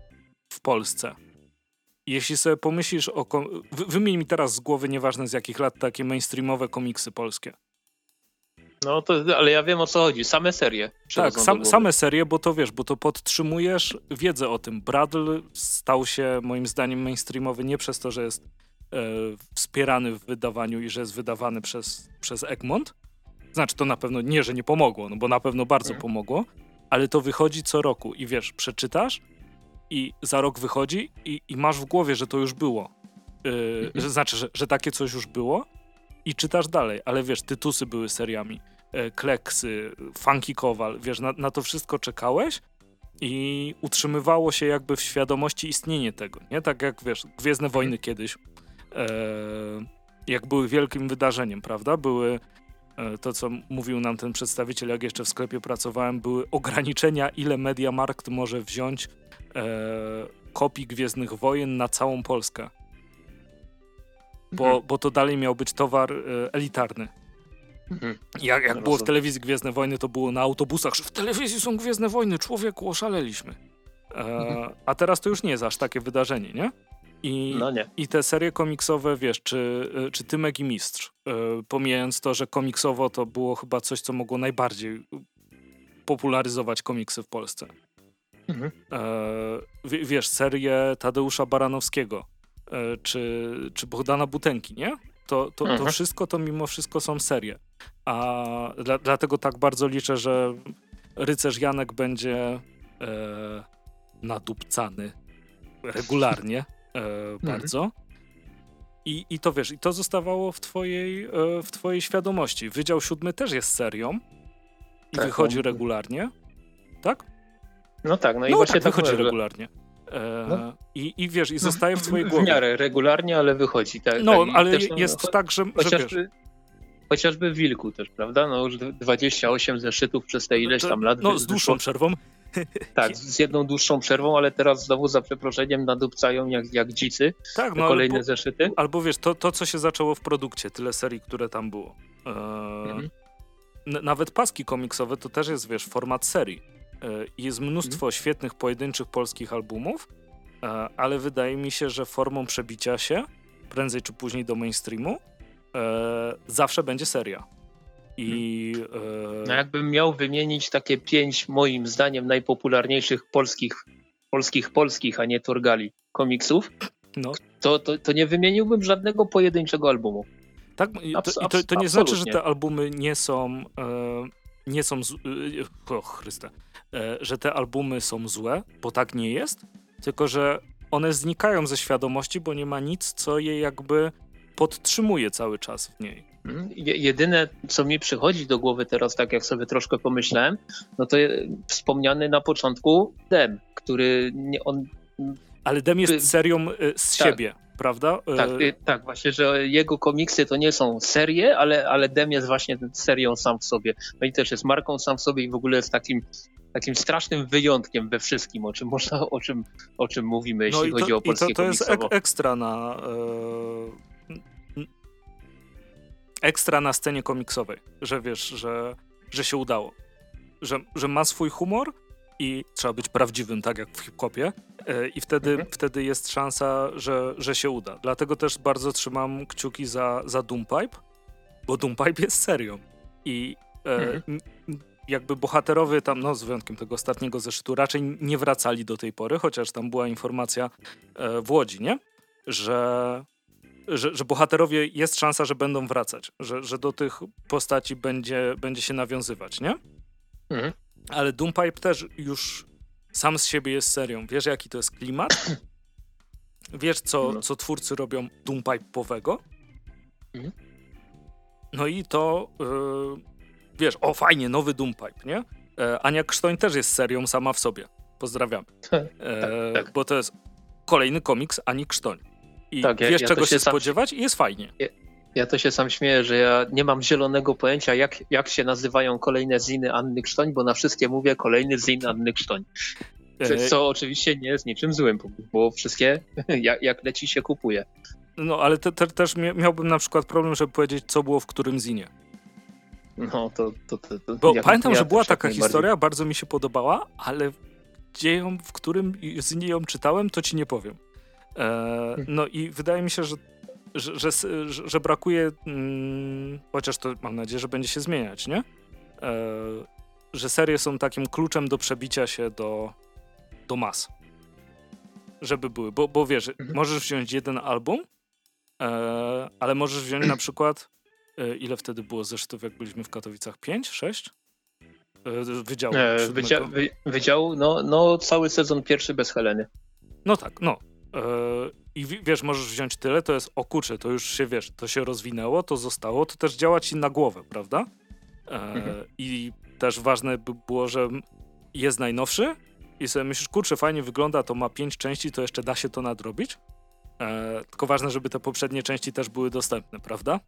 w Polsce jeśli sobie pomyślisz o. Wymień mi teraz z głowy, nieważne z jakich lat, takie mainstreamowe komiksy polskie. No to, ale ja wiem o co chodzi. Same serie. Tak, sam, same serie, bo to wiesz, bo to podtrzymujesz wiedzę o tym. Bradl stał się moim zdaniem mainstreamowy nie przez to, że jest e, wspierany w wydawaniu i że jest wydawany przez, przez Egmont. Znaczy, to na pewno nie, że nie pomogło, no bo na pewno bardzo mhm. pomogło, ale to wychodzi co roku i wiesz, przeczytasz i za rok wychodzi i, i masz w głowie, że to już było. Yy, mhm. że znaczy, że, że takie coś już było i czytasz dalej, ale wiesz, tytusy były seriami, yy, kleksy, funky kowal, wiesz, na, na to wszystko czekałeś i utrzymywało się jakby w świadomości istnienie tego, nie? Tak jak, wiesz, Gwiezdne Wojny kiedyś, yy, jak były wielkim wydarzeniem, prawda? Były E, to, co mówił nam ten przedstawiciel, jak jeszcze w sklepie pracowałem, były ograniczenia, ile Mediamarkt może wziąć e, kopii Gwiezdnych Wojen na całą Polskę. Bo, mhm. bo to dalej miał być towar e, elitarny. Mhm. Jak, jak było w telewizji Gwiezdne Wojny, to było na autobusach, że w telewizji są Gwiezdne Wojny, człowieku, oszaleliśmy. E, mhm. A teraz to już nie jest aż takie wydarzenie, nie? I, no nie. I te serie komiksowe, wiesz, czy, czy Tymek i Mistrz, yy, pomijając to, że komiksowo to było chyba coś, co mogło najbardziej popularyzować komiksy w Polsce. Mhm. Yy, wiesz, serię Tadeusza Baranowskiego, yy, czy, czy Bogdana Butenki, nie? To, to, mhm. to wszystko to mimo wszystko są serie. A dla, dlatego tak bardzo liczę, że rycerz Janek będzie nadupcany regularnie e, mhm. bardzo. I, I to wiesz, i to zostawało w twojej, e, w twojej świadomości. Wydział Siódmy też jest serią i tak, wychodzi no. regularnie, tak? No tak, no i no właśnie tak, tak wychodzi regularnie. E, no. i, I wiesz, i zostaje w twojej głowie. W miarę regularnie, ale wychodzi. Tak, no, tak, ale też, no, jest no, tak, że, chociażby, że wiesz, chociażby Wilku też, prawda? No już 28 zeszytów przez te ileś tam lat. No, z dłuższą przerwą. Tak, z jedną dłuższą przerwą, ale teraz znowu za przeproszeniem nadupcają jak, jak dzicy tak, no, kolejne albo, zeszyty. Albo wiesz, to, to co się zaczęło w produkcie, tyle serii, które tam było. E, mhm. Nawet paski komiksowe to też jest, wiesz, format serii. E, jest mnóstwo mhm. świetnych pojedynczych polskich albumów, e, ale wydaje mi się, że formą przebicia się, prędzej czy później do mainstreamu, e, zawsze będzie seria. I, e... No jakbym miał wymienić takie pięć, moim zdaniem, najpopularniejszych polskich, polskich, polskich, a nie Torgali komiksów, no. to, to, to nie wymieniłbym żadnego pojedynczego albumu. Tak, i to, i to, to nie znaczy, że te albumy nie są, e, nie są, z, e, o Chryste, że te albumy są złe, bo tak nie jest, tylko że one znikają ze świadomości, bo nie ma nic, co je jakby podtrzymuje cały czas w niej. Jedyne, co mi przychodzi do głowy teraz, tak jak sobie troszkę pomyślałem, no to wspomniany na początku Dem, który nie, on. Ale Dem jest serią y, z tak. siebie, prawda? Tak, y, tak, właśnie, że jego komiksy to nie są serie, ale, ale Dem jest właśnie serią sam w sobie. No i też jest marką sam w sobie i w ogóle jest takim takim strasznym wyjątkiem we wszystkim, o czym można, o czym, o czym mówimy, jeśli no to, chodzi o polskie i to, to jest ek ekstra na, ekstra na scenie komiksowej, że wiesz, że, że się udało. Że, że ma swój humor i trzeba być prawdziwym, tak jak w hip-hopie, e, i wtedy, mhm. wtedy jest szansa, że, że się uda. Dlatego też bardzo trzymam kciuki za, za Doompipe, bo Doompipe jest serią. I e, mhm. jakby bohaterowie tam, no z wyjątkiem tego ostatniego zeszytu, raczej nie wracali do tej pory, chociaż tam była informacja e, w Łodzi, nie? Że że, że, bohaterowie jest szansa, że będą wracać, że, że do tych postaci będzie, będzie się nawiązywać, nie? Mhm. Ale Doompipe też już sam z siebie jest serią. Wiesz, jaki to jest klimat? Wiesz, co, no. co twórcy robią Doompipe'owego? Mhm. No i to, yy, wiesz, o fajnie, nowy Doompipe, nie? E, Ania Krztoń też jest serią sama w sobie. Pozdrawiam. E, tak, tak. Bo to jest kolejny komiks Ani Krztoń i tak, wiesz ja, czego się, się spodziewać i jest fajnie. Ja, ja, to się sam śmieję, że ja nie mam zielonego pojęcia, jak, jak się nazywają kolejne ziny Anny Krztoń, bo na wszystkie mówię kolejny zin Anny Krztoń. E, co oczywiście nie jest niczym złym, bo wszystkie jak, jak leci się kupuje. No, ale te, te, też miałbym na przykład problem, żeby powiedzieć, co było w którym zinie. No, to... to, to, to Bo ja, pamiętam, ja że była taka historia, bardzo mi się podobała, ale gdzie ją, w którym zinie ją czytałem, to ci nie powiem. E, no i wydaje mi się, że, że, że, że brakuje, mm, chociaż to mam nadzieję, że będzie się zmieniać, nie? E, że serie są takim kluczem do przebicia się do, do mas. Żeby były, bo, bo wiesz, mhm. możesz wziąć jeden album, e, ale możesz wziąć na przykład, ile wtedy było zeszytów, jak byliśmy w Katowicach? Pięć, sześć? Wydziału. wydział, wydział no, no cały sezon pierwszy bez Heleny. No tak, no. I wiesz, możesz wziąć tyle, to jest o kurczę, to już się wiesz, to się rozwinęło, to zostało, to też działa ci na głowę, prawda? Mhm. I też ważne by było, że jest najnowszy i sobie myślisz, kurczę, fajnie wygląda, to ma pięć części, to jeszcze da się to nadrobić. E, tylko ważne, żeby te poprzednie części też były dostępne, prawda?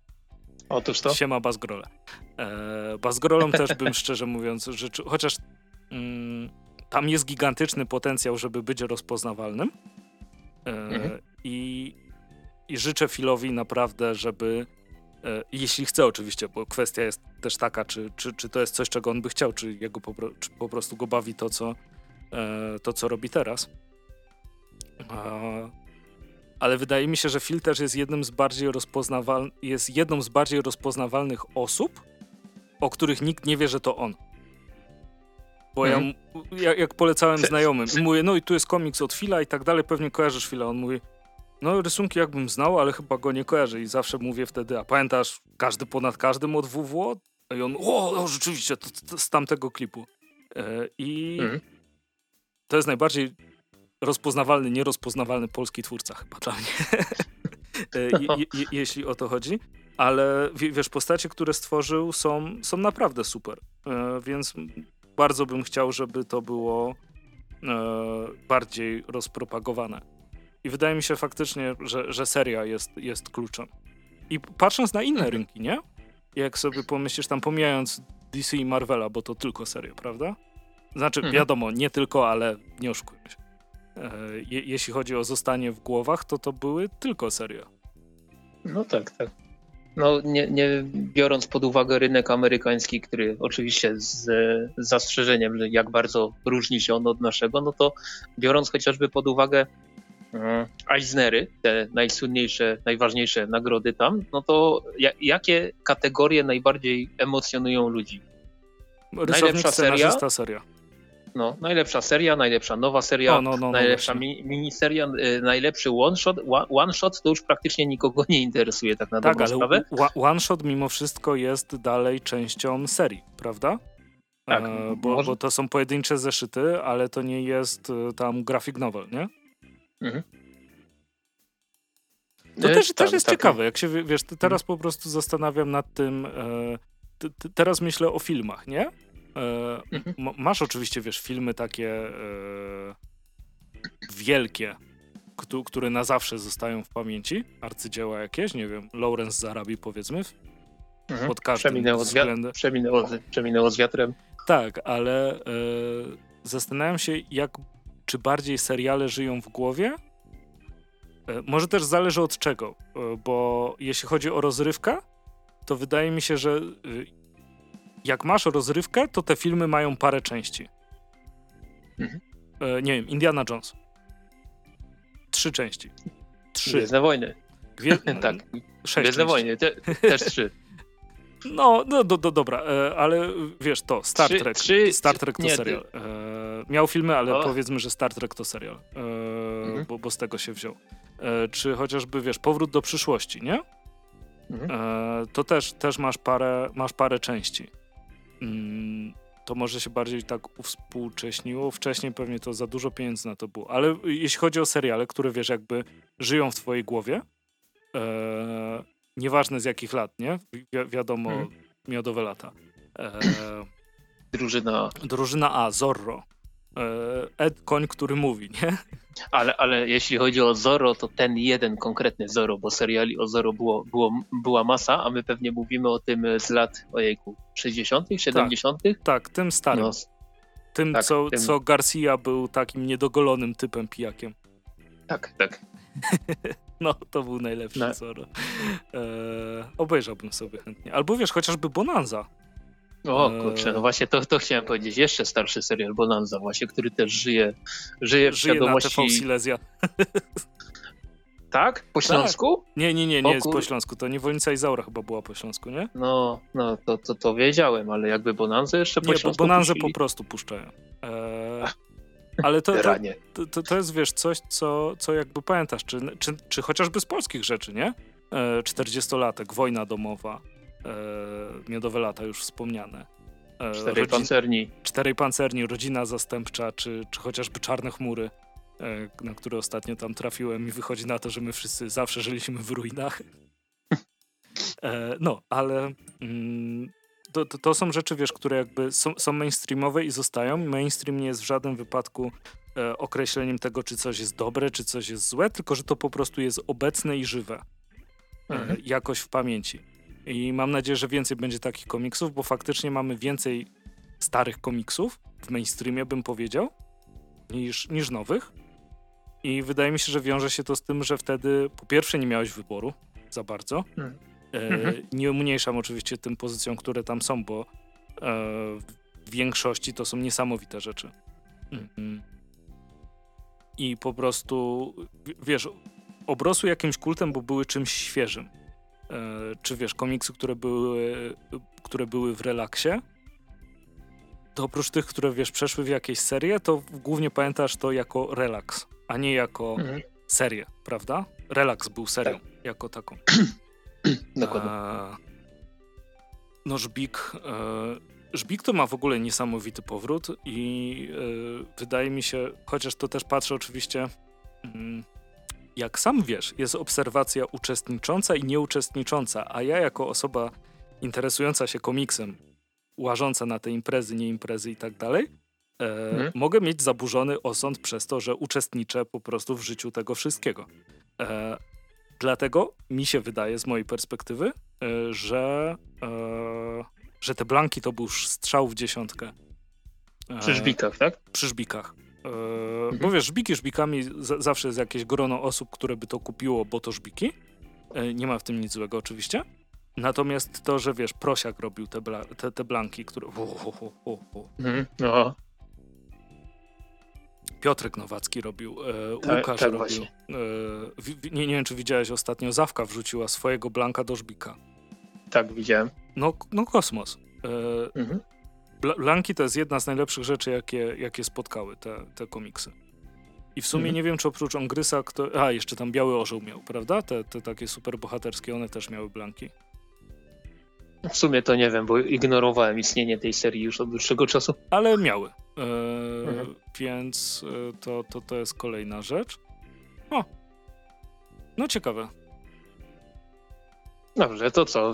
Otóż to. Siema Bazgrole. E, Bazgrolom też bym szczerze mówiąc życzył, chociaż mm, tam jest gigantyczny potencjał, żeby być rozpoznawalnym. E, mhm. i, I życzę Filowi naprawdę, żeby e, jeśli chce oczywiście, bo kwestia jest też taka, czy, czy, czy to jest coś, czego on by chciał, czy, jego po, czy po prostu go bawi to, co, e, to, co robi teraz. Ale wydaje mi się, że Phil też jest jednym z bardziej jest jedną z bardziej rozpoznawalnych osób, o których nikt nie wie, że to on. Bo ja, mhm. ja, jak polecałem znajomym i mówię, no i tu jest komiks od Phila i tak dalej, pewnie kojarzysz Phila. On mówi, no rysunki jakbym znał, ale chyba go nie kojarzę i zawsze mówię wtedy, a pamiętasz każdy ponad każdym od WWO? I on, o, o rzeczywiście, to, to, z tamtego klipu. E, I mhm. to jest najbardziej rozpoznawalny, nierozpoznawalny polski twórca chyba dla mnie. Je, je, jeśli o to chodzi. Ale wiesz, postacie, które stworzył są, są naprawdę super. E, więc bardzo bym chciał, żeby to było bardziej rozpropagowane. I wydaje mi się faktycznie, że, że seria jest, jest kluczem. I patrząc na inne mhm. rynki, nie? Jak sobie pomyślisz, tam pomijając DC i Marvela, bo to tylko seria, prawda? Znaczy, mhm. wiadomo, nie tylko, ale nie oszukujmy się. E, je, jeśli chodzi o zostanie w głowach, to to były tylko serie. No tak, tak. No, nie, nie, biorąc pod uwagę rynek amerykański, który oczywiście z, zastrzeżeniem, że jak bardzo różni się on od naszego, no to biorąc chociażby pod uwagę Mm, Eisnery, te najsłynniejsze, najważniejsze nagrody tam, no to jakie kategorie najbardziej emocjonują ludzi? najlepsza seria, seria. No, najlepsza seria, najlepsza nowa seria, no, no, no, najlepsza mi, miniseria, y, najlepszy one shot. One shot to już praktycznie nikogo nie interesuje tak na tak, dobrą sprawę. One shot mimo wszystko jest dalej częścią serii, prawda? Tak, e, bo, bo, to są pojedyncze zeszyty, ale to nie jest y, tam graphic novel, nie? Mhm. To też, tam, też jest tam, ciekawe, jak się, wiesz, teraz po prostu zastanawiam nad tym, e, teraz myślę o filmach, nie? E, mhm. Masz oczywiście, wiesz, filmy takie e, wielkie, które na zawsze zostają w pamięci, arcydzieła jakieś, nie wiem, Lawrence Zarabi powiedzmy, mhm. pod każdym przeminęło względem. Z przeminęło, przeminęło z wiatrem. Tak, ale e, zastanawiam się, jak czy bardziej seriale żyją w głowie? E, może też zależy od czego, e, bo jeśli chodzi o rozrywkę, to wydaje mi się, że e, jak masz rozrywkę, to te filmy mają parę części. Mhm. Nie wiem, Indiana Jones. Trzy części. Trzy. Gwiezdne wojny. Gwie... tak. Sześć Gwiezdne wojny, Te, też trzy. No, no do, do, dobra, e, ale wiesz to, Star trzy, Trek. Trzy, Star Trek to nie, serial. E, miał filmy, ale o. powiedzmy, że Star Trek to serial, e, mhm. bo, bo z tego się wziął. E, czy chociażby, wiesz, Powrót do przyszłości, nie? Mhm. E, to też, też masz, parę, masz parę części. Mm, to może się bardziej tak uwspółcześniło. Wcześniej pewnie to za dużo pieniędzy na to było. Ale jeśli chodzi o seriale, które wiesz, jakby żyją w twojej głowie, e, Nieważne z jakich lat, nie? Wi wiadomo, hmm. miodowe lata. E, drużyna. Drużyna A, Zorro. E, Ed, koń, który mówi, nie? Ale, ale jeśli chodzi o Zorro, to ten jeden konkretny Zorro, bo seriali o Zorro było, było, była masa, a my pewnie mówimy o tym z lat, ojejku, 60., 70. Tak, tak tym starym. No, tym, tak, co, tym... co Garcia był takim niedogolonym typem pijakiem. Tak, tak. No, to był najlepszy no. Zoro. Eee, obejrzałbym sobie chętnie. Albo wiesz, chociażby Bonanza. O eee, kurczę, no właśnie to, to chciałem powiedzieć. Jeszcze starszy serial Bonanza właśnie, który też żyje, żyje w żyje świadomości... na TV Silesia. Tak? Po tak. Śląsku? Tak. Nie, nie, nie, nie jest po Śląsku. To Niewolnica Izaura chyba była po Śląsku, nie? No, no to, to, to wiedziałem, ale jakby Bonanza jeszcze po nie, Śląsku Nie, Bonanza po prostu puszczają. Eee, ale to, to, to, to, jest, wiesz, coś, co, co jakby pamiętasz, czy, czy, czy chociażby z polskich rzeczy, nie? E, 40-latek, wojna domowa, e, miodowe lata już wspomniane. E, Czterej rodzin, pancerni. Czterej pancerni, rodzina zastępcza, czy, czy chociażby czarne chmury. e, na który ostatnio tam trafiłem i wychodzi na to, że my wszyscy zawsze żyliśmy w ruinach. E, no, ale mm, to, to, są rzeczy, wiesz, które jakby są, są mainstreamowe i zostają. Mainstream nie jest w żadnym wypadku e, określeniem tego, czy coś jest dobre, czy coś jest złe, tylko że to po prostu jest obecne i żywe. E, mhm. jakoś w pamięci. I mam nadzieję, że więcej będzie takich komiksów, bo faktycznie mamy więcej starych komiksów w mainstreamie, bym powiedział, niż, niż nowych. I wydaje mi się, że wiąże się to z tym, że wtedy po pierwsze nie miałeś wyboru za bardzo. Mhm. E, nie umniejszam oczywiście tym pozycjom, które tam są, bo e, w większości to są niesamowite rzeczy. Mhm. I po prostu, wiesz, obrosły jakimś kultem, bo były czymś świeżym. E, czy wiesz, komiksy, które były, które były w relaksie, to oprócz tych, które wiesz, przeszły w jakieś serie, to głównie pamiętasz to jako relaks, a nie jako mhm. serię, prawda? Relaks był serią tak. jako taką. Dokładnie. A, no Żbik, e, Żbik to ma w ogóle niesamowity powrót i e, wydaje mi się, chociaż to też patrzę oczywiście mm, jak sam wiesz, jest obserwacja uczestnicząca i nieuczestnicząca, a ja jako osoba interesująca się komiksem, łażąca na te imprezy, nie imprezy i tak dalej, e, mhm. mogę mieć zaburzony osąd przez to, że uczestniczę po prostu w życiu tego wszystkiego. E, dlatego mi się wydaje, z mojej perspektywy, e, że, e, że te blanki to był strzał w dziesiątkę. E, przy żbikach, tak? Przy żbikach. Mhm. Bo wiesz, żbiki żbikami zawsze jest jakieś grono osób, które by to kupiło, bo to żbiki. E, nie ma w tym nic złego oczywiście. Natomiast to, że wiesz, Prosiak robił te, bla, te, te blanki, które... Mhm. No. Piotrek Nowacki robił, e, tak, Łukasz tak robił. E, w, nie, nie wiem, czy widziałeś ostatnio, Zawka wrzuciła swojego blanka do żbika. Tak, widziałem. No, no kosmos. E, mhm. Blanki to jest jedna z najlepszych rzeczy, jakie, jakie spotkały te, te komiksy. I w sumie mhm. nie wiem, czy oprócz Ongrysa, kto... A, jeszcze tam Biały Orzeł miał, prawda? Te, te takie super bohaterskie, one też miały blanki. W sumie to nie wiem, bo ignorowałem istnienie tej serii już od dłuższego czasu. Ale miały. E, mhm. Więc e, to, to, to jest kolejna rzecz. O. No ciekawe. Dobrze, to co?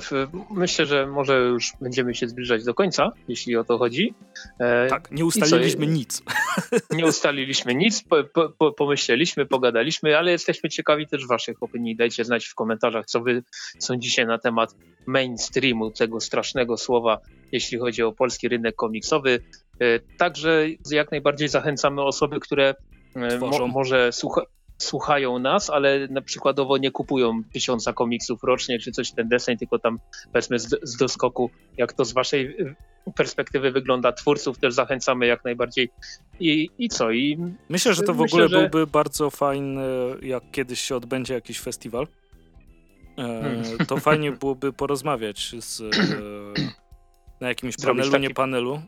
Myślę, że może już będziemy się zbliżać do końca, jeśli o to chodzi. E, tak, nie ustaliliśmy nic. Nie ustaliliśmy nic, po, po, pomyśleliśmy, pogadaliśmy, ale jesteśmy ciekawi też waszych opinii. Dajcie znać w komentarzach, co wy sądzicie na temat mainstreamu, tego strasznego słowa, jeśli chodzi o polski rynek komiksowy. E, także jak najbardziej zachęcamy osoby, które e, mo, może słucha, słuchają nas, ale na przykładowo nie kupują tysiąca komiksów rocznie czy coś ten deseń, tylko tam powiedzmy z, z doskoku, jak to z waszej y, perspektywy wygląda twórców, też zachęcamy jak najbardziej. I, i co? I myślę, że to w myślę, ogóle że... byłby bardzo fajny, jak kiedyś się odbędzie jakiś festiwal. E, hmm. To fajnie byłoby porozmawiać z, e, na jakimś panelu, taki... nie panelu, e,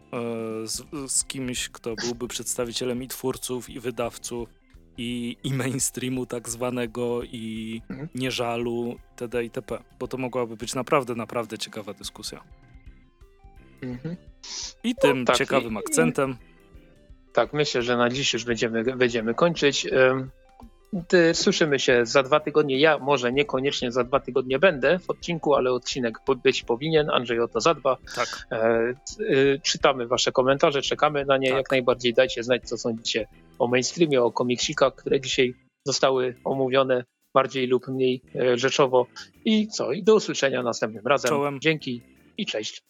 z, z kimś, kto byłby przedstawicielem i twórców, i wydawców, i, i mainstreamu tak zwanego, i mhm. nieżalu, itd. itp. Bo to mogłaby być naprawdę, naprawdę ciekawa dyskusja. Mhm. I tym no, tak, ciekawym i, akcentem. I, tak, myślę, że na dziś już będziemy, będziemy kończyć. Słyszymy się za dwa tygodnie. Ja może niekoniecznie za dwa tygodnie będę w odcinku, ale odcinek być powinien. Andrzej o to zadba. Tak. E, y, czytamy Wasze komentarze, czekamy na nie. Tak. Jak najbardziej dajcie znać, co sądzicie o mainstreamie, o komiksikach, które dzisiaj zostały omówione bardziej lub mniej e, rzeczowo. I co? I do usłyszenia następnym razem. Czołem. Dzięki i cześć.